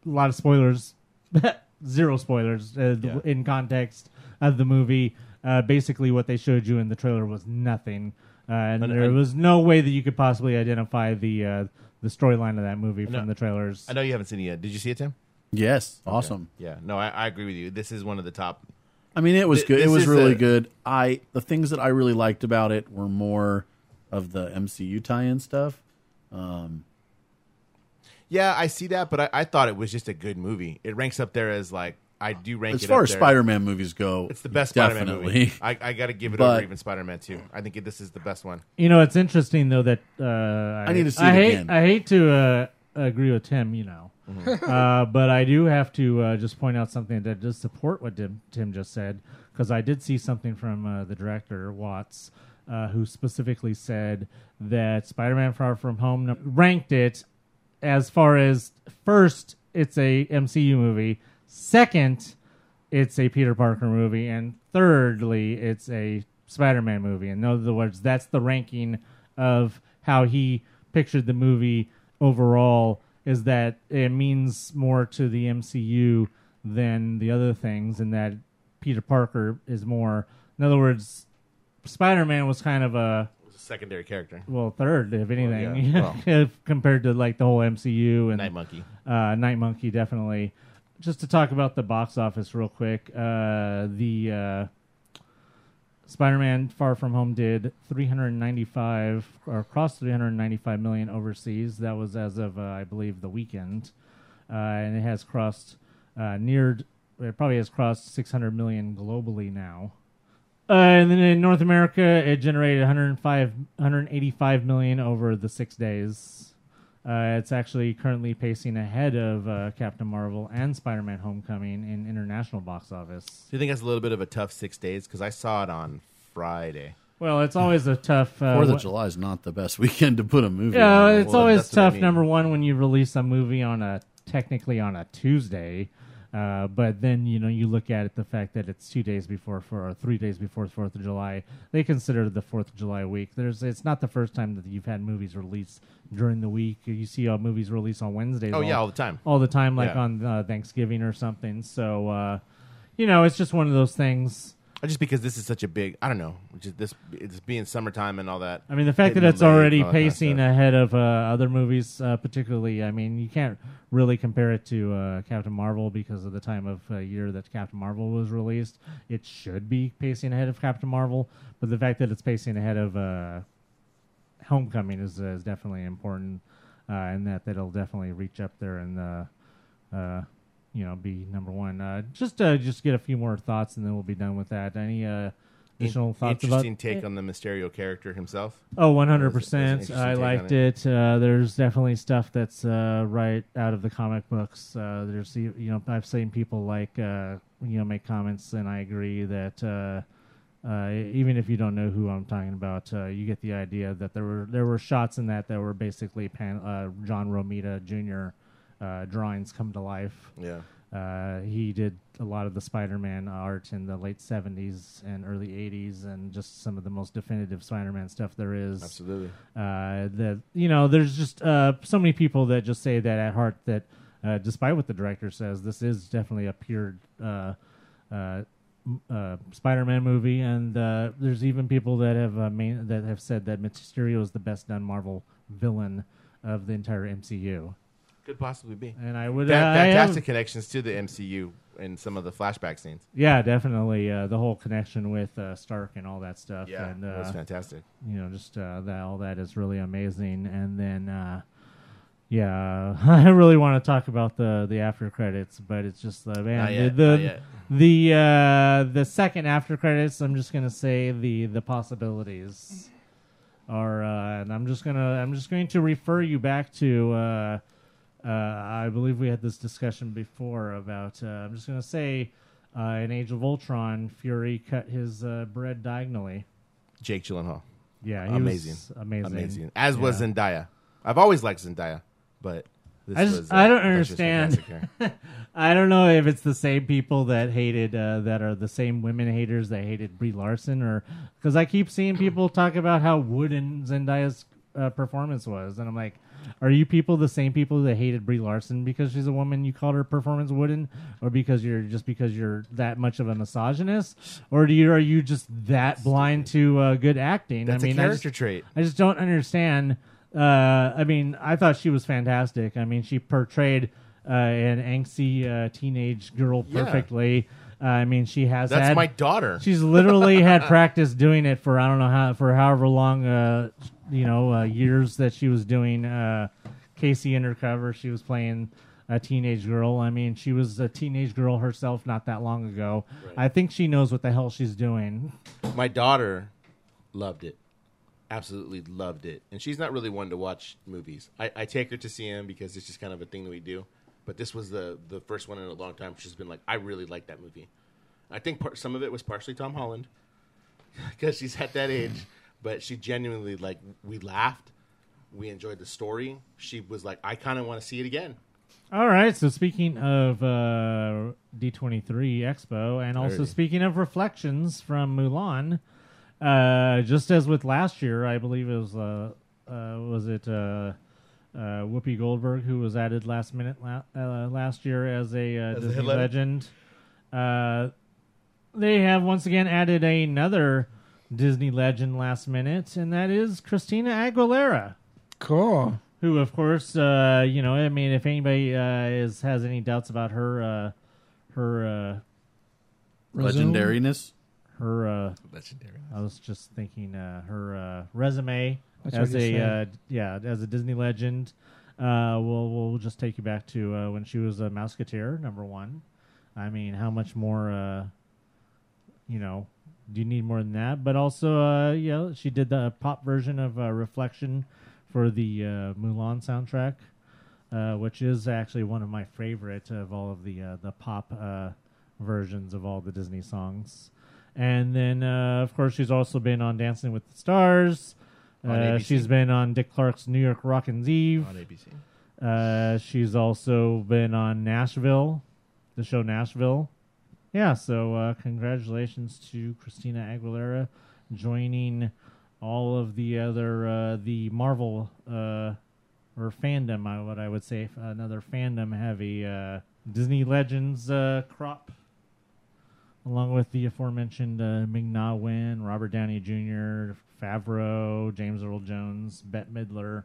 a lot of spoilers, zero spoilers uh, Yeah. in context of the movie. Uh, basically, what they showed you in the trailer was nothing, uh, and, And- there and- was no way that you could possibly identify the uh, the storyline of that movie from the trailers. I know you haven't seen it yet. Did you see it, Tim? Yes, Okay. awesome. Yeah, no, I, I agree with you. This is one of the top. I mean, it was Th- good. It was really the- good. I the things that I really liked about it were more of the MCU tie-in stuff. Um, Yeah, I see that, but I, I thought it was just a good movie. It ranks up there as like I do rank as it far up as. Spider-Man movies go. It's the best definitely. Spider-Man movie. I, I got to give it But- over even Spider-Man 2. I think this is the best one. You know, it's interesting though that uh, I, I need to see I it hate, again. I hate to uh, agree with Tim, you know, Mhm. uh, but I do have to uh, just point out something that does support what Tim, Tim just said because I did see something from uh, the director Watts, uh, who specifically said that Spider-Man: Far From Home ranked it as far as first, it's a MCU movie. Second, it's a Peter Parker movie, and thirdly, it's a Spider-Man movie. In other words, that's the ranking of how he pictured the movie overall. Is that it means more to the MCU than the other things, and that Peter Parker is more. In other words, Spider-Man was kind of a secondary character. well, third, if anything, yeah, well. if compared to like the whole MCU and Night Monkey. Uh, Night Monkey, definitely. Just to talk about the box office real quick, uh, the uh, Spider-Man: Far From Home did 395 or crossed 395 million overseas. That was as of uh, I believe the weekend, uh, and it has crossed uh, neared. It probably has crossed 600 million globally now. Uh, and then in North America, it generated 105, 185 million over the six days. Uh, it's actually currently pacing ahead of uh, Captain Marvel and Spider-Man: Homecoming in international box office. Do you think that's a little bit of a tough six days? Because I saw it on Friday. Well, it's always a tough. Uh, Fourth of July is not the best weekend to put a movie. Yeah, on. it's always tough. Number one, when you release a movie on a technically on a Tuesday, uh, but then you know you look at it the fact that it's two days before for or three days before Fourth of July. They consider the Fourth of July week. There's it's not the first time that you've had movies released during the week. You see uh, movies released on Wednesdays. Oh, yeah, all the time. all the time, like Yeah. on uh, Thanksgiving or something. So uh, you know, it's just one of those things. Just because this is such a big, I don't know, just this it's being summertime and all that. I mean, the fact that it's already all kind of pacing ahead of uh, other movies, uh, particularly, I mean, you can't really compare it to uh, Captain Marvel because of the time of uh, year that Captain Marvel was released. It should be pacing ahead of Captain Marvel, but the fact that it's pacing ahead of uh, Homecoming is, uh, is definitely important, uh, and that that'll definitely reach up there and uh, uh, you know be number one. Uh, just uh, just get a few more thoughts, and then we'll be done with that. Any uh, additional In- thoughts about interesting take on the Mysterio character himself. Oh, one hundred That was- that was an percent. I liked it. Uh, there's definitely stuff that's uh, right out of the comic books. Uh, there's you know I've seen people like uh, you know make comments, and I agree that uh, uh, even if you don't know who I'm talking about, uh, you get the idea that there were there were shots in that that were basically pan, uh, John Romita Jr. Uh, drawings come to life. Yeah. Uh, he did a lot of the Spider-Man art in the late '70s and early '80s, and just some of the most definitive Spider-Man stuff there is. Absolutely. Uh, that you know, there's just uh, so many people that just say that at heart that, uh, despite what the director says, this is definitely a pure uh, uh, uh, Spider-Man movie, and uh, there's even people that have uh, main, that have said that Mysterio is the best done Marvel villain of the entire MCU. Could possibly be. And I would Fa- I have- fantastic connections to the MCU in some of the flashback scenes. Yeah, definitely. Uh, the whole connection with uh, Stark and all that stuff. Yeah, and, it was uh, fantastic. You know, just uh, that all that is really amazing. And then, uh, yeah, I really want to talk about the the after credits, but it's just uh, man, Not yet, the not the the, uh, the second after credits. I'm just gonna say the the possibilities are, uh, and I'm just gonna I'm just going to refer you back to. Uh, I believe we had this discussion before about. Uh, I'm just going to say, uh, in Age of Ultron, Fury cut his uh, bread diagonally. Jake Gyllenhaal. Yeah, he amazing, was amazing. amazing. As was Yeah. Zendaya. I've always liked Zendaya, but this I just was, uh, I don't was understand. I don't know if it's the same people that hated uh, that are the same women haters that hated Brie Larson, or because I keep seeing people talk about how wooden Zendaya's uh, performance was, and I'm like, are you people the same people that hated Brie Larson because she's a woman? You called her performance wooden, or because you're just because you're that much of a misogynist, or do you are you just that blind to uh, good acting? That's I a mean, I character just- trait. I just don't understand. Uh, I mean, I thought she was fantastic. I mean, she portrayed uh, an angsty uh, teenage girl Yeah. perfectly. Uh, I mean, she has. That's had- my daughter. She's literally had practice doing it for I don't know how for however long, uh, you know, uh, years that she was doing uh, K.C. Undercover. She was playing a teenage girl. I mean, she was a teenage girl herself not that long ago. Right. I think she knows what the hell she's doing. My daughter loved it, absolutely loved it, and she's not really one to watch movies. I, I take her to see them because it's just kind of a thing that we do. But this was the the first one in a long time. She's been like, I really like that movie. I think part, some of it was partially Tom Holland because she's at that age, but she genuinely like we laughed, we enjoyed the story. She was like, I kind of want to see it again. All right. So speaking of uh, D23 Expo, and also Alrighty. speaking of reflections from Mulan, uh, just as with last year, I believe it was uh, uh, was it uh, uh, Whoopi Goldberg who was added last minute la- uh, last year as a uh, As Disney legend. Uh, they have once again added another Disney legend last minute, and that is Christina Aguilera Cool. who of course uh, you know i mean if anybody uh, is has any doubts about her uh, her uh, Legendariness. her uh, Legendary. i was just thinking uh, her uh, resume That's as a uh, yeah as a disney legend uh, we'll we'll just take you back to uh, when she was a Mouseketeer, number one. I mean, how much more, uh, you know, do you need more than that? But also, uh, you know, she did the pop version of uh, Reflection for the uh, Mulan soundtrack, uh, which is actually one of my favorite of all of the uh, the pop uh, versions of all the Disney songs. And then, uh, of course, she's also been on Dancing with the Stars. On Uh, ABC. she's been on Dick Clark's New Year's Rockin' Eve. On ABC. Uh, she's also been on Nashville, the show Nashville. Yeah, so uh, congratulations to Christina Aguilera joining all of the other uh, the Marvel uh, or fandom, I, what I would say, another fandom heavy uh, Disney Legends uh, crop, along with the aforementioned uh, Ming Na Wen, Robert Downey Jr., Favreau, James Earl Jones, Bette Midler,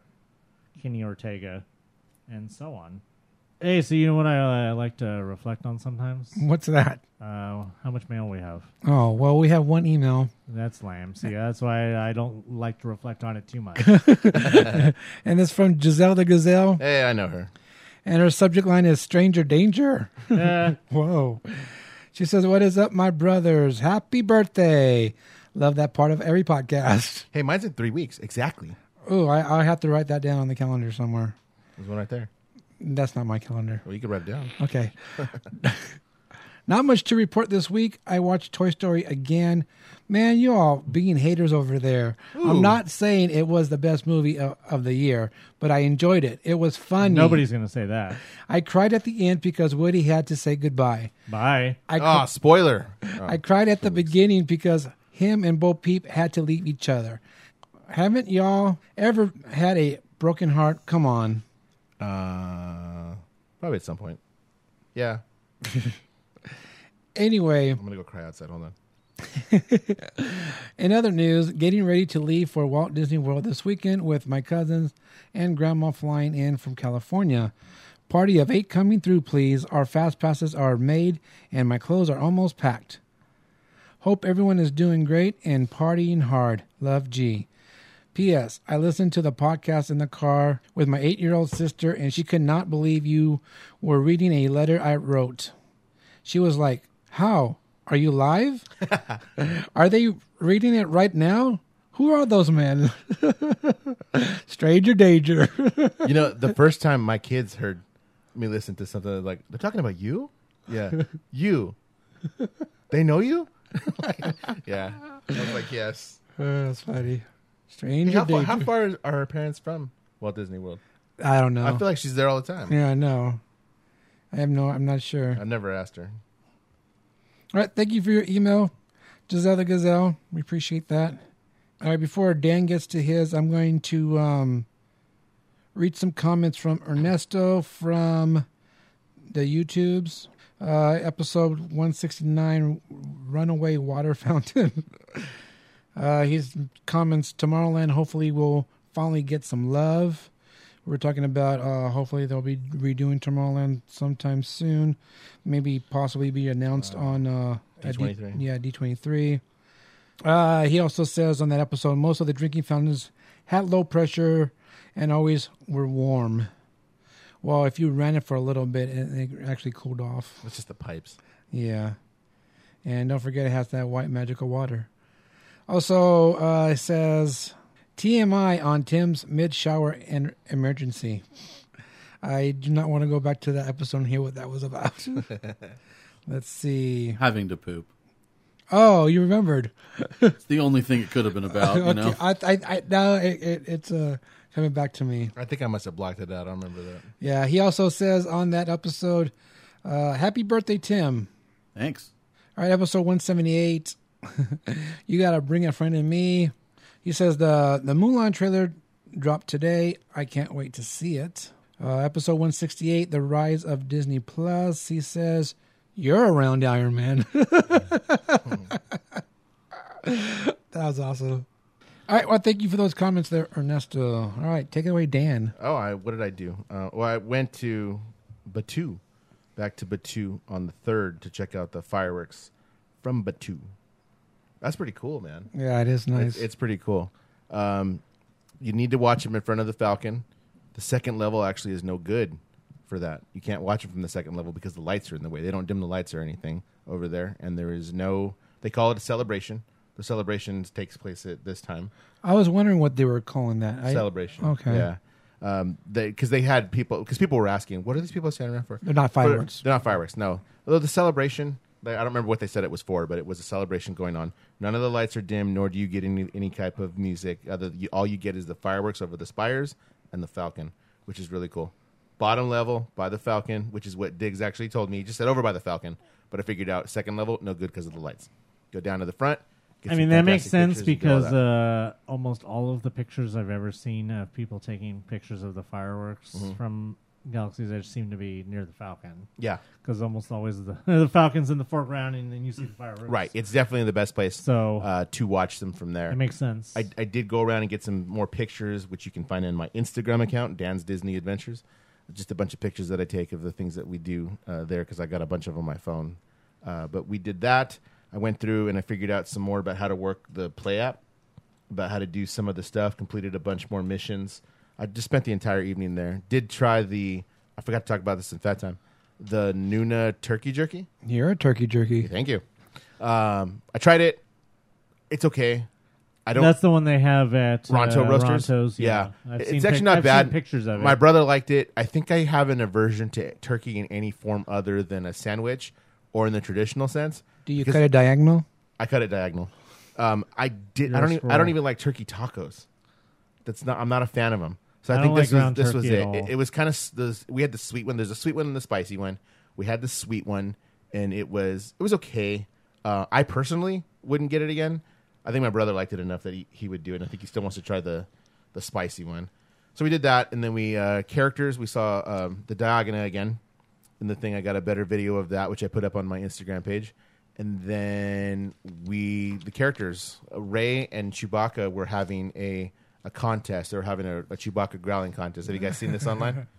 Kenny Ortega, and so on. Hey, so you know what I, I like to reflect on sometimes? What's that? Uh, how much mail we have. Oh well, we have one email, That's lame. See, that's why I don't like to reflect on it too much. and it's from Giselle the Gazelle, Hey, I know her. and her subject line is "Stranger Danger." Uh, Whoa. She says, "What is up, my brothers? Happy birthday! Love that part of every podcast." Hey, mine's in three weeks exactly. Oh, I, I have to write that down on the calendar somewhere. There's one right there. That's not my calendar. Well, you can write it down. Okay. Not much to report this week. I watched Toy Story again. Man, you all being haters over there. I'm not saying it was the best movie of, of the year, but I enjoyed it. It was funny. Nobody's going to say that. I cried at the end because Woody had to say goodbye. Bye. I, Ah, cr- spoiler. I cried at the beginning because him and Bo Peep had to leave each other. Haven't y'all ever had a broken heart? Come on. Uh, probably at some point. Yeah, Anyway, I'm gonna go cry outside. Hold on. In other news, getting ready to leave for Walt Disney World this weekend with my cousins and grandma flying in from California. Party of eight coming through, please. Our fast passes are made and my clothes are almost packed. Hope everyone is doing great and partying hard. Love G. P.S. I listened to the podcast in the car with my eight year old sister and she could not believe you were reading a letter I wrote. She was like, How? Are you live? are they reading it right now? Who are those men? Stranger danger. You know, the first time my kids heard me listen to something like they're talking about you. Yeah, you. They know you. yeah, I was like, yes. Oh, that's funny. Hey, how, far, danger. how far are her parents from Walt Disney World? I don't know. I feel like she's there all the time. yeah, I know. I have no. I'm not sure. I've never asked her. All right, thank you for your email, Giselle the Gazelle. We appreciate that. All right, before Dan gets to his, I'm going to um, read some comments from Ernesto from the YouTubes. Uh, episode 169, Runaway Water Fountain. uh, his comments, Tomorrowland hopefully will finally get some love. We're talking about uh, hopefully they'll be redoing Tomorrowland sometime soon. Maybe possibly be announced on uh, at D- D23. yeah, D23. Uh, he also says on that episode most of the drinking fountains had low pressure and always were warm. Well, if you ran it for a little bit, it, it actually cooled off. It's just the pipes. Yeah. And don't forget it has that white magical water. Also, uh, it says TMI on Tim's mid shower and emergency. I do not want to go back to that episode and hear what that was about. Let's see. Having to poop. Oh, you remembered. It's the only thing it could have been about, you know. I, I, I, now it, it, it's uh, coming back to me. I think I must have blocked it out. I remember that. Yeah, he also says on that episode, uh, "Happy birthday, Tim." Thanks. All right, episode one seventy eight. you gotta bring a friend in me. He says the the Mulan trailer dropped today. I can't wait to see it. Uh, episode one sixty eight, the rise of Disney Plus. He says you're around Iron Man. that was awesome. All right, well, thank you for those comments there, Ernesto. All right, take it away, Dan. Oh, I what did I do? Uh, well, I went to Batuu, back to Batuu on the third to check out the fireworks from Batuu. That's pretty cool, man. Yeah, it is nice. It's, it's pretty cool. Um, you need to watch them in front of the Falcon. The second level actually is no good for that. You can't watch it from the second level because the lights are in the way. They don't dim the lights or anything over there, and there is no. They call it a celebration. The celebration takes place at this time. I was wondering what they were calling that. I- celebration. Okay. Yeah. Um, they because they had people because people were asking, what are these people standing around for? They're not fireworks. they're not fireworks. No. Although the celebration, I don't remember what they said it was for, but it was a celebration going on. None of the lights are dim, nor do you get any any type of music. Other you, all you get is the fireworks over the spires and the Falcon, which is really cool. Bottom level by the Falcon, which is what Diggs actually told me. He just said over by the Falcon, but I figured out second level no good because of the lights. Go down to the front. I mean, that makes sense pictures and do all because uh, almost all of the pictures I've ever seen of people taking pictures of the fireworks Mhm. from Galaxy's Edge seem to be near the Falcon. Yeah. because almost always the the Falcon's in the foreground, and then you see the fireworks. Right. It's definitely the best place So- uh, to watch them from there. It makes sense. I, I did go around and get some more pictures, which you can find in my Instagram account, Dan's Disney Adventures. Just a bunch of pictures that I take of the things that we do uh, there because I got a bunch of them on my phone. Uh, but we did that. I went through and I figured out some more about how to work the Play app, about how to do some of the stuff, completed a bunch more missions. I just spent the entire evening there. Did try the, I forgot to talk about this in Fat Time, the Nuna turkey jerky. You're a turkey jerky. Thank you. Um, I tried it. It's okay. I don't. That's the one they have at Ronto uh, Roasters. Ronto's, yeah. I've it's seen actually pic- not I've bad. seen pictures of it. My brother liked it. I think I have an aversion to turkey in any form other than a sandwich or in the traditional sense. Do you Because cut it diagonal? I cut it diagonal. Um, I did. You're I a don't. Even, I squirrel. don't even like turkey tacos. That's not. I'm not a fan of them. So I, I think this like was this was it. it. It was kind of the. We had the sweet one. There's a sweet one and the spicy one. We had the sweet one, and it was it was okay. Uh, I personally wouldn't get it again. I think my brother liked it enough that he, he would do it. And I think he still wants to try the the spicy one. So we did that, and then we uh, characters. We saw um, the Dianoga again in the thing. I got a better video of that, which I put up on my Instagram page. And then we, the characters, Rey and Chewbacca were having a, a contest. They were having a, a Chewbacca growling contest. Have you guys seen this online?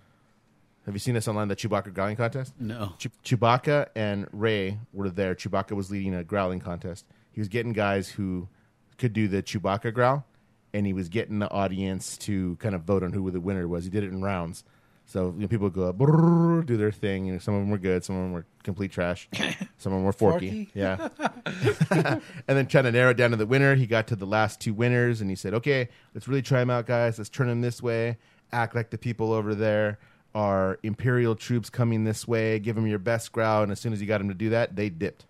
Have you seen this online, the Chewbacca growling contest? No. Chew- Chewbacca and Rey were there. Chewbacca was leading a growling contest. He was getting guys who could do the Chewbacca growl, and he was getting the audience to kind of vote on who the winner was. He did it in rounds. So you know, people would go up, "Brrr," do their thing. You know, some of them were good, some of them were complete trash, some of them were forky. Forky? Yeah. and then trying to narrow it down to the winner, he got to the last two winners, and he said, "Okay, let's really try them out, guys. Let's turn them this way. Act like the people over there are Imperial troops coming this way. Give them your best growl." And as soon as he got them to do that, they dipped.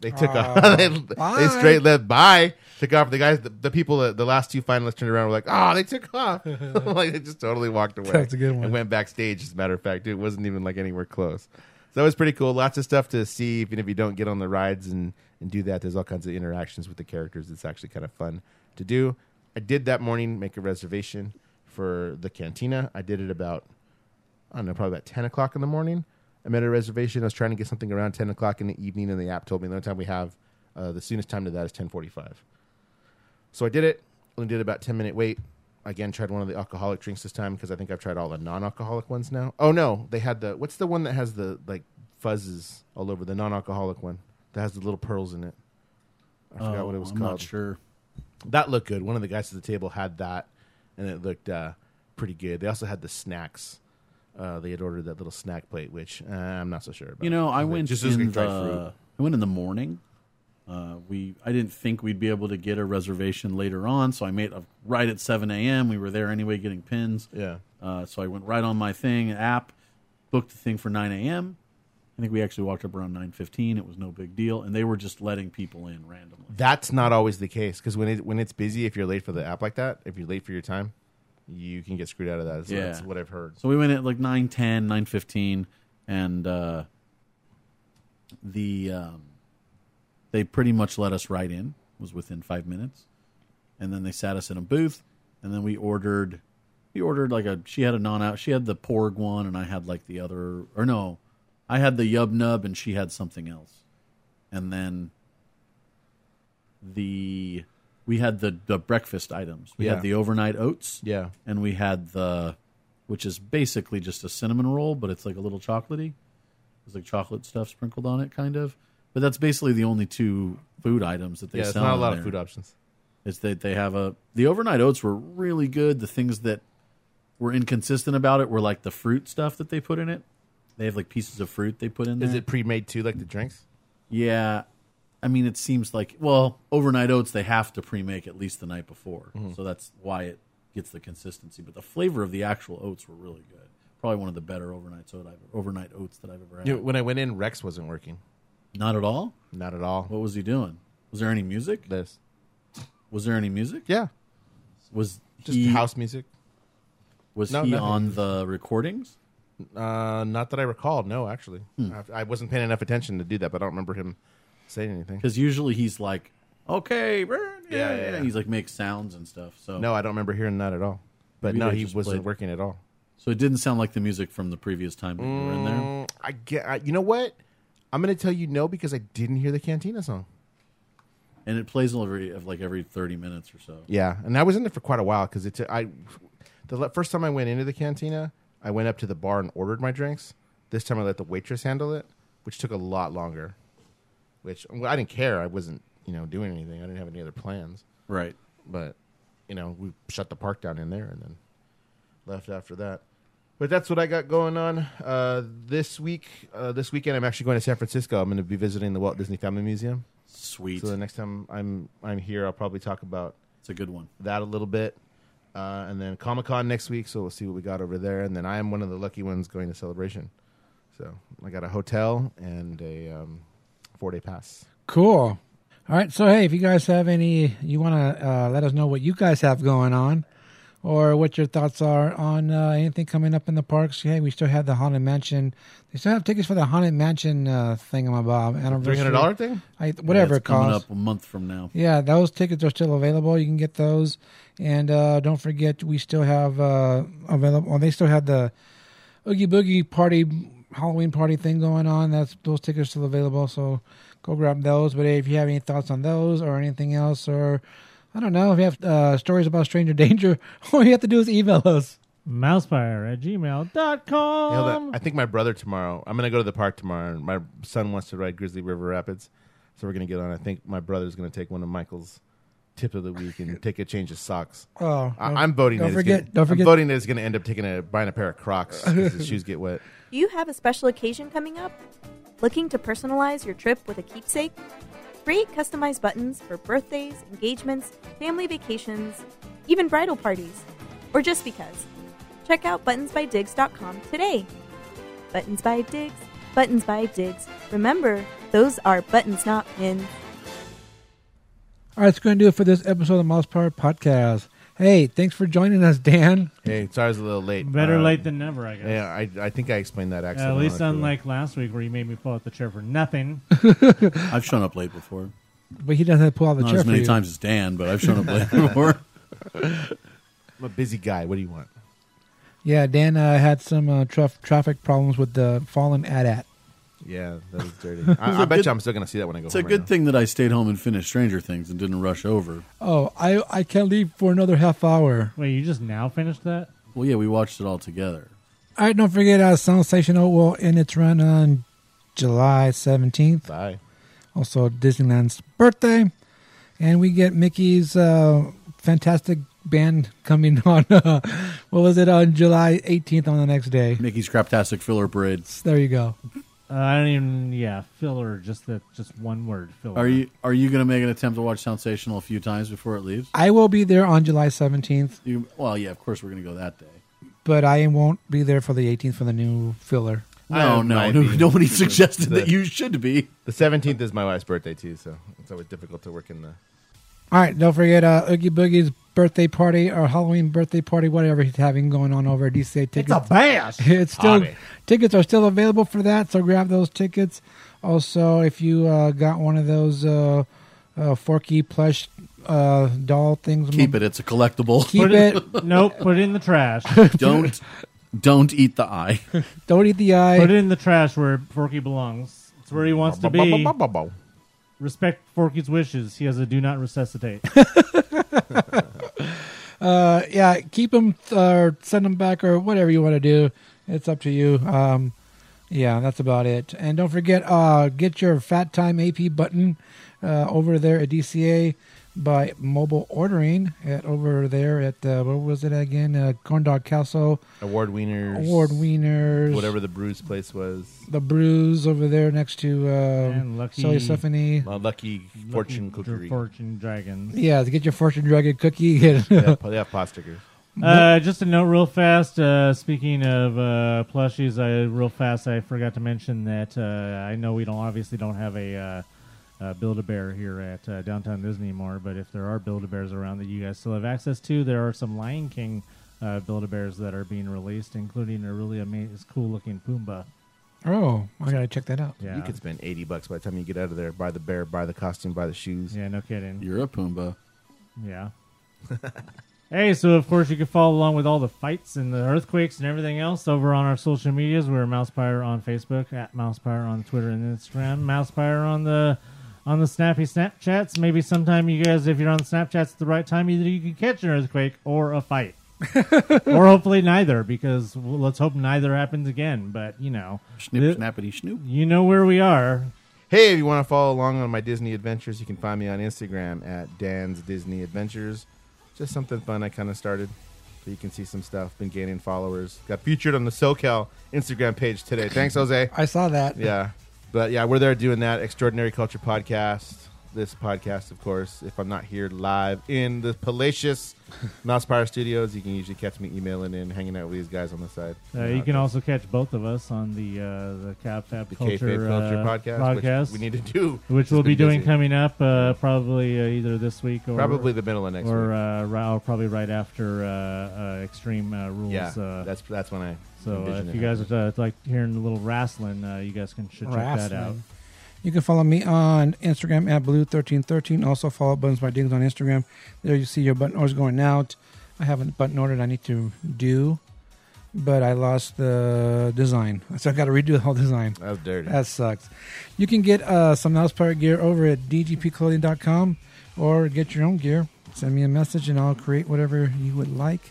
They took Aw, off. they, they straight left by. Took off. The guys, the, the people, the, the last two finalists turned around. Were like, "Oh, they took off!" like they just totally walked away. That's a good one. And went backstage. As a matter of fact, it wasn't even like anywhere close. So that was pretty cool. Lots of stuff to see. Even if you don't get on the rides and and do that, there's all kinds of interactions with the characters. It's actually kind of fun to do. I did that morning make a reservation for the cantina. I did it about I don't know, probably about ten o'clock in the morning. I made a reservation. I was trying to get something around ten o'clock in the evening, and the app told me the only time we have uh, the soonest time to that is ten forty-five. So I did it. Only did about ten minute wait. Again, tried one of the alcoholic drinks this time because I think I've tried all the non-alcoholic ones now. Oh no, they had the what's the one that has the like fuzzes all over the non-alcoholic one that has the little pearls in it. I forgot Oh, what it was I'm called. not sure. That looked good. One of the guys at the table had that, and it looked uh, pretty good. They also had the snacks. Uh, they had ordered that little snack plate, which uh, I'm not so sure about. You know, I It went just in the, fruit. I went in the morning. Uh, we I didn't think we'd be able to get a reservation later on, so I made a, right at seven a.m. We were there anyway, getting pins. Yeah. Uh, so I went right on my thing app, booked the thing for nine a.m. I think we actually walked up around nine fifteen. It was no big deal, and they were just letting people in randomly. That's not always the case because when it when it's busy, if you're late for the app like that, if you're late for your time, you can get screwed out of that. So That's what I've heard. So we went at like 9, 10, 9, 15, and uh, the um, they pretty much let us right in. It was within five minutes, and then they sat us in a booth, and then we ordered. We ordered like a. She had a non out. She had the porg one, and I had like the other. Or no, I had the yub nub, and she had something else, and then the we had the the breakfast items. We Yeah. had the overnight oats. Yeah. And we had the which is basically just a cinnamon roll, but it's like a little chocolatey. It's like chocolate stuff sprinkled on it, kind of. But that's basically the only two food items that they Yeah, sell. not a lot of food options. It's that they have a the overnight oats were really good. The things that were inconsistent about it were like the fruit stuff that they put in it. They have like pieces of fruit they put in there. Is it pre-made too, like the drinks? Yeah. I mean, it seems like, well, overnight oats, they have to pre make at least the night before. Mhm. So that's why it gets the consistency. But the flavor of the actual oats were really good. Probably one of the better overnight, oat I've, overnight oats that I've ever had. You know, when I went in, Rex wasn't working. Not at all? Not at all. What was he doing? Was there any music? This. Was there any music? Yeah. Was Just he, house music. Was No, he nothing. on the recordings? Uh, not that I recall. No, actually, Hmm. I, I wasn't paying enough attention to do that, but I don't remember him saying anything. Because usually he's like, okay, yeah, Yeah, yeah, yeah, yeah. He's like makes sounds and stuff. So No, I don't remember hearing that at all. But Maybe no, they he just wasn't played- working at all. So it didn't sound like the music from the previous time that you were in there. Mm, I get. I, you know what? I'm going to tell you no because I didn't hear the Cantina song. And it plays every of like every thirty minutes or so. Yeah, and I was in there for quite a while because it's I. The first time I went into the cantina, I went up to the bar and ordered my drinks. This time I let the waitress handle it, which took a lot longer. Which well, I didn't care. I wasn't you know doing anything. I didn't have any other plans. Right. But you know we shut the park down in there and then left after that. But that's what I got going on uh, this week. Uh, this weekend, I'm actually going to San Francisco. I'm going to be visiting the Walt Disney Family Museum. Sweet. So the next time I'm I'm here, I'll probably talk about it's a good one that a little bit, uh, and then Comic Con next week. So we'll see what we got over there. And then I am one of the lucky ones going to Celebration. So I got a hotel and a um, four day pass. Cool. All right. So, hey, if you guys have any, you want to uh, let us know what you guys have going on or what your thoughts are on uh, anything coming up in the parks. Hey, we still have the Haunted Mansion. They still have tickets for the Haunted Mansion uh, thingamabob. anniversary. $300 thing? I, whatever Yeah, it it's coming up a month from now. Yeah, those tickets are still available. You can get those, and uh, don't forget we still have uh, available. Well, they still have the Oogie Boogie party, Halloween party thing going on. That's those tickets still available. So go grab those. But hey, if you have any thoughts on those or anything else, or I don't know, if you have uh, stories about stranger danger, all you have to do is email us. Mousepire at gmail.com. You know I think my brother tomorrow. I'm going to go to the park tomorrow, and my son wants to ride Grizzly River Rapids, so we're going to get on. I think my brother's going to take one of Michael's tip of the week and take a change of socks. Oh, I, I'm voting. don't that forget- Gonna, don't forget- I'm voting that he's going to end up taking a buying a pair of Crocs because his shoes get wet. Do you have a special occasion coming up? Looking to personalize your trip with a keepsake? Create customized buttons for birthdays, engagements, family vacations, even bridal parties, or just because. Check out buttonsbydigs.com today. Buttons by Digs, Buttons by Digs. Remember, those are buttons, not pins. All right, that's going to do it for this episode of the Mousepire Podcast. Hey, thanks for joining us, Dan. Hey, sorry I was a little late. Better Uh, late than never, I guess. Yeah, I, I think I explained that actually. at least unlike last week where you made me pull out the chair for nothing. I've shown up late before. But he doesn't have to pull out the Not chair as for many you. times as Dan, but I've shown up late before. I'm a busy guy. What do you want? Yeah, Dan uh, had some uh, traf- traffic problems with the fallen AT-AT. Yeah, that was dirty. I, I bet you I'm still going to see that when I go It's a home. good thing that I stayed home and finished Stranger Things and didn't rush over. Oh, I I can't leave for another half hour. Wait, you just now finished that? Well, yeah, we watched it all together. All right, don't forget uh, Soundsational will end its run on July 17th. Bye. Also, Disneyland's birthday. And we get Mickey's uh, fantastic band coming on. Uh, What was it on July 18th on the next day? Mickey's Craptastic Filler Parade. There you go. Uh, I don't even. Yeah, filler. Just that. Just one word. Filler. Are you are you going to make an attempt to watch Soundsational a few times before it leaves? I will be there on July 17th, You, well, yeah, of course we're going to go that day. but I won't be there for the 18th for the new filler. No, I no, might no be. nobody suggested The- that you should be. The seventeenth is my wife's birthday too, so it's always difficult to work in the. All right, don't forget uh, Oogie Boogie's birthday party or Halloween birthday party, whatever he's having going on over at DCA Tickets. It's a bash. It's still Hobby. tickets are still available for that, so grab those tickets. Also, if you uh, got one of those uh, uh, Forky plush uh, doll things, Keep it. It's a collectible. Keep Put it. Nope. Put it in the trash. don't don't eat the eye. Don't eat the eye. Put it in the trash where Forky belongs. It's where he wants to be. Respect Forky's wishes. He has a do not resuscitate. uh, yeah, keep them or send him back or whatever you want to do. It's up to you. Um, yeah, that's about it. And don't forget, uh, get your Fat Time AP button uh, over there at DCA by mobile ordering at over there at uh, what was it again? Uh, Corn Dog Castle Award wieners. Award Wieners. Whatever the Bruce place was. The Brews over there next to uh, And Lucky- Soy Stephanie. Uh, Lucky Fortune Cookery. Fortune Dragons. Yeah, to get your Fortune Dragon cookie. they, have, they have pot stickers. Uh, just a note, real fast. Uh, speaking of uh, plushies, I real fast. I forgot to mention that uh, I know we don't obviously don't have a uh, Build a Bear here at uh, Downtown Disney anymore, but if there are Build a Bears around that you guys still have access to, there are some Lion King uh, Build a Bears that are being released, including a really amazing, cool looking Pumbaa. oh, I gotta check that out. Yeah, You could spend eighty bucks by the time you get out of there. Buy the bear, buy the costume, buy the shoes. yeah, no kidding. You're a Pumbaa. Yeah. hey, so of course you can follow along with all the fights and the earthquakes and everything else over on our social medias. We're Mousepire on Facebook, at Mousepire on Twitter and Instagram, Mousepire on the on the snappy Snapchats. Maybe sometime you guys, if you're on Snapchats at the right time, either you can catch an earthquake or a fight. or hopefully neither, because well, let's hope neither happens again. But you know, Snip, Th- snappity, snoop. you know where we are. Hey, if you want to follow along on my Disney adventures, you can find me on Instagram at Dan's Disney Adventures. Just something fun I kind of started. So you can see some stuff. Been gaining followers. Got featured on the SoCal Instagram page today. Thanks, Jose. I saw that. Yeah. But yeah, we're there doing that. Extraordinary Culture Podcast. This podcast, of course. If I'm not here live in the palatious Mousepire Studios, you can usually catch me emailing in, hanging out with these guys on the side. Uh, you can also catch both of us on the uh, the Cap Fab The Culture, Culture uh, podcast, which podcast, we need to do. which It's we'll be doing busy. coming up uh, probably uh, either this week or Probably the middle of next or, week. Uh, ri- or probably right after uh, uh, Extreme uh, Rules. Yeah, uh, that's that's when I. so uh, if you guys happening. uh, like hearing a little wrestling, uh, you guys can should check that out. You can follow me on Instagram at blue1313. Also follow Buttons by Digs on Instagram. There you see your button orders going out. I have a button order that I need to do, but I lost the design. So I got to redo the whole design. That was dirty. That sucks. You can get uh, some Mousepire gear over at dgpclothing.com or get your own gear. Send me a message and I'll create whatever you would like.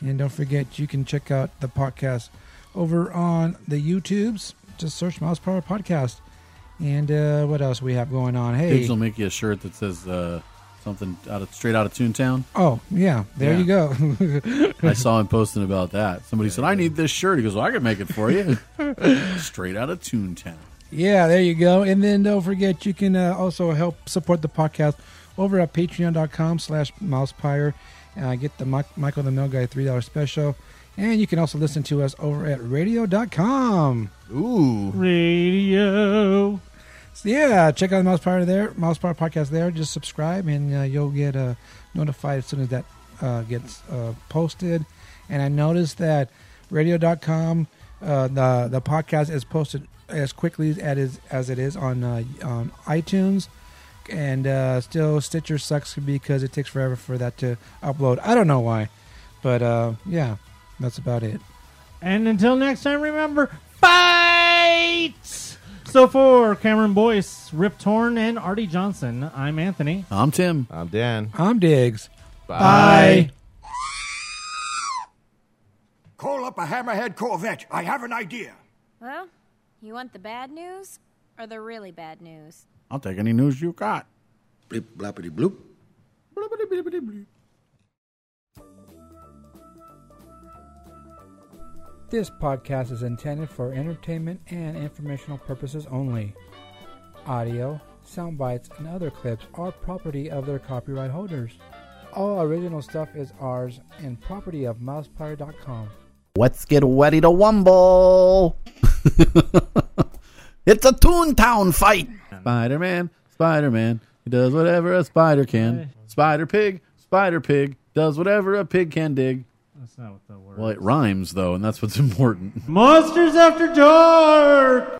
And don't forget, you can check out the podcast over on the YouTubes. Just search Mousepire Podcast. And uh, what else we have going on? Hey, Diggs will make you a shirt that says uh, something out of straight out of Toontown. oh yeah, there you go. I saw him posting about that. Somebody said, "I need this shirt." He goes, "Well, I can make it for you." straight out of Toontown. Yeah, there you go. And then don't forget, you can uh, also help support the podcast over at patreon.com slash mousepire. Uh, get the Mi- Michael the Mail Guy $3 special. And you can also listen to us over at radio.com. Ooh. Radio. So yeah, check out the Mousepire there, Mousepire podcast there. Just subscribe and uh, you'll get uh, notified as soon as that uh, gets uh, posted. And I noticed that radio.com, uh, the the podcast is posted as quickly as it is, as it is on uh, on iTunes. And uh, still, Stitcher sucks because it takes forever for that to upload. I don't know why, but uh, yeah, that's about it. And until next time, remember, fight! So for Cameron Boyce, Rip Torn, and Arte Johnson, I'm Anthony. I'm Tim. I'm Dan. I'm Diggs. Bye. Call up a Hammerhead Corvette. I have an idea. Well, you want the bad news or the really bad news? I'll take any news you got. Blip, blappity, bloop. This podcast is intended for entertainment and informational purposes only. Audio, sound bites, and other clips are property of their copyright holders. All original stuff is ours and property of Mousepire.com. Let's get ready to wumble. it's a Toontown fight. Spider Man, Spider Man, he does whatever a spider can. Spider Pig, Spider Pig does whatever a pig can dig. That's not what the word Well, it rhymes though, and that's what's important. Monsters After Dark!